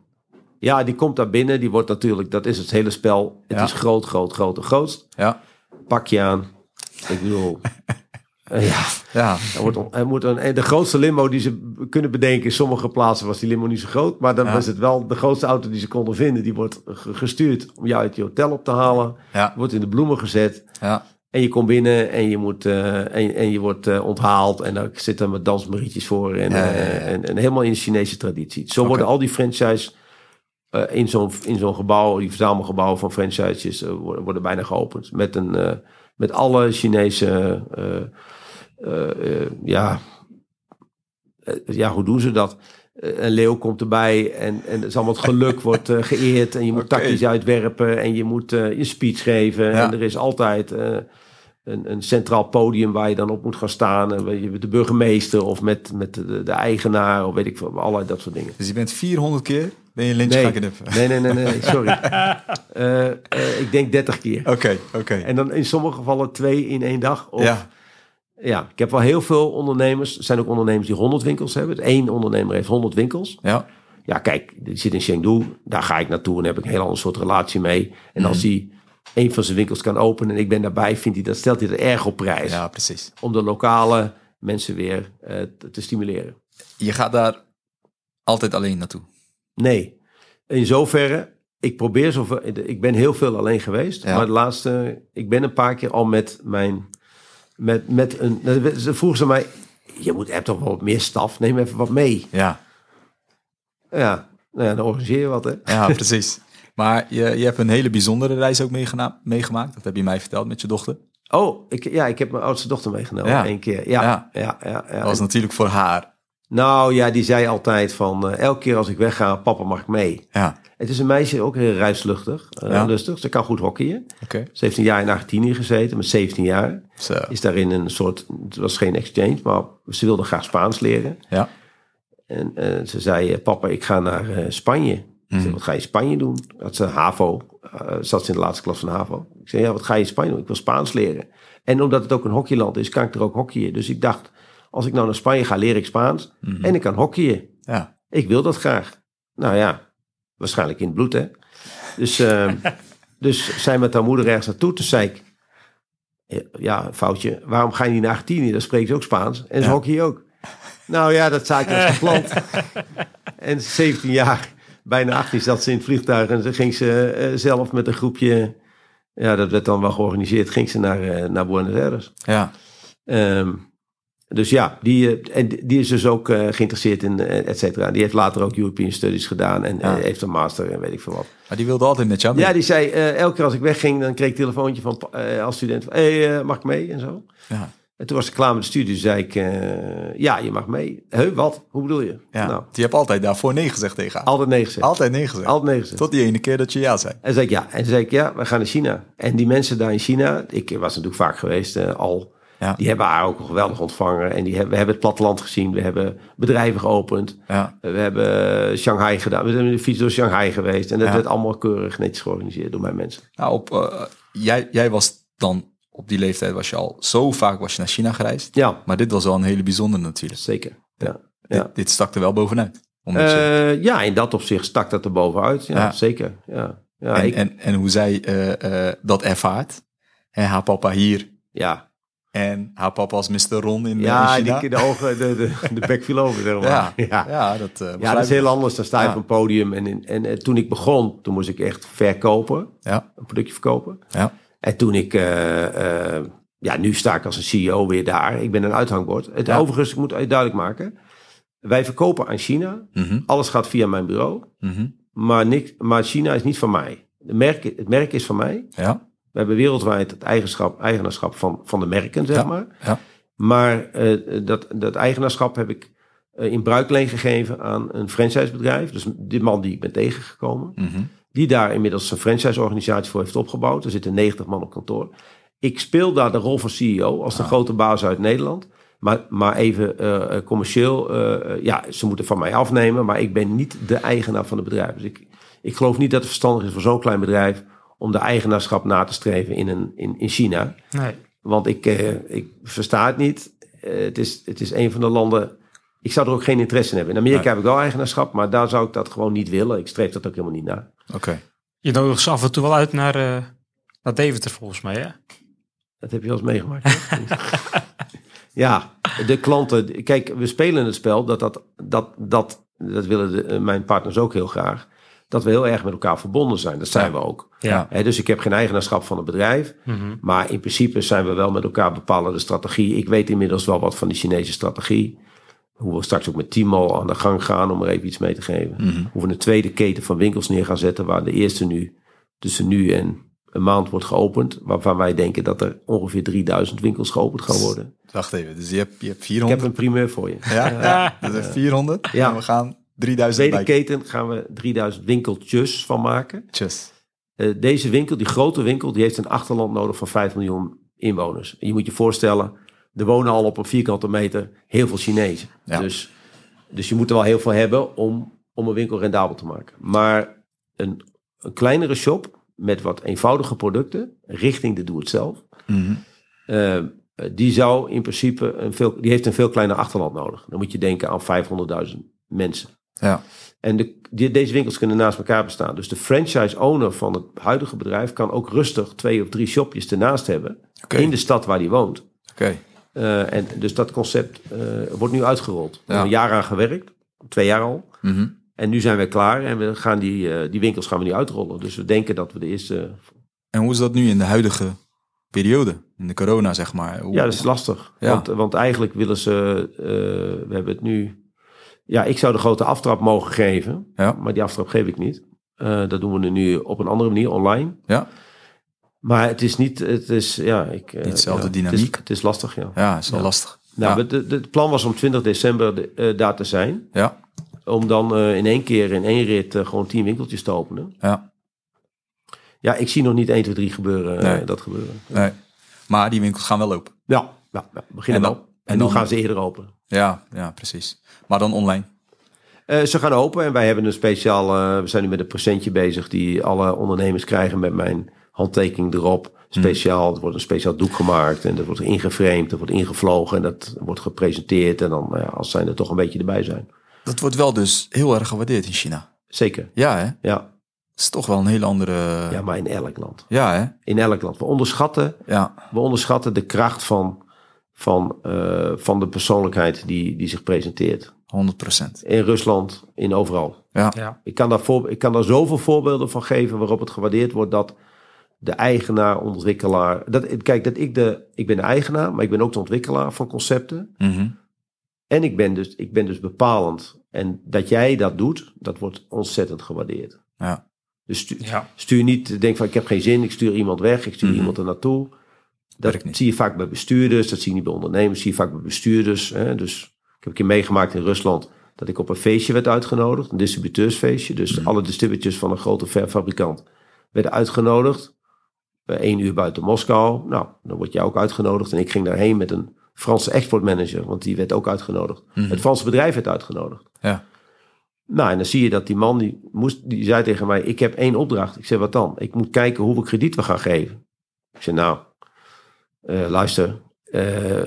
Ja, die komt daar binnen. Die wordt natuurlijk, dat is het hele spel. Het Ja. is groot, groot, groot en grootst. Ja, Pak je aan. Ik bedoel, Eh, ja, Ja, er, wordt, er moet een, en de grootste limo die ze kunnen bedenken... in sommige plaatsen was die limo niet zo groot... maar dan Ja. was het wel de grootste auto die ze konden vinden. Die wordt ge- gestuurd om jou uit je hotel op te halen. ja, Wordt in de bloemen gezet. ja. En je komt binnen en je, moet, eh, en, en je wordt eh, onthaald. En dan zitten met dansmarietjes voor. En, eh, en, en helemaal in de Chinese traditie. Zo worden al die franchise eh, in zo'n in zo'n gebouw, die verzamelgebouwen van franchises, eh, worden, worden bijna geopend. Met, een, eh, met alle Chinese, ja, ja, hoe doen ze dat? Een leeuw komt erbij en, en het is allemaal het geluk wordt geëerd. En je moet Oké. takjes uitwerpen en je moet je speech geven. Ja. En er is altijd een, een centraal podium waar je dan op moet gaan staan. En weet je, met de burgemeester of met, met de, de eigenaar of weet ik veel. Allerlei dat soort dingen. Dus je bent 400 keer ben je een lintje Nee. gaan knippen. Nee, nee, nee, nee, sorry. Eh, eh, ik denk 30 keer. Oké, oké. En dan in sommige gevallen twee in één dag. Of, Ja, ja, ik heb wel heel veel ondernemers. Er zijn ook ondernemers die 100 winkels hebben. Eén ondernemer heeft 100 winkels. ja, Ja, kijk, die zit in Chengdu. Daar ga ik naartoe en heb ik een heel ander soort relatie mee. En als hij een van zijn winkels kan openen en ik ben daarbij, vindt hij dat, stelt hij dat erg op prijs. ja, precies. Om de lokale mensen weer eh, te, te stimuleren. Je gaat daar altijd alleen naartoe. Nee, in zoverre, ik probeer zoveel, ik ben heel veel alleen geweest. Ja. Maar de laatste, ik ben een paar keer al met mijn, met, met een, ze vroegen ze mij, je moet, hebt toch wel wat meer staf, neem even wat mee. Ja, Ja, nou ja, dan organiseer je wat hè. ja precies. Maar je, je hebt een hele bijzondere reis ook meegemaakt. Dat heb je mij verteld met je dochter. Oh, ik, ja, ik heb mijn oudste dochter meegenomen Ja. één keer. Ja, Ja. ja, ja. ja, Dat was natuurlijk voor haar. Nou ja, die zei altijd van, eh, elke keer als ik wegga, papa mag ik mee. Ja, Het is een meisje, ook heel reisluchtig, Ja. lustig. Ze kan goed hockeyen. oké. Ze heeft een jaar in Argentinië gezeten, met 17 jaar. Zo. Is daarin een soort, het was geen exchange, maar ze wilde graag Spaans leren. Ja, En eh, ze zei, papa, ik ga naar Spanje. Mhm. zei, wat ga je in Spanje doen? Dat ze HAVO, zat ze in de laatste klas van HAVO. Ik zei, ja, wat ga je in Spanje doen? Ik wil Spaans leren. En omdat het ook een hockeyland is, kan ik er ook hockeyen. Dus ik dacht, als ik nou naar Spanje ga, leer ik Spaans. Mhm. En ik kan hockeyen. ja. Ik wil dat graag. Nou ja, waarschijnlijk in het bloed, hè. Dus, eh, dus zij met haar moeder ergens naartoe. Toen zei ik, ja, foutje, waarom ga je niet naar Argentinië? Daar spreekt ze ook Spaans. En ze Ja. hockey ook. Nou ja, dat zei ik als gepland. en 17 jaar, bijna 18, zat ze in het vliegtuig. En ze ging ze eh, zelf met een groepje, ja, dat werd dan wel georganiseerd, ging ze naar, eh, naar Buenos Aires. ja. Ehm, dus ja, die, eh, en die is dus ook eh, geïnteresseerd in, eh, et cetera. Die heeft later ook European Studies gedaan en Ja. heeft een master en weet ik veel wat. Maar die wilde altijd met jou mee. Ja, die zei, elke keer als ik wegging, dan kreeg ik een telefoontje van, als student van, hey, mag ik mee en zo. Ja. En toen was ik klaar met de studie, zei ik, ja, je mag mee. Huh, wat? Hoe bedoel je? Ja. Nou, Die hebt altijd daarvoor nee gezegd tegen haar. altijd nee gezegd. Altijd nee gezegd. Altijd nee gezegd. Tot die ene keer dat je ja zei. En zei ik, ja. En zei ik, ja, we gaan naar China. En die mensen daar in China, ik was natuurlijk vaak geweest al... Ja. Die hebben haar ook geweldig ontvangen. En die hebben, we hebben het platteland gezien. We hebben bedrijven geopend. Ja, We hebben Shanghai gedaan. We zijn de fiets door Shanghai geweest. En dat Ja. werd allemaal keurig netjes georganiseerd door mijn mensen. nou, op, eh, jij, jij was dan op die leeftijd was je al zo vaak was je naar China gereisd. Ja, Maar dit was wel een hele bijzondere natuurlijk. zeker. Ja, ja. Dit, dit stak er wel bovenuit. Je- Eh, ja, in dat opzicht stak dat er bovenuit. Ja, Ja. zeker. Ja, ja, en, ik, en, en hoe zij eh, eh, dat ervaart. En haar papa hier. ja. En haar papa als Mr. Ron in, eh, ja in China. die, de ogen, de, de, de bek viel over. Zeg maar. ja, ja. ja. dat eh Ja, dat is heel anders. Dan sta je Ja. op een podium. En, in- en, eh, toen ik begon, toen moest ik echt verkopen. Ja, Een productje verkopen. ja, En toen ik... ja, nu sta ik als een CEO weer daar. Ik ben een uithangbord. Het Ja. overigens, ik moet duidelijk maken. Wij verkopen aan China. mhm, Alles gaat via mijn bureau. mhm, Maar, niks, maar China is niet van mij. De merk, het merk is van mij. ja, We hebben wereldwijd het eigenschap, eigenaarschap van, van de merken, zeg Ja. maar. ja, Maar eh, dat, dat eigenaarschap heb ik eh, in bruikleen gegeven aan een franchisebedrijf. Dus die man die ik ben tegengekomen. mhm, Die daar inmiddels een franchiseorganisatie voor heeft opgebouwd. Er zitten 90 man op kantoor. Ik speel daar de rol van CEO als de grote baas uit Nederland. Maar, maar even eh, commercieel, ja, ze moeten van mij afnemen. Maar ik ben niet de eigenaar van het bedrijf. Dus ik, ik geloof niet dat het verstandig is voor zo'n klein bedrijf... om de eigenaarschap na te streven in, een, in, in China. Nee. Want ik, eh, ik versta het niet. Eh, het, is, het is een van de landen... Ik zou er ook geen interesse in hebben. In Amerika Nee. heb ik wel eigenaarschap, maar daar zou ik dat gewoon niet willen. Ik streef dat ook helemaal niet naar. oké. Je nodigt ze af en toe wel uit naar, eh naar Deventer volgens mij, hè? Dat heb je wel eens meegemaakt. Ja, de klanten. Kijk, we spelen het spel dat dat, dat, dat, dat willen de, mijn partners ook heel graag. Dat we heel erg met elkaar verbonden zijn. Dat zijn Ja. we ook. Ja. Dus ik heb geen eigenaarschap van het bedrijf. Mhm. Maar in principe zijn we wel met elkaar bepalen de strategie. Ik weet inmiddels wel wat van die Chinese strategie. Hoe we straks ook met Timo aan de gang gaan om er even iets mee te geven. Mhm. Hoe we een tweede keten van winkels neer gaan zetten. Waar de eerste nu tussen nu en een maand wordt geopend. Waarvan wij denken dat er ongeveer 3000 winkels geopend gaan worden. Wacht even, dus je hebt, je hebt Ik 400. heb een primeur voor je. Ja, ja. Dus zijn 400. Ja. En we gaan 3000 tweede bij. keten gaan we 3000 winkeltjes van maken. Tjus. Eh, deze winkel, die grote winkel, die heeft een achterland nodig van 5 miljoen inwoners. En je moet je voorstellen, er wonen al op een vierkante meter heel veel Chinezen. Ja. Dus, dus je moet er wel heel veel hebben om, om een winkel rendabel te maken. Maar een, een kleinere shop met wat eenvoudige producten, richting de doe-het-zelf, Mhm. eh, die zou in principe een veel, die heeft een veel kleiner achterland nodig. Dan moet je denken aan 500.000 mensen. Ja. En de, die, deze winkels kunnen naast elkaar bestaan. Dus de franchise-owner van het huidige bedrijf kan ook rustig twee of drie shopjes ernaast hebben. In de stad waar hij woont. Oké. Eh, en dus dat concept eh, wordt nu uitgerold. We Ja. hebben een jaar aan gewerkt. Twee jaar al. Mhm. En nu zijn we klaar. En we gaan die, eh, die winkels gaan we nu uitrollen. Dus we denken dat we de eerste... En hoe is dat nu in de huidige periode? In de corona, zeg maar. Hoe, Ja, dat is lastig. Ja. Want, want eigenlijk willen ze... we hebben het nu... Ja, ik zou de grote aftrap mogen geven. Ja. Maar die aftrap geef ik niet. Eh, dat doen we nu op een andere manier, online. Ja. Maar het is niet, het is, ja, ik... eh, Niet dezelfde ja, dynamiek. Het is, het is lastig, ja. Ja, is wel Ja. lastig. Nou, ja. het plan was om 20 december de, eh, daar te zijn. ja. Om dan eh, in één keer, in één rit, eh, gewoon 10 winkeltjes te openen. Ja. Ja, ik zie nog niet 1, 2, 3 gebeuren, eh, Nee. dat gebeuren. Nee. Maar die winkels gaan wel open. Ja, ja, beginnen En dan- wel. En, en nu dan- gaan ze eerder open. Ja, ja, precies. Maar dan online. Eh, ze gaan open en wij hebben een speciaal... eh, we zijn nu met een presentje bezig die alle ondernemers krijgen met mijn handtekening erop. Speciaal, er wordt een speciaal doek gemaakt en dat wordt ingeframed, dat wordt ingevlogen en dat wordt gepresenteerd. En dan, nou ja, als zij er toch een beetje erbij zijn. Dat wordt wel dus heel erg gewaardeerd in China. Zeker, Ja, hè? ja. Dat is toch wel een heel andere... Ja, maar in elk land. Ja, hè? In elk land. We onderschatten, Ja. we onderschatten de kracht van, van, eh, van de persoonlijkheid die, die zich presenteert. 100 procent. In Rusland, in overal. Ja. Ja. Ik kan, daar voor, ik kan daar zoveel voorbeelden van geven waarop het gewaardeerd wordt dat de eigenaar, ontwikkelaar. Dat, kijk, dat ik, de, ik ben de eigenaar, maar ik ben ook de ontwikkelaar van concepten. Mhm. En ik ben, dus, ik ben dus bepalend. En dat jij dat doet, dat wordt ontzettend gewaardeerd. Ja. Dus stu- Ja. stuur niet, denk van ik heb geen zin, ik stuur iemand weg, ik stuur Mhm. iemand er naartoe. Dat zie je vaak bij bestuurders, dat zie je niet bij ondernemers, zie je vaak bij bestuurders. Hè. Dus ik heb een keer meegemaakt in Rusland dat ik op een feestje werd uitgenodigd, een distributeursfeestje. Dus Mhm. alle distributeurs van een grote verfabrikant werden uitgenodigd. Bij één uur buiten Moskou. Nou, dan word jij ook uitgenodigd. En ik ging daarheen met een Franse exportmanager, want die werd ook uitgenodigd. Mhm. Het Franse bedrijf werd uitgenodigd. Ja. Nou, en dan zie je dat die man, die, moest, die zei tegen mij, ik heb één opdracht. Ik zei, wat dan? Ik moet kijken hoeveel krediet we gaan geven. Ik zei, nou, eh, luister, eh,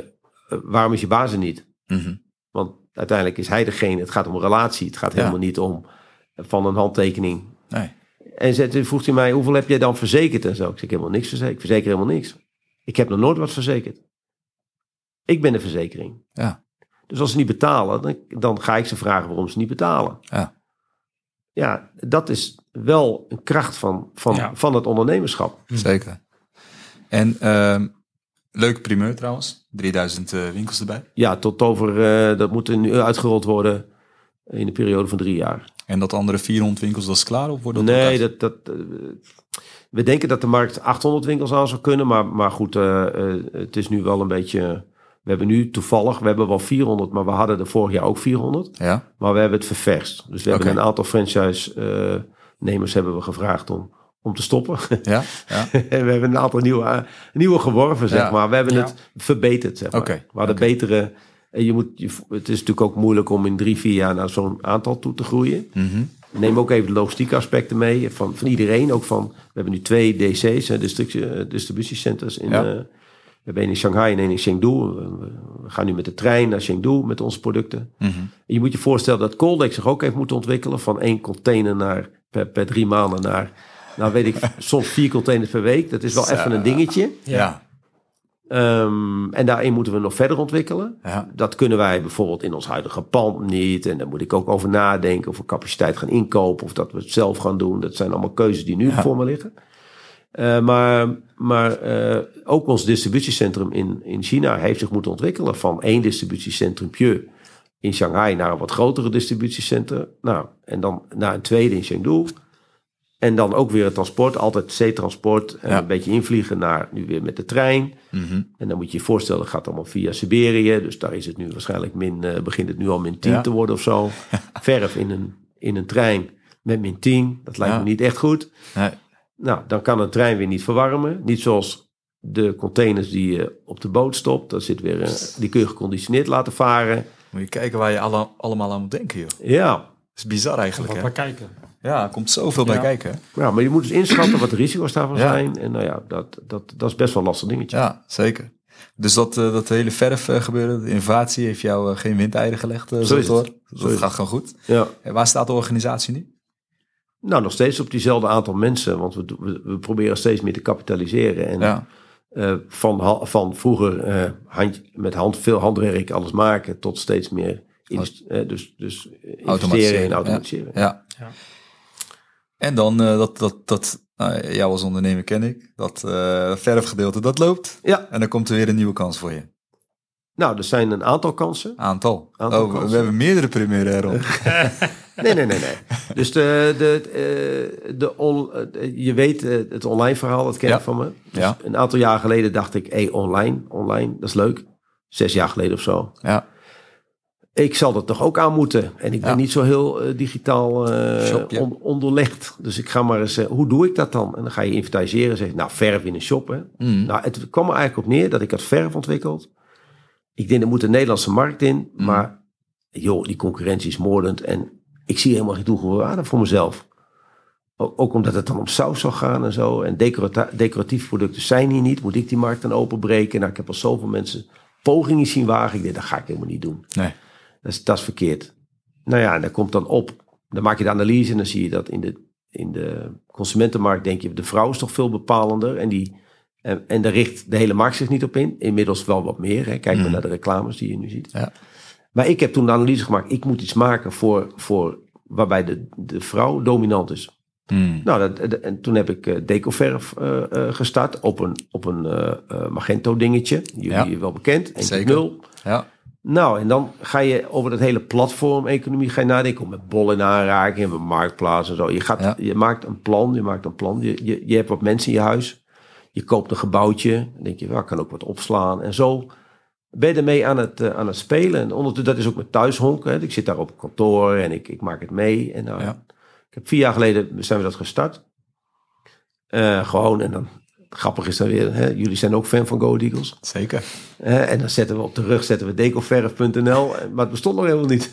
waarom is je baas er niet? Mhm. Want uiteindelijk is hij degene, het gaat om een relatie. Het gaat Ja. helemaal niet om van een handtekening. Nee. En ze- toen vroeg hij mij, hoeveel heb jij dan verzekerd en zo? Ik zeg, helemaal niks verzekerd. Ik verzeker helemaal niks. Ik heb nog nooit wat verzekerd. Ik ben de verzekering. Ja. Dus als ze niet betalen, dan, dan ga ik ze vragen waarom ze niet betalen. Ja. Ja, dat is wel een kracht van, van, Ja. van het ondernemerschap. Zeker. En ehm leuke primeur trouwens. 3000 eh, winkels erbij. Ja, tot over, eh, dat moet nu uitgerold worden in de periode van drie jaar. En dat andere 400 winkels, dat is klaar? Of wordt dat nee, dat, dat, eh, we denken dat de markt 800 winkels aan zou kunnen. Maar, maar goed, het is nu wel een beetje... We hebben nu toevallig, we hebben wel 400, maar we hadden er vorig jaar ook 400. uit? Ja. Maar we hebben het ververst. Dus we hebben een aantal franchise-nemers hebben we gevraagd om, om te stoppen. Ja? Ja? en we hebben een aantal nieuwe, eh, nieuwe geworven, zeg Ja. maar. We hebben Ja. het verbeterd, zeg maar. Oké. We hadden Oké. betere... en Je moet, je, het is natuurlijk ook moeilijk om in drie, vier jaar naar zo'n aantal toe te groeien. Mhm. Neem ook even de logistieke aspecten mee van, van iedereen. Ook van, we hebben nu twee DC's, eh, distributiecenters. In, Ja. eh, we hebben één in Shanghai en één in Chengdu. We, gaan nu met de trein naar Chengdu met onze producten. Mhm. Je moet je voorstellen dat Coldex zich ook heeft moeten ontwikkelen. Van één container naar, per, per drie maanden naar, nou weet ik, soms vier containers per week. Dat is wel even een dingetje. Ja. Ehm, en daarin moeten we nog verder ontwikkelen. Ja. Dat kunnen wij bijvoorbeeld in ons huidige pand niet. En daar moet ik ook over nadenken of we capaciteit gaan inkopen of dat we het zelf gaan doen. Dat zijn allemaal keuzes die nu Ja. voor me liggen. Eh, maar maar eh, ook ons distributiecentrum in, in China heeft zich moeten ontwikkelen van één distributiecentrum in Shanghai naar een wat grotere distributiecentrum. Nou, en dan naar een tweede in Chengdu. En dan ook weer het transport, altijd zeetransport. En Ja. een beetje invliegen naar nu weer met de trein. Mhm. En dan moet je je voorstellen, het gaat allemaal via Siberië. Dus daar is het nu waarschijnlijk min, eh, begint het nu al min 10 Ja. te worden of zo. Verf in een, in een trein met min 10. Dat lijkt Ja. me niet echt goed. Nee. Nou, dan kan een trein weer niet verwarmen. Niet zoals de containers die je op de boot stopt. Dat zit weer, die kun je geconditioneerd laten varen. Moet je kijken waar je alle, allemaal aan moet denken, joh. Ja, Dat is bizar eigenlijk, Wat hè? maar kijken. Ja, er komt zoveel Ja. bij kijken. ja maar je moet dus inschatten wat de risico's daarvan Ja. zijn. En nou ja, dat, dat, dat is best wel een lastig dingetje. Ja, zeker. Dus dat, eh, dat hele verf eh, gebeuren, de innovatie, heeft jou eh, geen windeieren gelegd, Zo het. horen. Zo Dat is gaat gewoon goed. Ja. En waar staat de organisatie nu? Nou, nog steeds op diezelfde aantal mensen. Want we, we, we proberen steeds meer te kapitaliseren. En Ja, eh, van, van vroeger eh, hand, met hand, veel handwerk alles maken tot steeds meer eh, dus, dus investeren Automatiseren, en ja. automatiseren. ja. Ja. En dan eh, dat, dat, dat nou, jou als ondernemer ken ik, dat eh, verfgedeelte, dat loopt. Ja. En dan komt er weer een nieuwe kans voor je. Nou, er zijn een aantal kansen. Aantal. Aantal oh, we- hebben meerdere primaire erom. Nee, nee, nee, nee. Dus de, de, eh, de on, je weet het online verhaal, dat ken Ja. je van me. Dus Ja. Een aantal jaar geleden dacht ik, hey, online, online, dat is leuk. Zes jaar geleden of zo. ja, Ik zal er toch ook aan moeten. En ik ben Ja. niet zo heel eh, digitaal eh, on- onderlegd. Dus ik ga maar eens, eh, hoe doe ik dat dan? En dan ga je inventariseren. Zeg, nou, verf in een shop. Hè. Mm. Nou, het kwam er eigenlijk op neer dat ik had verf ontwikkeld. Ik denk, er moet de Nederlandse markt in. Mm. Maar joh, die concurrentie is moordend. En ik zie helemaal geen toegevoegde waarde voor mezelf. Ook omdat het dan om saus zou gaan en zo. En decoratieve producten zijn hier niet. Moet ik die markt dan openbreken? Nou, ik heb al zoveel mensen pogingen zien wagen. Ik denk, dat ga ik helemaal niet doen. Nee. Dat is, dat is verkeerd. Nou ja, en dat komt dan op. Dan maak je de analyse en dan zie je dat in de, in de consumentenmarkt denk je, de vrouw is toch veel bepalender. En, die, en, en daar richt de hele markt zich niet op in. Inmiddels wel wat meer. Hè. Kijk maar Mhm. naar de reclames die je nu ziet. Ja. Maar ik heb toen de analyse gemaakt. Ik moet iets maken voor, voor waarbij de, de vrouw dominant is. Mm. Nou, dat, dat- en toen heb ik eh, decoverf eh, eh, gestart op een, op een Magento dingetje. Jullie Ja. wel bekend. 1.0. Zeker. Ja, Nou, en dan ga je over dat hele platform-economie ga je nadenken. Met bol in aanraking en met marktplaats en zo. Je, gaat, Ja. je maakt een plan, je maakt een plan. Je, je, je hebt wat mensen in je huis. Je koopt een gebouwtje. Dan denk je, well, ik kan ook wat opslaan. En zo ben je ermee aan het, eh, aan het spelen. En ondertussen, dat is ook met thuishonken. Hè. Ik zit daar op kantoor en ik, ik maak het mee. En nou, Ja. ik heb vier jaar geleden zijn we dat gestart. Eh, gewoon, en dan grappig is dan weer, hè, jullie zijn ook fan van Go Eagles. zeker. En dan zetten we op de rug zetten we decoverf.nl. Maar het bestond nog helemaal niet.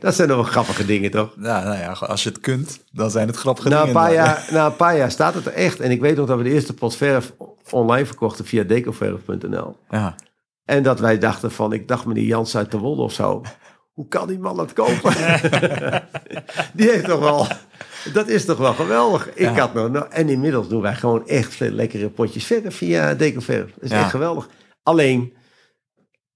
dat zijn nog wel grappige dingen, toch? Ja, nou ja, als je het kunt, dan zijn het grappige Na een, dingen. paar inderdaad. jaar, na een paar jaar staat het er echt. En ik weet nog dat we de eerste pot verf online verkochten via decoverf.nl. Ja. En dat wij dachten van, ik dacht meneer Jans uit de Wolde of zo. Hoe kan die man dat kopen? die heeft toch wel... Dat is toch wel geweldig. Ik Ja. had nog, nou, en inmiddels doen wij gewoon echt lekkere potjes verf via Decoverf. Dat is Ja. echt geweldig. Alleen,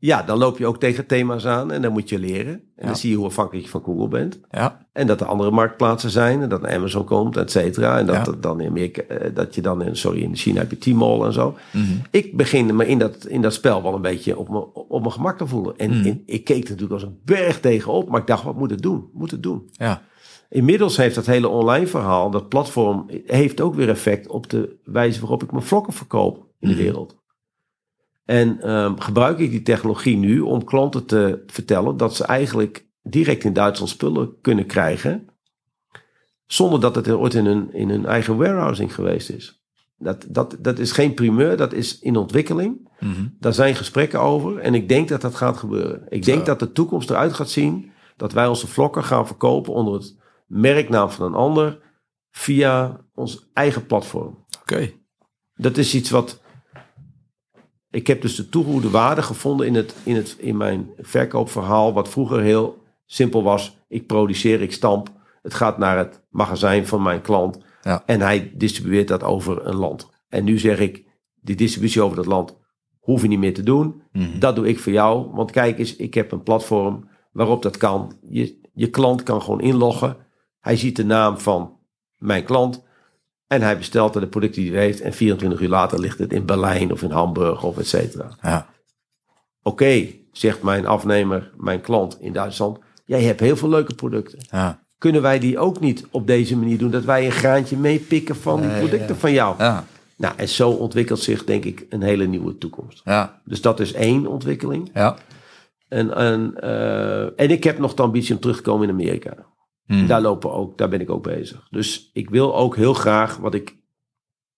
ja, dan loop je ook tegen thema's aan en dan moet je leren. En Ja. dan zie je hoe afhankelijk je van Google bent. Ja. En dat er andere marktplaatsen zijn. En dat Amazon komt, et cetera. En dat, Ja. dat dan in Amerika, eh, dat je dan in, sorry, in China heb je Tmall en zo. Mhm. Ik begin me in dat, in dat spel wel een beetje op mijn, op mijn gemak te voelen. En, Mhm. en ik keek er natuurlijk als een berg tegenop. Maar ik dacht, wat moet het doen? Moet het doen? Ja. Inmiddels heeft dat hele online verhaal, dat platform, heeft ook weer effect op de wijze waarop ik mijn vlokken verkoop in de Mhm. wereld. En ehm, gebruik ik die technologie nu om klanten te vertellen dat ze eigenlijk direct in Duitsland spullen kunnen krijgen, zonder dat het ooit in hun, in hun eigen warehousing geweest is. Dat, dat, dat is geen primeur, dat is in ontwikkeling. Mhm. Daar zijn gesprekken over en ik denk dat dat gaat gebeuren. Ik denk dat de toekomst eruit gaat zien dat wij onze vlokken gaan verkopen onder het merknaam van een ander via ons eigen platform. Oké. Dat is iets wat. Ik heb dus de toegevoegde waarde gevonden in, het, in, het, in mijn verkoopverhaal, wat vroeger heel simpel was. Ik produceer, ik stamp. Het gaat naar het magazijn van mijn klant. Ja. En hij distribueert dat over een land. En nu zeg ik, die distributie over dat land Hoef je niet meer te doen. Mhm. Dat doe ik voor jou. Want kijk eens, ik heb een platform waarop dat kan. Je, je klant kan gewoon inloggen. Hij ziet de naam van mijn klant. En hij bestelt de producten die hij heeft. En 24 uur later ligt het in Berlijn of in Hamburg of et cetera. Ja. Oké, zegt mijn afnemer, mijn klant in Duitsland. Jij hebt heel veel leuke producten. Ja. Kunnen wij die ook niet op deze manier doen? Dat wij een graantje meepikken van die producten ja. van jou. Ja. Nou, en zo ontwikkelt zich denk ik een hele nieuwe toekomst. Ja. Dus dat is één ontwikkeling. Ja. En, en, eh, en ik heb nog de ambitie om terug te komen in Amerika. Mhm. Daar, lopen ook, daar ben ik ook bezig. Dus ik wil ook heel graag wat ik.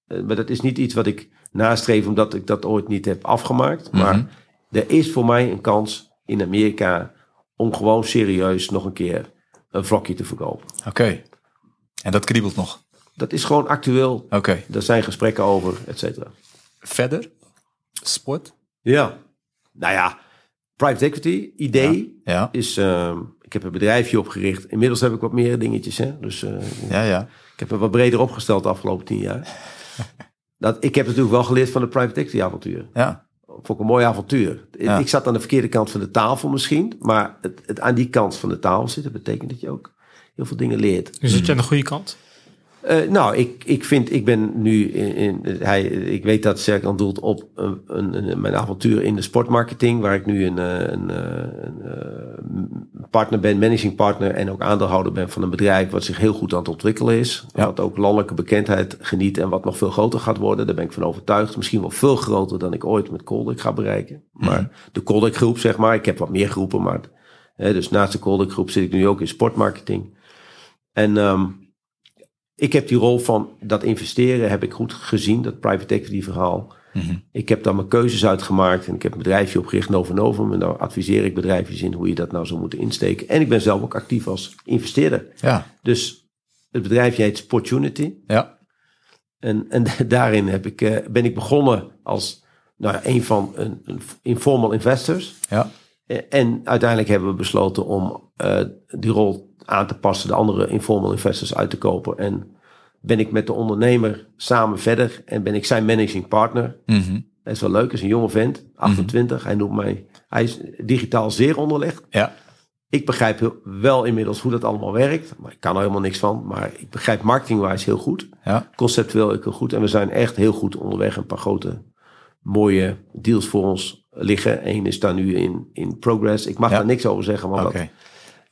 eh, maar dat is niet iets wat ik nastreef omdat ik dat ooit niet heb afgemaakt. Maar Mhm. er is voor mij een kans in Amerika om gewoon serieus nog een keer een vlogje te verkopen. Oké. En dat kriebelt nog. Dat is gewoon actueel. Oké. Er zijn gesprekken over, et cetera. Verder? Sport? Ja. Nou ja, private equity, idee Ja. is... ehm, heb een bedrijfje opgericht. Inmiddels heb ik wat meer dingetjes. Hè? Dus eh, Ja, ja. ik heb het wat breder opgesteld de afgelopen tien jaar. Dat, ik heb natuurlijk wel geleerd van de private equity avontuur. Ja. Vond ik een mooi avontuur. Ja. Ik zat aan de verkeerde kant van de tafel misschien. Maar het, het aan die kant van de tafel zitten betekent dat je ook heel veel dingen leert. Dus zit je aan de goede kant? Eh, nou, ik, ik vind, ik ben nu in, in hij, ik weet dat Serkan doelt op een, een, mijn avontuur in de sportmarketing, waar ik nu een, eh, een, eh, een, partner ben, managing partner en ook aandeelhouder ben van een bedrijf wat zich heel goed aan het ontwikkelen is. Ja. Wat ook landelijke bekendheid geniet en wat nog veel groter gaat worden. Daar ben ik van overtuigd. Misschien wel veel groter dan ik ooit met Coldec ga bereiken. Maar de Coldec groep, zeg maar, ik heb wat meer groepen, maar hè, dus naast de Coldec groep zit ik nu ook in sportmarketing. En ehm, ik heb die rol van dat investeren heb ik goed gezien, dat private equity verhaal. Mhm. Ik heb daar mijn keuzes uitgemaakt en ik heb een bedrijfje opgericht, Novo Novum. En daar adviseer ik bedrijfjes in hoe je dat nou zou moeten insteken. En ik ben zelf ook actief als investeerder. Ja. Dus het bedrijfje heet Sportunity. Ja. En, en daarin heb ik, eh, ben ik begonnen als nou, ja, een van een, een informal investors. Ja. Eh, En uiteindelijk hebben we besloten om eh, die rol aan te passen, de andere informal investors uit te kopen. En ben ik met de ondernemer samen verder en ben ik zijn managing partner. Mhm. Dat is wel leuk, is een jonge vent, 28. Hij noemt mij, hij is digitaal zeer onderlegd. Ja. Ik begrijp wel inmiddels hoe dat allemaal werkt, maar ik kan er helemaal niks van. Maar ik begrijp marketingwijs heel goed, Ja. conceptueel ook heel goed. En we zijn echt heel goed onderweg. Een paar grote mooie deals voor ons liggen. Eén is daar nu in, in progress. Ik mag Ja. daar niks over zeggen, Oké. dat,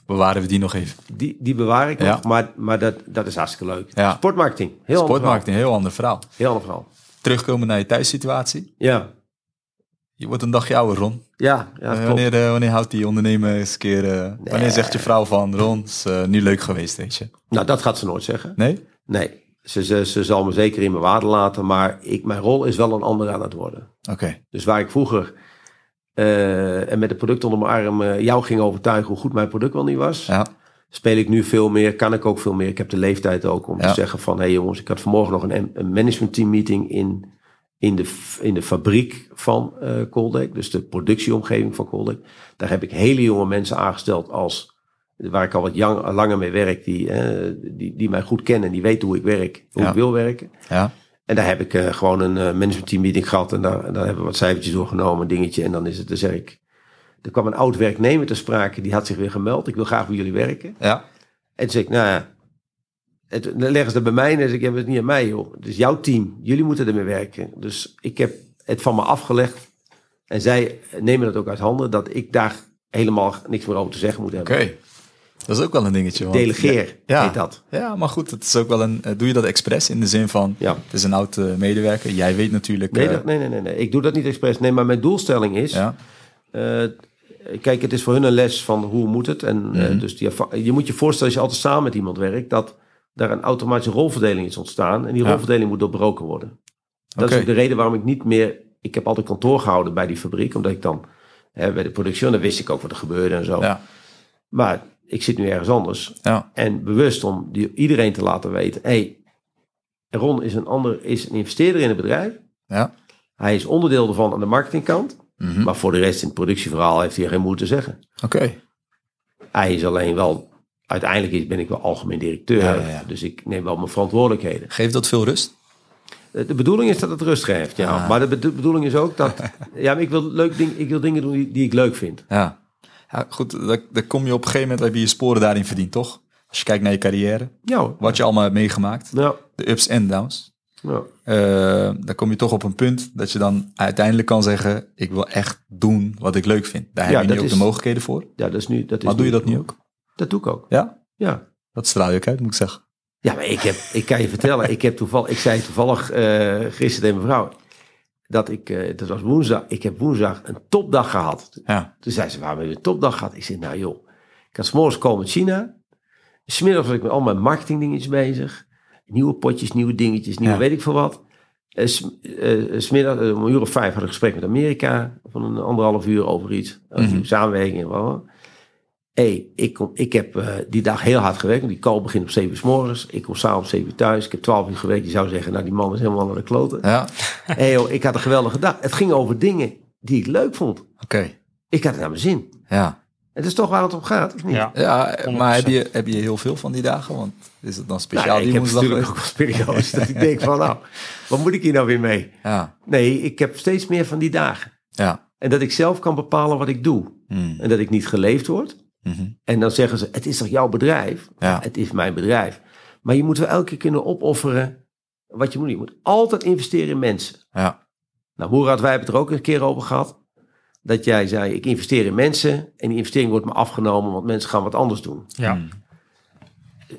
Bewaren we die nog even. die, die bewaar ik nog. Ja. Maar, maar dat, dat is hartstikke leuk. Ja. Sportmarketing, heel. Sportmarketing, een heel ander verhaal. Heel ander verhaal. Terugkomen naar je thuissituatie. Ja, Je wordt een dagje ouder, Ron. ja, ja Eh, wanneer, eh, wanneer houdt die ondernemer eens een keer... eh, Wanneer zegt je vrouw van... Ron, is nu leuk geweest, weet je. Nou, dat gaat ze nooit zeggen. Nee? Nee, ze, ze, ze zal me zeker in mijn waarde laten. Maar ik, mijn rol is wel een andere aan het worden. Oké. Dus waar ik vroeger eh, en met het product onder mijn arm eh, jou ging overtuigen hoe goed mijn product wel niet was, Ja. speel ik nu veel meer, kan ik ook veel meer. Ik heb de leeftijd ook om Ja. te zeggen van, hé hey jongens, ik had vanmorgen nog een, een management team meeting in, in, de, in de fabriek van Coldec, dus de productieomgeving van Coldec. Daar heb ik hele jonge mensen aangesteld als, waar ik al wat jang, langer mee werk, die, die, die mij goed kennen en die weten hoe ik werk, hoe Ja. ik wil werken. Ja. En daar heb ik eh, gewoon een eh, management team meeting gehad. En daar, en daar hebben we wat cijfertjes doorgenomen, dingetje. En dan is het, dan zeg ik... Er kwam een oud werknemer te sprake, die had zich weer gemeld. Ik wil graag bij jullie werken. Ja. En toen zei ik, nou ja... Het, dan leggen ze dat bij mij en dan zeg ik, ja, maar het is niet aan mij joh. Het is jouw team, jullie moeten ermee werken. Dus ik heb het van me afgelegd. En zij nemen het ook uit handen dat ik daar helemaal niks meer over te zeggen moet hebben. Oké. Dat is ook wel een dingetje. want- Delegeer Ja. heet dat. Ja, maar goed, het is ook wel een. eh, doe je dat expres in de zin van. Ja. Het is een oud eh, medewerker. Jij weet natuurlijk. Nee, eh, dat, nee, nee, nee, nee. Ik doe dat niet expres. Nee, maar mijn doelstelling is... Ja. Kijk, het is voor hun een les van hoe moet het. En Mhm. dus die, je moet je voorstellen, als je altijd samen met iemand werkt, dat daar een automatische rolverdeling is ontstaan. En die Ja. rolverdeling moet doorbroken worden. Dat is ook de reden waarom ik niet meer. Ik heb altijd kantoor gehouden bij die fabriek, omdat ik dan hè, bij de productie, dan wist ik ook wat er gebeurde en zo. Ja. Maar ik zit nu ergens anders. Ja. En bewust om die, iedereen te laten weten: hé, hey, Ron is een, ander, is een investeerder in het bedrijf. Ja. Hij is onderdeel ervan aan de marketingkant. Mhm. Maar voor de rest in het productieverhaal heeft hij geen moeite te zeggen. Oké. Hij is alleen wel, uiteindelijk is, ben ik wel algemeen directeur. Ja, ja, ja. Dus ik neem wel mijn verantwoordelijkheden. Geeft dat veel rust? Eh, De bedoeling is dat het rust geeft, ja. Ah. Maar de bedo- bedoeling is ook dat... ja, maar ik wil, leuk ding, ik wil dingen doen die, die ik leuk vind. Ja. Ja goed, dan, dan kom je op een gegeven moment, heb je je sporen daarin verdiend, toch? Als je kijkt naar je carrière, Ja wat je allemaal hebt meegemaakt, Ja, de ups en downs. ja. eh, dan kom je toch op een punt dat je dan uiteindelijk kan zeggen, ik wil echt doen wat ik leuk vind. Daar Ja, heb je nu ook is- de mogelijkheden voor. ja dat is nu... Dat is Maar doe je dat nu ook? Dat doe ik ook, Ja? ja. Dat straal je ook uit, moet ik zeggen. Ja, maar ik, heb, ik kan je vertellen, ik, heb toevallig, ik zei toevallig eh gisteren tegen mijn vrouw... dat ik, eh, dat was woensdag, ik heb woensdag een topdag gehad. Ja. Toen zei ze, waarom heb je een topdag gehad? Ik zei, nou joh, ik had 's morgens komen China. Smiddags was ik met al mijn marketingdingetjes bezig. Nieuwe potjes, nieuwe dingetjes, nieuwe Ja. weet ik veel wat. S- eh, smiddag, eh, om een uur of vijf had ik een gesprek met Amerika. Van een anderhalf uur over iets. Over Mhm. samenwerking en wat. Hey, ik, kom, ik heb eh, die dag heel hard gewerkt. want Die call begint om 7 uur s morgens. Ik kom s'avonds om 7 uur thuis. Ik heb 12 uur gewerkt. Je zou zeggen, nou die man is helemaal naar de kloten. Ja, hey, joh, ik had een geweldige dag. Het ging over dingen die ik leuk vond. oké. Ik had het naar mijn zin. Ja. Het is toch waar het om gaat, of niet? Ja. Ja, 100%. maar heb je, heb je heel veel van die dagen? Want is het dan Nou, speciaal ik die heb woensdag? natuurlijk ook wel periodes dat ik denk van, nou, wat moet ik hier nou weer mee? Ja, Nee, ik heb steeds meer van die dagen. ja. En dat ik zelf kan bepalen wat ik doe. Hmm. En dat ik niet geleefd word. Mhm. En dan zeggen ze, het is toch jouw bedrijf? Ja. Het is mijn bedrijf. Maar je moet wel elke keer kunnen opofferen wat je moet. Je moet altijd investeren in mensen. Ja, Nou, Moerad, wij hebben het er ook een keer over gehad. Dat jij zei, ik investeer in mensen. En die investering wordt me afgenomen, want mensen gaan wat anders doen. Ja. Hmm.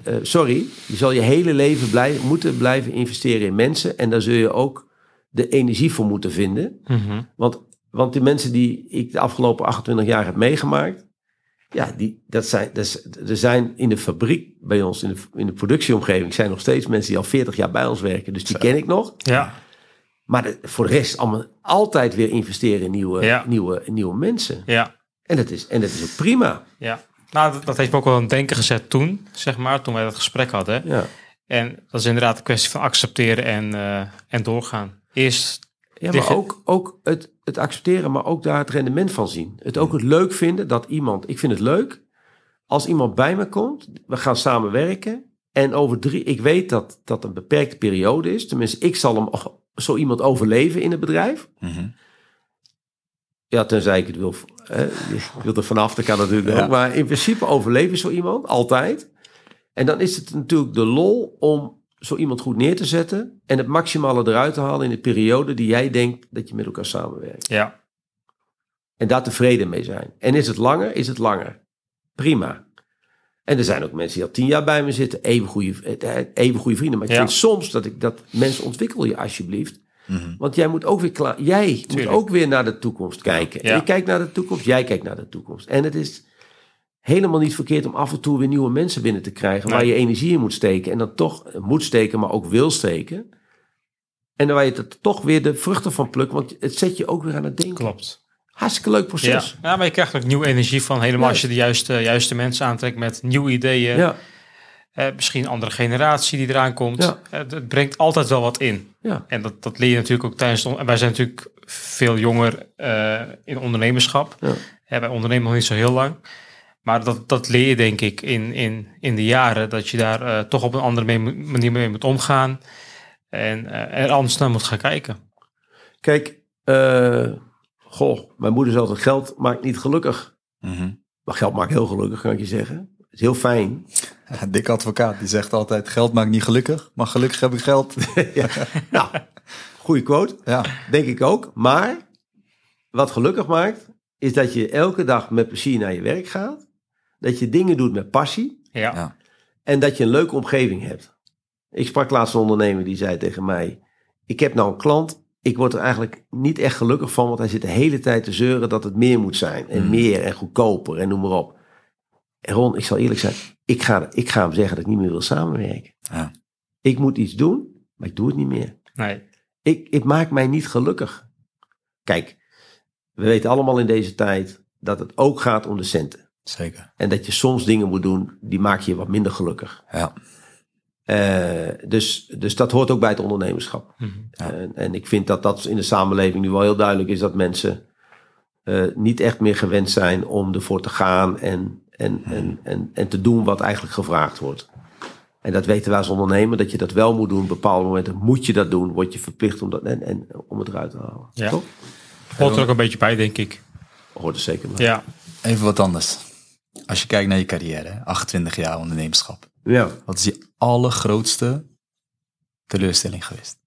Eh, sorry, je zal je hele leven blij, moeten blijven investeren in mensen. En daar zul je ook de energie voor moeten vinden. Mhm. Want, want die mensen die ik de afgelopen 28 jaar heb meegemaakt. Ja, die, dat zijn, dat is- er zijn in de fabriek bij ons, in de, in de productieomgeving, zijn nog steeds mensen die al 40 jaar bij ons werken. Dus die ken ik nog. Ja. Maar de- voor de rest allemaal altijd weer investeren in nieuwe, Ja. nieuwe, nieuwe mensen. Ja. En dat, is, en dat is ook prima. Ja. Nou, dat, dat heeft me ook wel aan het denken gezet toen, zeg maar, toen wij dat gesprek hadden. Ja. En dat is inderdaad een kwestie van accepteren en, eh, en doorgaan. Eerst, Ja, maar ook, ook het, het accepteren, maar ook daar het rendement van zien. Het ook het leuk vinden dat iemand, ik vind het leuk, als iemand bij me komt, we gaan samenwerken. En over drie, ik weet dat dat een beperkte periode is. Tenminste, ik zal hem zo iemand overleven in het bedrijf. Mhm. Ja, tenzij ik het wil, hè, ik wil er vanaf, dat kan natuurlijk Ja. ook. Maar in principe overleven zo iemand, altijd. En dan is het natuurlijk de lol om zo iemand goed neer te zetten en het maximale eruit te halen in de periode die jij denkt dat je met elkaar samenwerkt. ja. En daar tevreden mee zijn. En is het langer, is het langer. Prima. En er zijn ook mensen die al tien jaar bij me zitten, even goede, even goede vrienden. Maar ik Ja. vind soms dat ik dat mensen ontwikkel je alsjeblieft. Mhm. Want jij moet ook weer klaar. Jij Tuurlijk. moet ook weer naar de toekomst kijken. Ja. Ik kijk naar de toekomst, jij kijkt naar de toekomst. En het is helemaal niet verkeerd om af en toe weer nieuwe mensen binnen te krijgen. Waar je energie in moet steken. En dan toch moet steken, maar ook wil steken. En dan waar je er toch weer de vruchten van plukt. Want het zet je ook weer aan het denken. Klopt. Hartstikke leuk proces. ja, maar je krijgt ook nieuwe energie van helemaal Ja. als je de juiste, juiste mensen aantrekt met nieuwe ideeën. Ja, Eh, misschien een andere generatie die eraan komt. Ja. Eh, het, het brengt altijd wel wat in. ja. En dat, dat leer je natuurlijk ook tijdens de, en Wij zijn natuurlijk veel jonger eh, in ondernemerschap. Ja. Wij ondernemen nog niet zo heel lang. Maar dat, dat leer je denk ik in, in, in de jaren. Dat je daar eh, toch op een andere mee manier mee moet omgaan. En eh, er anders naar moet gaan kijken. Kijk, eh, goh, mijn moeder zei altijd, geld maakt niet gelukkig. Mhm. Maar geld maakt heel gelukkig, kan ik je zeggen. Het is heel fijn. Ja, Dick advocaat, die zegt altijd, geld maakt niet gelukkig, maar gelukkig heb ik geld. ja. Nou, goede quote. Ja, Denk ik ook. Maar wat gelukkig maakt, is dat je elke dag met plezier naar je werk gaat. Dat je dingen doet met passie. Ja, Ja. En dat je een leuke omgeving hebt. Ik sprak laatst een ondernemer die zei tegen mij: Ik heb nou een klant. Ik word er eigenlijk niet echt gelukkig van, want hij zit de hele tijd te zeuren dat het meer moet zijn. En Hmm. meer en goedkoper en noem maar op. En Ron, ik zal eerlijk zijn, ik ga, ik ga hem zeggen dat ik niet meer wil samenwerken. Ja. Ik moet iets doen, maar ik doe het niet meer. nee. Ik, het maakt mij niet gelukkig. Kijk, we weten allemaal in deze tijd dat het ook gaat om de centen. Zeker. En dat je soms dingen moet doen, die maak je wat minder gelukkig. Ja, Eh, dus, dus dat hoort ook bij het ondernemerschap. Mhm. Ja. En, en ik vind dat dat in de samenleving nu wel heel duidelijk is dat mensen eh, niet echt meer gewend zijn om ervoor te gaan en, en, en, en, en te doen wat eigenlijk gevraagd wordt. En dat weten wij als ondernemer, dat je dat wel moet doen. Op bepaalde momenten moet je dat doen. Word je verplicht om, dat, en, en, om het eruit te halen. Ja. Toch? Hoort er ook een beetje bij, denk ik. Hoort er zeker bij. Ja. Even wat anders. Als je kijkt naar je carrière, hè, 28 jaar ondernemerschap. Ja. Wat is je allergrootste teleurstelling geweest?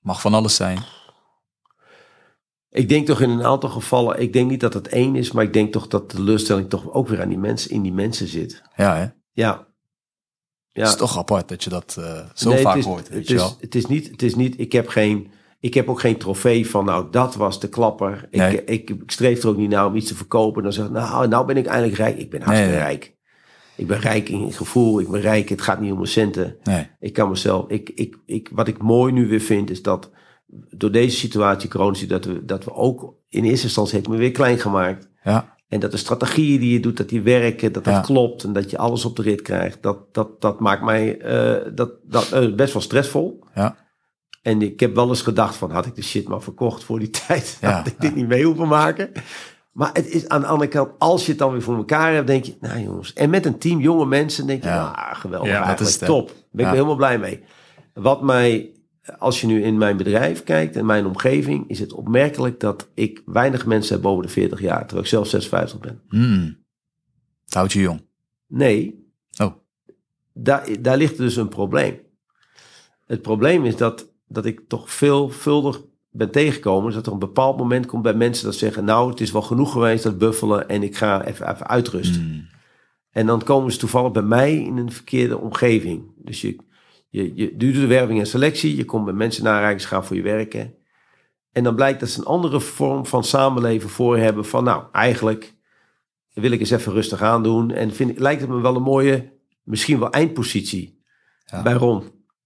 Mag van alles zijn. Ik denk toch in een aantal gevallen, ik denk niet dat het één is, maar ik denk toch dat de teleurstelling toch ook weer aan die mensen, in die mensen zit. Ja, hè? Ja. Ja. Het is toch apart dat je dat eh, zo Nee, vaak is, hoort, weet het je is, wel. Het is niet, het is niet, ik heb geen, ik heb ook geen trofee van, nou, dat was de klapper. Ik, Nee. ik, ik streef er ook niet naar om iets te verkopen. Dan zeg ik, nou, nou ben ik eindelijk rijk. Ik ben hartstikke Nee, nee. rijk. Ik ben rijk in gevoel, ik ben rijk, het gaat niet om mijn centen. Nee, Ik kan mezelf, ik, ik, ik, wat ik mooi nu weer vind, is dat door deze situatie, corona, dat we, dat we ook in eerste instantie heeft me weer klein gemaakt. ja, En dat de strategieën die je doet, dat die werken, dat dat Ja. klopt en dat je alles op de rit krijgt. Dat, dat, dat maakt mij eh, dat, dat, eh, best wel stressvol. ja, En ik heb wel eens gedacht van, had ik de shit maar verkocht voor die tijd, Ja, had ik dit niet mee hoeven maken. Maar het is aan de andere kant, als je het dan weer voor elkaar hebt, denk je, nou jongens. En met een team jonge mensen, denk je, Ja. nou geweldig, Ja, dat is top. Daar ben ik helemaal blij mee. Wat mij, als je nu in mijn bedrijf kijkt, en mijn omgeving, is het opmerkelijk dat ik weinig mensen heb boven de 40 jaar, terwijl ik zelf 56 ben. Hmm. Het houdt je jong. Nee, Oh, daar, daar ligt dus een probleem. Het probleem is dat, dat ik toch veelvuldig ben tegengekomen. Dus dat er een bepaald moment komt bij mensen dat zeggen... nou, het is wel genoeg geweest dat buffelen en ik ga even, even uitrusten. Hmm. En dan komen ze toevallig bij mij in een verkeerde omgeving. Dus je, je, je doet de werving en selectie. Je komt bij mensen naar aanrakingsgraaf voor je werken. En dan blijkt dat ze een andere vorm van samenleven voor hebben. Van nou, eigenlijk wil ik eens even rustig aandoen. En vind, lijkt het me wel een mooie, misschien wel eindpositie Ja. bij Ron.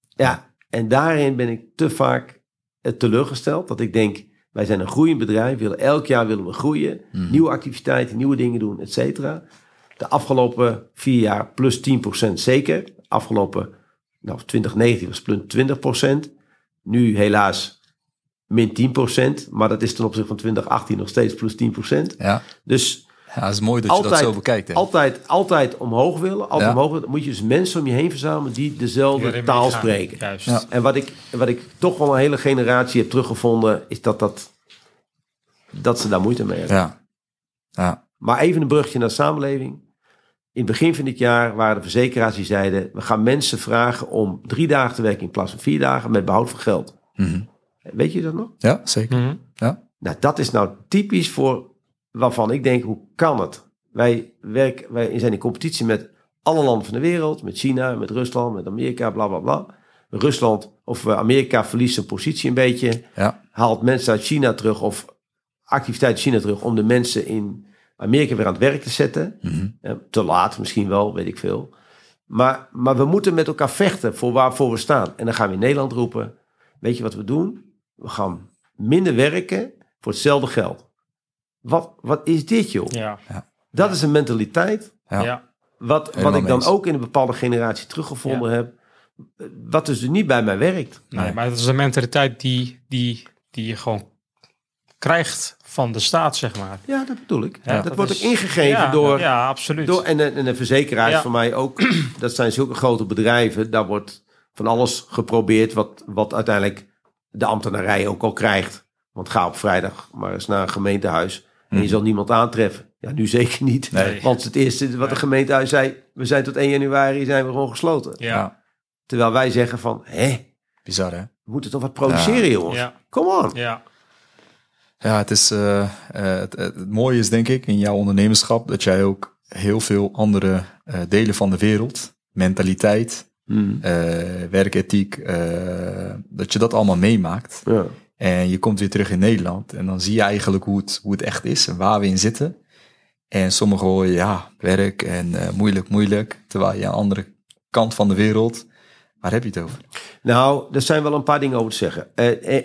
Ja, en daarin ben ik te vaak eh, teleurgesteld. Dat ik denk, wij zijn een groeiend bedrijf. Willen, elk jaar willen we groeien. Mhm. Nieuwe activiteiten, nieuwe dingen doen, et cetera. De afgelopen vier jaar plus 10% zeker. Afgelopen, nou 2019 was plus 20%. Nu helaas min 10%. Maar dat is ten opzichte van 2018 nog steeds plus 10%. Ja. Dus ja, het is mooi dat je dat zo bekijkt. Hè? altijd, altijd omhoog willen. Altijd Ja. omhoog willen. Dan moet je dus mensen om je heen verzamelen die dezelfde taal spreken. Juist. Ja. En wat ik, wat ik toch wel een hele generatie heb teruggevonden, is dat, dat, dat ze daar moeite mee hebben. Ja. Ja. Maar even een brugje naar de samenleving. In het begin van dit jaar waren de verzekeraars die zeiden... we gaan mensen vragen om drie dagen te werken in plaats van vier dagen... met behoud van geld. Mhm. Weet je dat nog? ja, zeker. Mhm. Ja. Nou, dat is nou typisch voor waarvan ik denk, hoe kan het? Wij, werken, wij zijn in competitie met alle landen van de wereld. Met China, met Rusland, met Amerika, bla bla bla. Rusland of eh, Amerika verliest zijn positie een beetje. Ja. Haalt mensen uit China terug of activiteit uit China terug... om de mensen in Amerika weer aan het werk te zetten. Mhm. Eh, te laat misschien wel, weet ik veel. Maar, maar we moeten met elkaar vechten voor waarvoor we staan. En dan gaan we in Nederland roepen, weet je wat we doen? We gaan minder werken voor hetzelfde geld. Wat, wat is dit joh? Ja. Dat is een mentaliteit wat, wat ik dan ook in een bepaalde generatie teruggevonden heb. Wat dus niet bij mij werkt. Nee, Nee. maar dat is een mentaliteit die, die, die je gewoon krijgt van de staat, zeg maar. Ja, dat bedoel ik. Ja, dat, dat wordt is- ook ingegeven ja, door, Ja, absoluut. Door, en, een- en een verzekeraar is Ja. voor mij ook, dat zijn zulke grote bedrijven, daar wordt van alles geprobeerd wat, wat uiteindelijk de ambtenarij ook al krijgt. Want ga op vrijdag maar eens naar een gemeentehuis en je Mhm. zal niemand aantreffen. Ja, nu zeker niet. Nee. Want het eerste wat de Nee. gemeentehuis zei, we zijn tot 1 januari zijn we gewoon gesloten. ja. Ja. Terwijl wij zeggen van, hè, Bizar, hè? we moeten toch wat produceren jongens. Ja. Come on. Ja. Ja, het, is, eh, eh, het, mooie is denk ik in jouw ondernemerschap dat jij ook heel veel andere eh, delen van de wereld, mentaliteit, eh, werkethiek, eh, dat je dat allemaal meemaakt. Ja. En je komt weer terug in Nederland en dan zie je eigenlijk hoe het, hoe het echt is en waar we in zitten. En sommigen horen ja, werk en eh, moeilijk, moeilijk. Terwijl je aan de andere kant van de wereld, waar heb je het over? Nou, er zijn wel een paar dingen over te zeggen.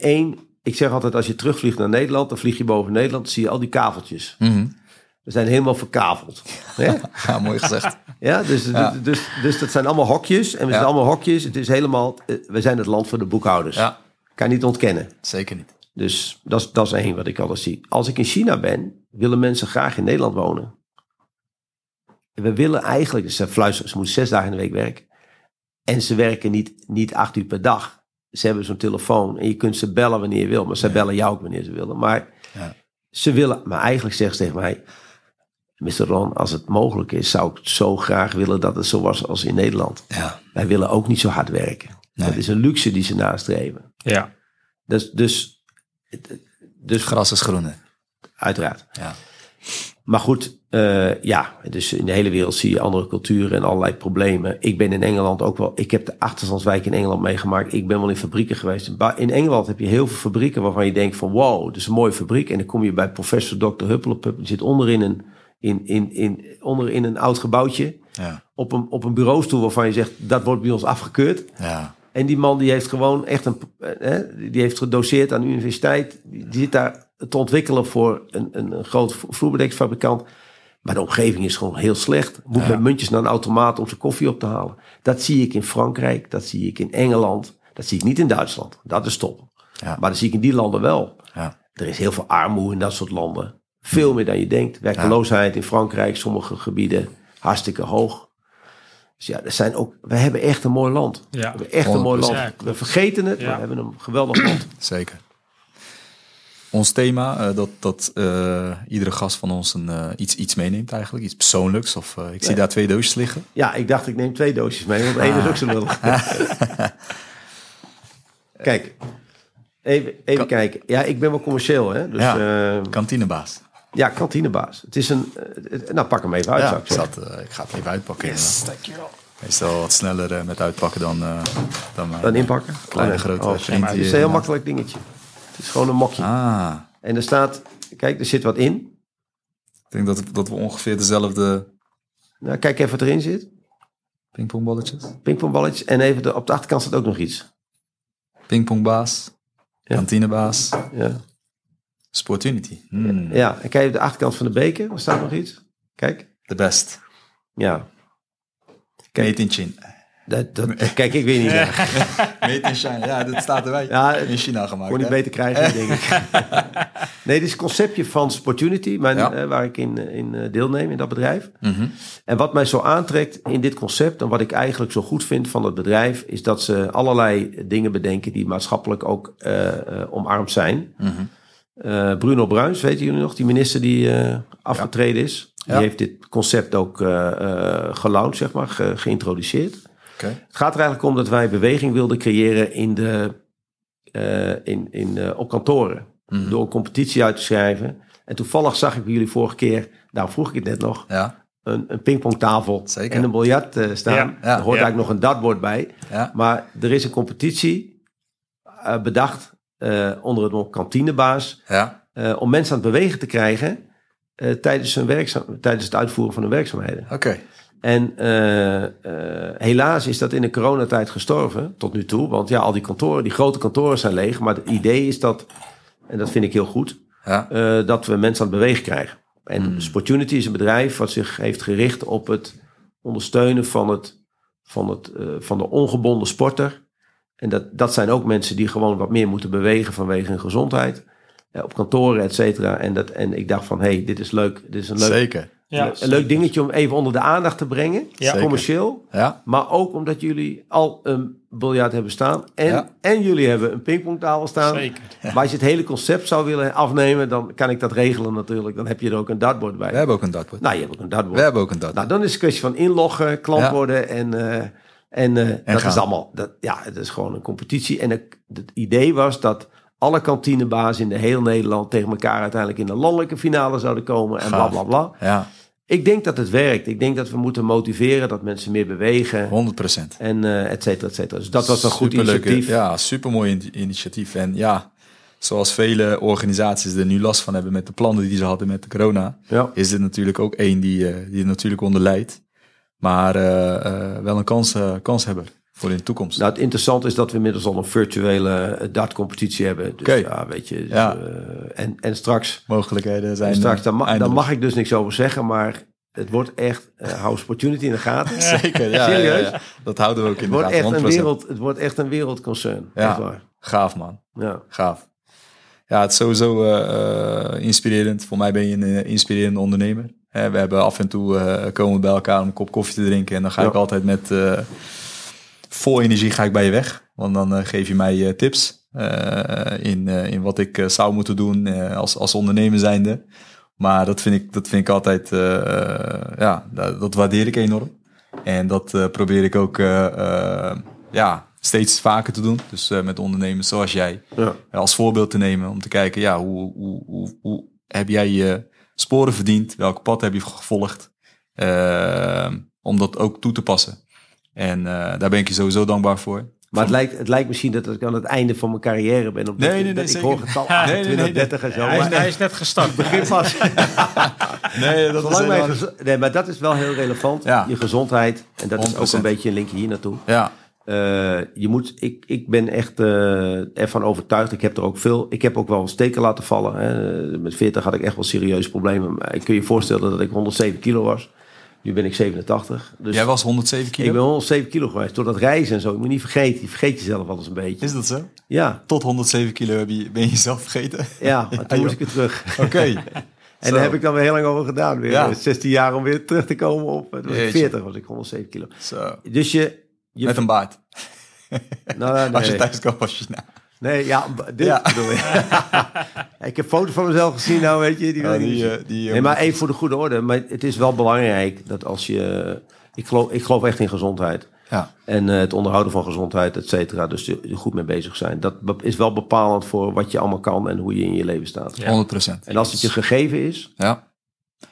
Eén, ik zeg altijd als je terugvliegt naar Nederland, dan vlieg je boven Nederland, dan zie je al die kaveltjes. Mhm. We zijn helemaal verkaveld. Hè? Ja, mooi gezegd. Ja, dus, Ja. Dus, dus, dus dat zijn allemaal hokjes. En we Ja. zijn allemaal hokjes. Het is helemaal, eh, we zijn het land van de boekhouders. Ja, Kan je niet ontkennen. zeker niet. Dus dat is, dat is één wat ik altijd zie. Als ik in China ben, willen mensen graag in Nederland wonen. we willen eigenlijk, ze fluisteren, ze moeten zes dagen in de week werken. En ze werken niet, niet acht uur per dag. Ze hebben zo'n telefoon en je kunt ze bellen wanneer je wil. Maar ze bellen jou ook wanneer ze willen. Maar Ja. ze willen, maar eigenlijk zeggen ze tegen mij... Mr. Ron, als het mogelijk is, zou ik zo graag willen dat het zo was als in Nederland. Ja. Wij willen ook niet zo hard werken. Nee. Dat is een luxe die ze nastreven. Ja. Dus, dus, dus Gras is groener. uiteraard. Ja. Maar goed, eh, ja, dus in de hele wereld zie je andere culturen en allerlei problemen. Ik ben in Engeland ook wel, ik heb de achterstandswijk in Engeland meegemaakt. Ik ben wel in fabrieken geweest. In Engeland heb je heel veel fabrieken waarvan je denkt van wow, dat is een mooie fabriek. En dan kom je bij professor Dr. Huppelepup, die zit onderin een, in, in, in, onderin een oud gebouwtje. Ja. Op een, op een bureaustoel waarvan je zegt, dat wordt bij ons afgekeurd. Ja. En die man die heeft gewoon echt een, eh, die heeft gedoseerd aan de universiteit. Die, zit daar te ontwikkelen voor een, een, een groot vloerbedekkingsfabrikant. Maar de omgeving is gewoon heel slecht. Moet Ja. met muntjes naar een automaat om zijn koffie op te halen. Dat zie ik in Frankrijk, dat zie ik in Engeland. Dat zie ik niet in Duitsland. Dat is top. Ja. Maar dat zie ik in die landen wel. Ja. Er is heel veel armoede in dat soort landen. Veel meer dan je denkt. Werkeloosheid in Frankrijk, sommige gebieden hartstikke hoog. Dus ja, er zijn ook, we hebben echt een mooi land. Ja. We hebben echt een mooi 100%. land. We vergeten het, Ja. maar we hebben een geweldig land. Zeker. Ons thema, eh, dat, dat eh, iedere gast van ons een, eh, iets, iets meeneemt eigenlijk. Iets persoonlijks. Of, ik zie daar twee doosjes liggen. Ja, ik dacht ik neem twee doosjes mee, want één is ook zo lullig. Kijk, even, even Kan- kijken. Ja, ik ben wel commercieel, hè. Dus Ja. ja, Kantinebaas. Ja kantinebaas. Het is een... eh, nou, pak hem even uit, Ja, zou ik, ik zeggen. zat, eh, ik ga het even uitpakken. Yes, dankjewel. Meestal wat sneller eh, met uitpakken dan, eh dan, Dan inpakken? Kleine, Oh, nee. grote Oh, Het is een heel inderdaad. makkelijk dingetje. Het is gewoon een mokje. Ah, En er staat... Kijk, er zit wat in. ik denk dat, dat we ongeveer dezelfde Nou, kijk even wat erin zit. pingpongballetjes. Pingpongballetjes. En even de, op de achterkant staat ook nog iets. Pingpongbaas, Ja. kantinebaas, Ja. Sportunity. Hmm, Ja, en kijk op de achterkant van de beker. Er staat nog iets. Kijk. The best. Ja. Kijk. Made in China. Dat, dat, kijk, ik weet niet. Ja. Made in China, ja, dat staat erbij. Ja, in China gemaakt. Kon niet hè? beter krijgen, denk ik. nee, dit is het conceptje van Sportunity, mijn, Ja. eh, waar ik in, eh, in eh, deelneem in dat bedrijf. Mhm. En wat mij zo aantrekt in dit concept en wat ik eigenlijk zo goed vind van het bedrijf, is dat ze allerlei dingen bedenken die maatschappelijk ook eh, omarmd zijn. Mhm. Eh, Bruno Bruins, weten jullie nog, die minister die eh, afgetreden is, die Ja. heeft dit concept ook gelaunched, zeg maar, ge- geïntroduceerd. Het gaat er eigenlijk om dat wij beweging wilden creëren in de, in, in, op kantoren. Mhm. Door een competitie uit te schrijven. En toevallig zag ik bij jullie vorige keer, daar vroeg ik het net nog, Ja, een, een pingpongtafel en een biljart staan. Er hoort eigenlijk nog een dartboard bij. Maar er is een competitie bedacht eh, onder het mom kantinebaas. ja. eh, om mensen aan het bewegen te krijgen eh, tijdens, hun werkzaam, tijdens het uitvoeren van hun werkzaamheden. Oké. En helaas is dat in de coronatijd gestorven tot nu toe. Want ja, al die kantoren, die grote kantoren zijn leeg. Maar het idee is dat, en dat vind ik heel goed, Ja. dat we mensen aan het bewegen krijgen. En Hmm. Sportunity is een bedrijf wat zich heeft gericht op het ondersteunen van, het, van, het, van de ongebonden sporter. En dat, dat zijn ook mensen die gewoon wat meer moeten bewegen vanwege hun gezondheid. Eh, op kantoren, et cetera. En, dat, en ik dacht van, hé, hey, dit is leuk. Dit is een leuk, Zeker. Ja, een leuk dingetje om even onder de aandacht te brengen. Ja. Commercieel. Ja. Maar ook omdat jullie al een biljart hebben staan. En, Ja. en jullie hebben een pingpongtafel staan. Zeker. Maar als je het hele concept zou willen afnemen, dan kan ik dat regelen natuurlijk. Dan heb je er ook een dartboard bij. We hebben ook een dartboard. Nou, je hebt ook een dartboard. We hebben ook een dartboard. Nou, dan is het een kwestie van inloggen, klant Ja. worden en, eh, en, eh, dat gaan. is allemaal. Dat, ja, het is gewoon een competitie. En het, het idee was dat alle kantinebazen in de heel Nederland tegen elkaar uiteindelijk in de landelijke finale zouden komen en bla Gaaf. bla bla. Ja, Ik denk dat het werkt. Ik denk dat we moeten motiveren dat mensen meer bewegen 100 procent. en eh et cetera, et cetera. Dus dat was een goed initiatief. Ja, supermooi in- initiatief. En ja, zoals vele organisaties er nu last van hebben met de plannen die ze hadden met de corona, Ja. is dit natuurlijk ook één die, eh, die natuurlijk onder leidt. Maar eh, eh, wel een kans, eh, kanshebber voor in de toekomst. Nou, het interessante is dat we inmiddels al een virtuele dartcompetitie hebben. Dus ja, weet je. dus, Ja. en, en straks, Mogelijkheden zijn en straks ma- daar eindeloos. mag ik dus niks over zeggen, maar het wordt echt, uh, hou Opportunity in de gaten. Zeker, ja, Serieus? ja. Dat houden we ook in Het de wordt, gaten. echt een 100%. wereld, het wordt echt een wereldconcern. Ja. Waar. Gaaf man, Ja. gaaf. Ja, het is sowieso inspirerend. Voor mij ben je een inspirerende ondernemer. We hebben af en toe eh, komen we bij elkaar om een kop koffie te drinken. En dan ga Ja. ik altijd met eh, vol energie ga ik bij je weg. Want dan eh, geef je mij tips in, in wat ik zou moeten doen als, als ondernemer zijnde. Maar dat vind ik, dat vind ik altijd, ja, dat, dat waardeer ik enorm. En dat probeer ik ook ja, steeds vaker te doen. Dus met ondernemers zoals jij Ja. als voorbeeld te nemen. Om te kijken, ja, hoe, hoe, hoe, hoe heb jij je sporen verdiend? Welk pad heb je gevolgd? Eh, om dat ook toe te passen. En eh, daar ben ik je sowieso dankbaar voor. Maar het lijkt, het lijkt misschien dat ik aan het einde van mijn carrière ben. Nee, ik- nee, nee, dat ik hoor getal Nee, nee, 28, nee, 30 en zo. Hij is, maar hij is net gestart. begin pas. Nee, dat wij helemaal- nee, maar dat is wel heel relevant. Ja. Je gezondheid. En dat is ook 100%. een beetje een linkje hier naartoe. Ja, Eh, je moet, ik, ik ben echt eh, ervan overtuigd. Ik heb er ook veel. Ik heb ook wel steken laten vallen. Hè. Met 40 had ik echt wel serieuze problemen. Maar ik kun je voorstellen dat ik 107 kilo was. Nu ben ik 87. Dus jij was 107 ik kilo. ben 107 kilo geweest. Door dat reizen en zo. Je moet niet vergeten. Je vergeet jezelf wel eens een beetje. Is dat zo? Ja, Tot 107 kilo heb je, ben je jezelf vergeten? ja. Maar toen moest ik weer terug. Oké. En daar heb ik dan weer heel lang over gedaan. Weer Ja. eh, 16 jaar om weer terug te komen op. eh, was ik Jeetje. 40 was ik 107 kilo. Zo. Dus je. Je Met een baard. nou, nee, Als je thuis komt, was je... Nou, nee, ja, dit Ja. bedoel je. ik heb foto's van mezelf gezien, nou weet je. Die, ik niet die, eh, die, eh, nee, maar even voor de goede orde. Maar het is wel belangrijk dat als je. Ik geloof, ik geloof echt in gezondheid. Ja, En eh, het onderhouden van gezondheid, et cetera. Dus er goed mee bezig zijn. Dat is wel bepalend voor wat je allemaal kan en hoe je in je leven staat. Ja. 100 procent. En als het je gegeven is, Ja.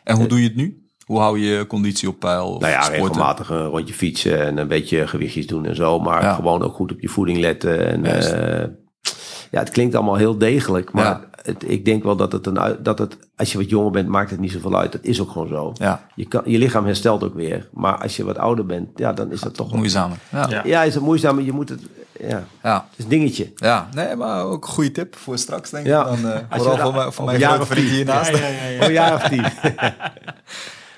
En hoe doe je het nu? Hoe hou je je conditie op peil? Of Nou ja, sporten? regelmatig een rondje fietsen en een beetje gewichtjes doen en zo. Maar Ja. gewoon ook goed op je voeding letten. En, eh, ja, het klinkt allemaal heel degelijk. Maar Ja. het, ik denk wel dat het, een, uit- dat het, als je wat jonger bent, maakt het niet zoveel uit. Dat is ook gewoon zo. Ja, Je, kan, je lichaam herstelt ook weer. Maar als je wat ouder bent, ja, dan is dat toch moeizamer. Ja. Ja. Ja. Ja, is het moeizaam. maar Je moet het... Ja, Ja. het is een dingetje. nee, maar ook een goede tip voor straks, denk ik. Ja. Dan, eh, Als vooral daar- mijn- grote vriend hiernaast. Ja, ja, ja, ja. Voor een jaar of tien.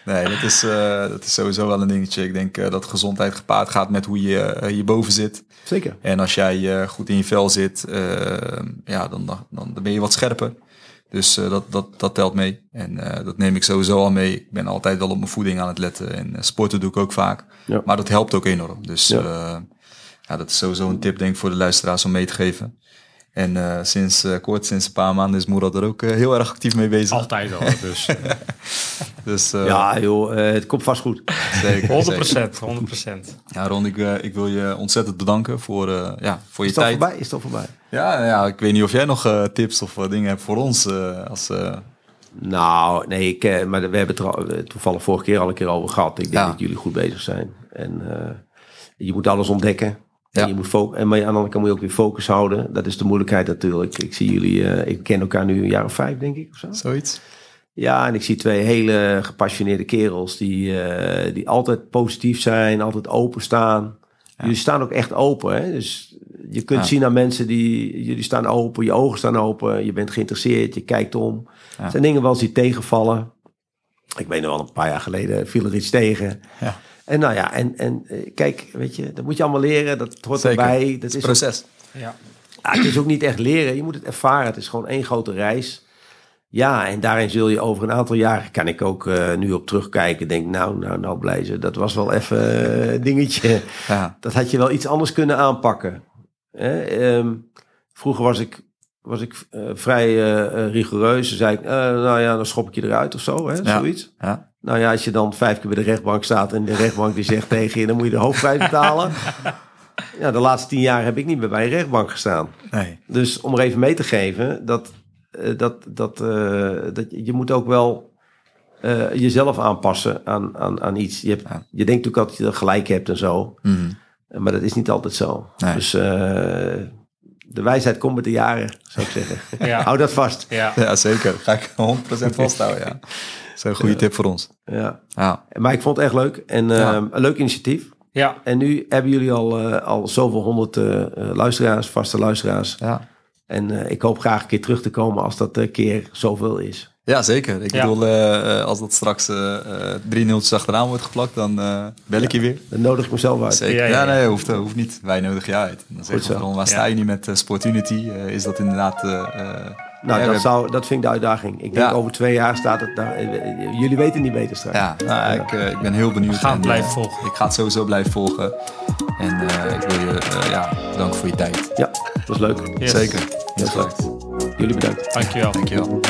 Nee, dat is, eh, dat is sowieso wel een dingetje. Ik denk eh, dat gezondheid gepaard gaat met hoe je eh, hierboven zit. Zeker. En als jij eh, goed in je vel zit, ja, dan, dan, dan ben je wat scherper. Dus eh, dat, dat, dat telt mee. En eh, dat neem ik sowieso al mee. Ik ben altijd wel op mijn voeding aan het letten. En sporten doe ik ook vaak. Ja. Maar dat helpt ook enorm. Dus Ja. ja. ja, dat is sowieso een tip denk ik voor de luisteraars om mee te geven. En eh, sinds eh, kort, sinds een paar maanden is Moerad er ook heel erg actief mee bezig. Altijd al, dus. Dus eh, Ja, joh, eh, het komt vast goed. zeker, 100 zeker. 100% Ja, Ron, ik, eh, ik wil je ontzettend bedanken voor, eh, ja, voor je Is tijd. voorbij? Is dat voorbij? Ja, ja, ik weet niet of jij nog eh, tips of dingen hebt voor ons. eh, als, eh, Nou, nee, ik, maar we hebben het al- toevallig vorige keer al een keer over gehad. Ik denk Ja. dat jullie goed bezig zijn. En eh, je moet alles ontdekken. Ja. En je moet en maar aan de andere kant moet je ook weer focus houden. Dat is de moeilijkheid natuurlijk. Ik zie jullie, eh, ik ken elkaar nu een jaar of vijf, denk ik. Of zo. zoiets. Ja, en ik zie twee hele gepassioneerde kerels die, eh, die altijd positief zijn, altijd openstaan. Jullie staan ook echt open. Hè? Dus je kunt Ja. zien aan mensen die, jullie staan open, je ogen staan open, je bent geïnteresseerd, je kijkt om. Ja. Er zijn dingen wel eens die tegenvallen. Ik weet nog wel, een paar jaar geleden viel er iets tegen. Ja. En nou ja, en, en eh, kijk, weet je, dat moet je allemaal leren. Dat hoort Zeker. erbij. Dat is ook- Proces. Ja. Ah, het is ook niet echt leren, je moet het ervaren. Het is gewoon één grote reis. Ja, en daarin zul je over een aantal jaren, kan ik ook eh, nu op terugkijken, denk nou, nou, nou, blijzen. Dat was wel even een dingetje. Ja. Dat had je wel iets anders kunnen aanpakken. Hè? ehm, vroeger was ik, was ik eh, vrij eh, rigoureus. Dan zei ik, nou ja, dan schop ik je eruit of zo, hè? Ja. zoiets. Ja. Nou ja, als je dan vijf keer bij de rechtbank staat en de rechtbank die zegt tegen je, dan moet je de hoofdprijs betalen. Ja, de laatste tien jaar heb ik niet meer bij een rechtbank gestaan. Nee. Dus om er even mee te geven, dat, dat, dat, eh, dat je moet ook wel eh, jezelf aanpassen aan, aan, aan iets. Je, hebt, Ja. je denkt natuurlijk dat je gelijk hebt en zo, Mhm. maar dat is niet altijd zo. Nee. Dus eh, de wijsheid komt met de jaren, zou ik zeggen. Ja. Hou dat vast. Ja. Ja, zeker. Ga ik 100% vasthouden, ja. Dat is een goede tip voor ons. Ja. Ja. Maar ik vond het echt leuk en eh, Ja. een leuk initiatief. ja. En nu hebben jullie al, eh, al zoveel honderd eh, eh, luisteraars, vaste luisteraars. Ja. En eh, ik hoop graag een keer terug te komen als dat een keer zoveel is. Ja, zeker. Ik Ja. bedoel, eh, eh, als dat straks drie nultjes achteraan wordt geplakt, dan eh, bel ik je weer. Dan nodig ik mezelf uit. Zeker. Ja, Ja, ja, ja. nee, hoeft, hoeft niet. Wij nodigen je uit. Dan we zo. gewoon, waar Ja. sta je nu met Sport Unity? Eh, is dat inderdaad Nou, Ja, dat, we- zou, dat vind ik de uitdaging. Ik denk Ja. over twee jaar staat het daar. eh, Jullie weten niet beter straks. Ja, nou, Ik, eh, ik ben heel benieuwd. We gaan het En, blijven eh, volgen. Ik ga het sowieso blijven volgen. En eh, ik wil je eh, ja, bedanken voor je tijd. Ja, dat is leuk. Yes. Zeker. Heel Heel goed. Jullie bedankt. Dankjewel. Dankjewel.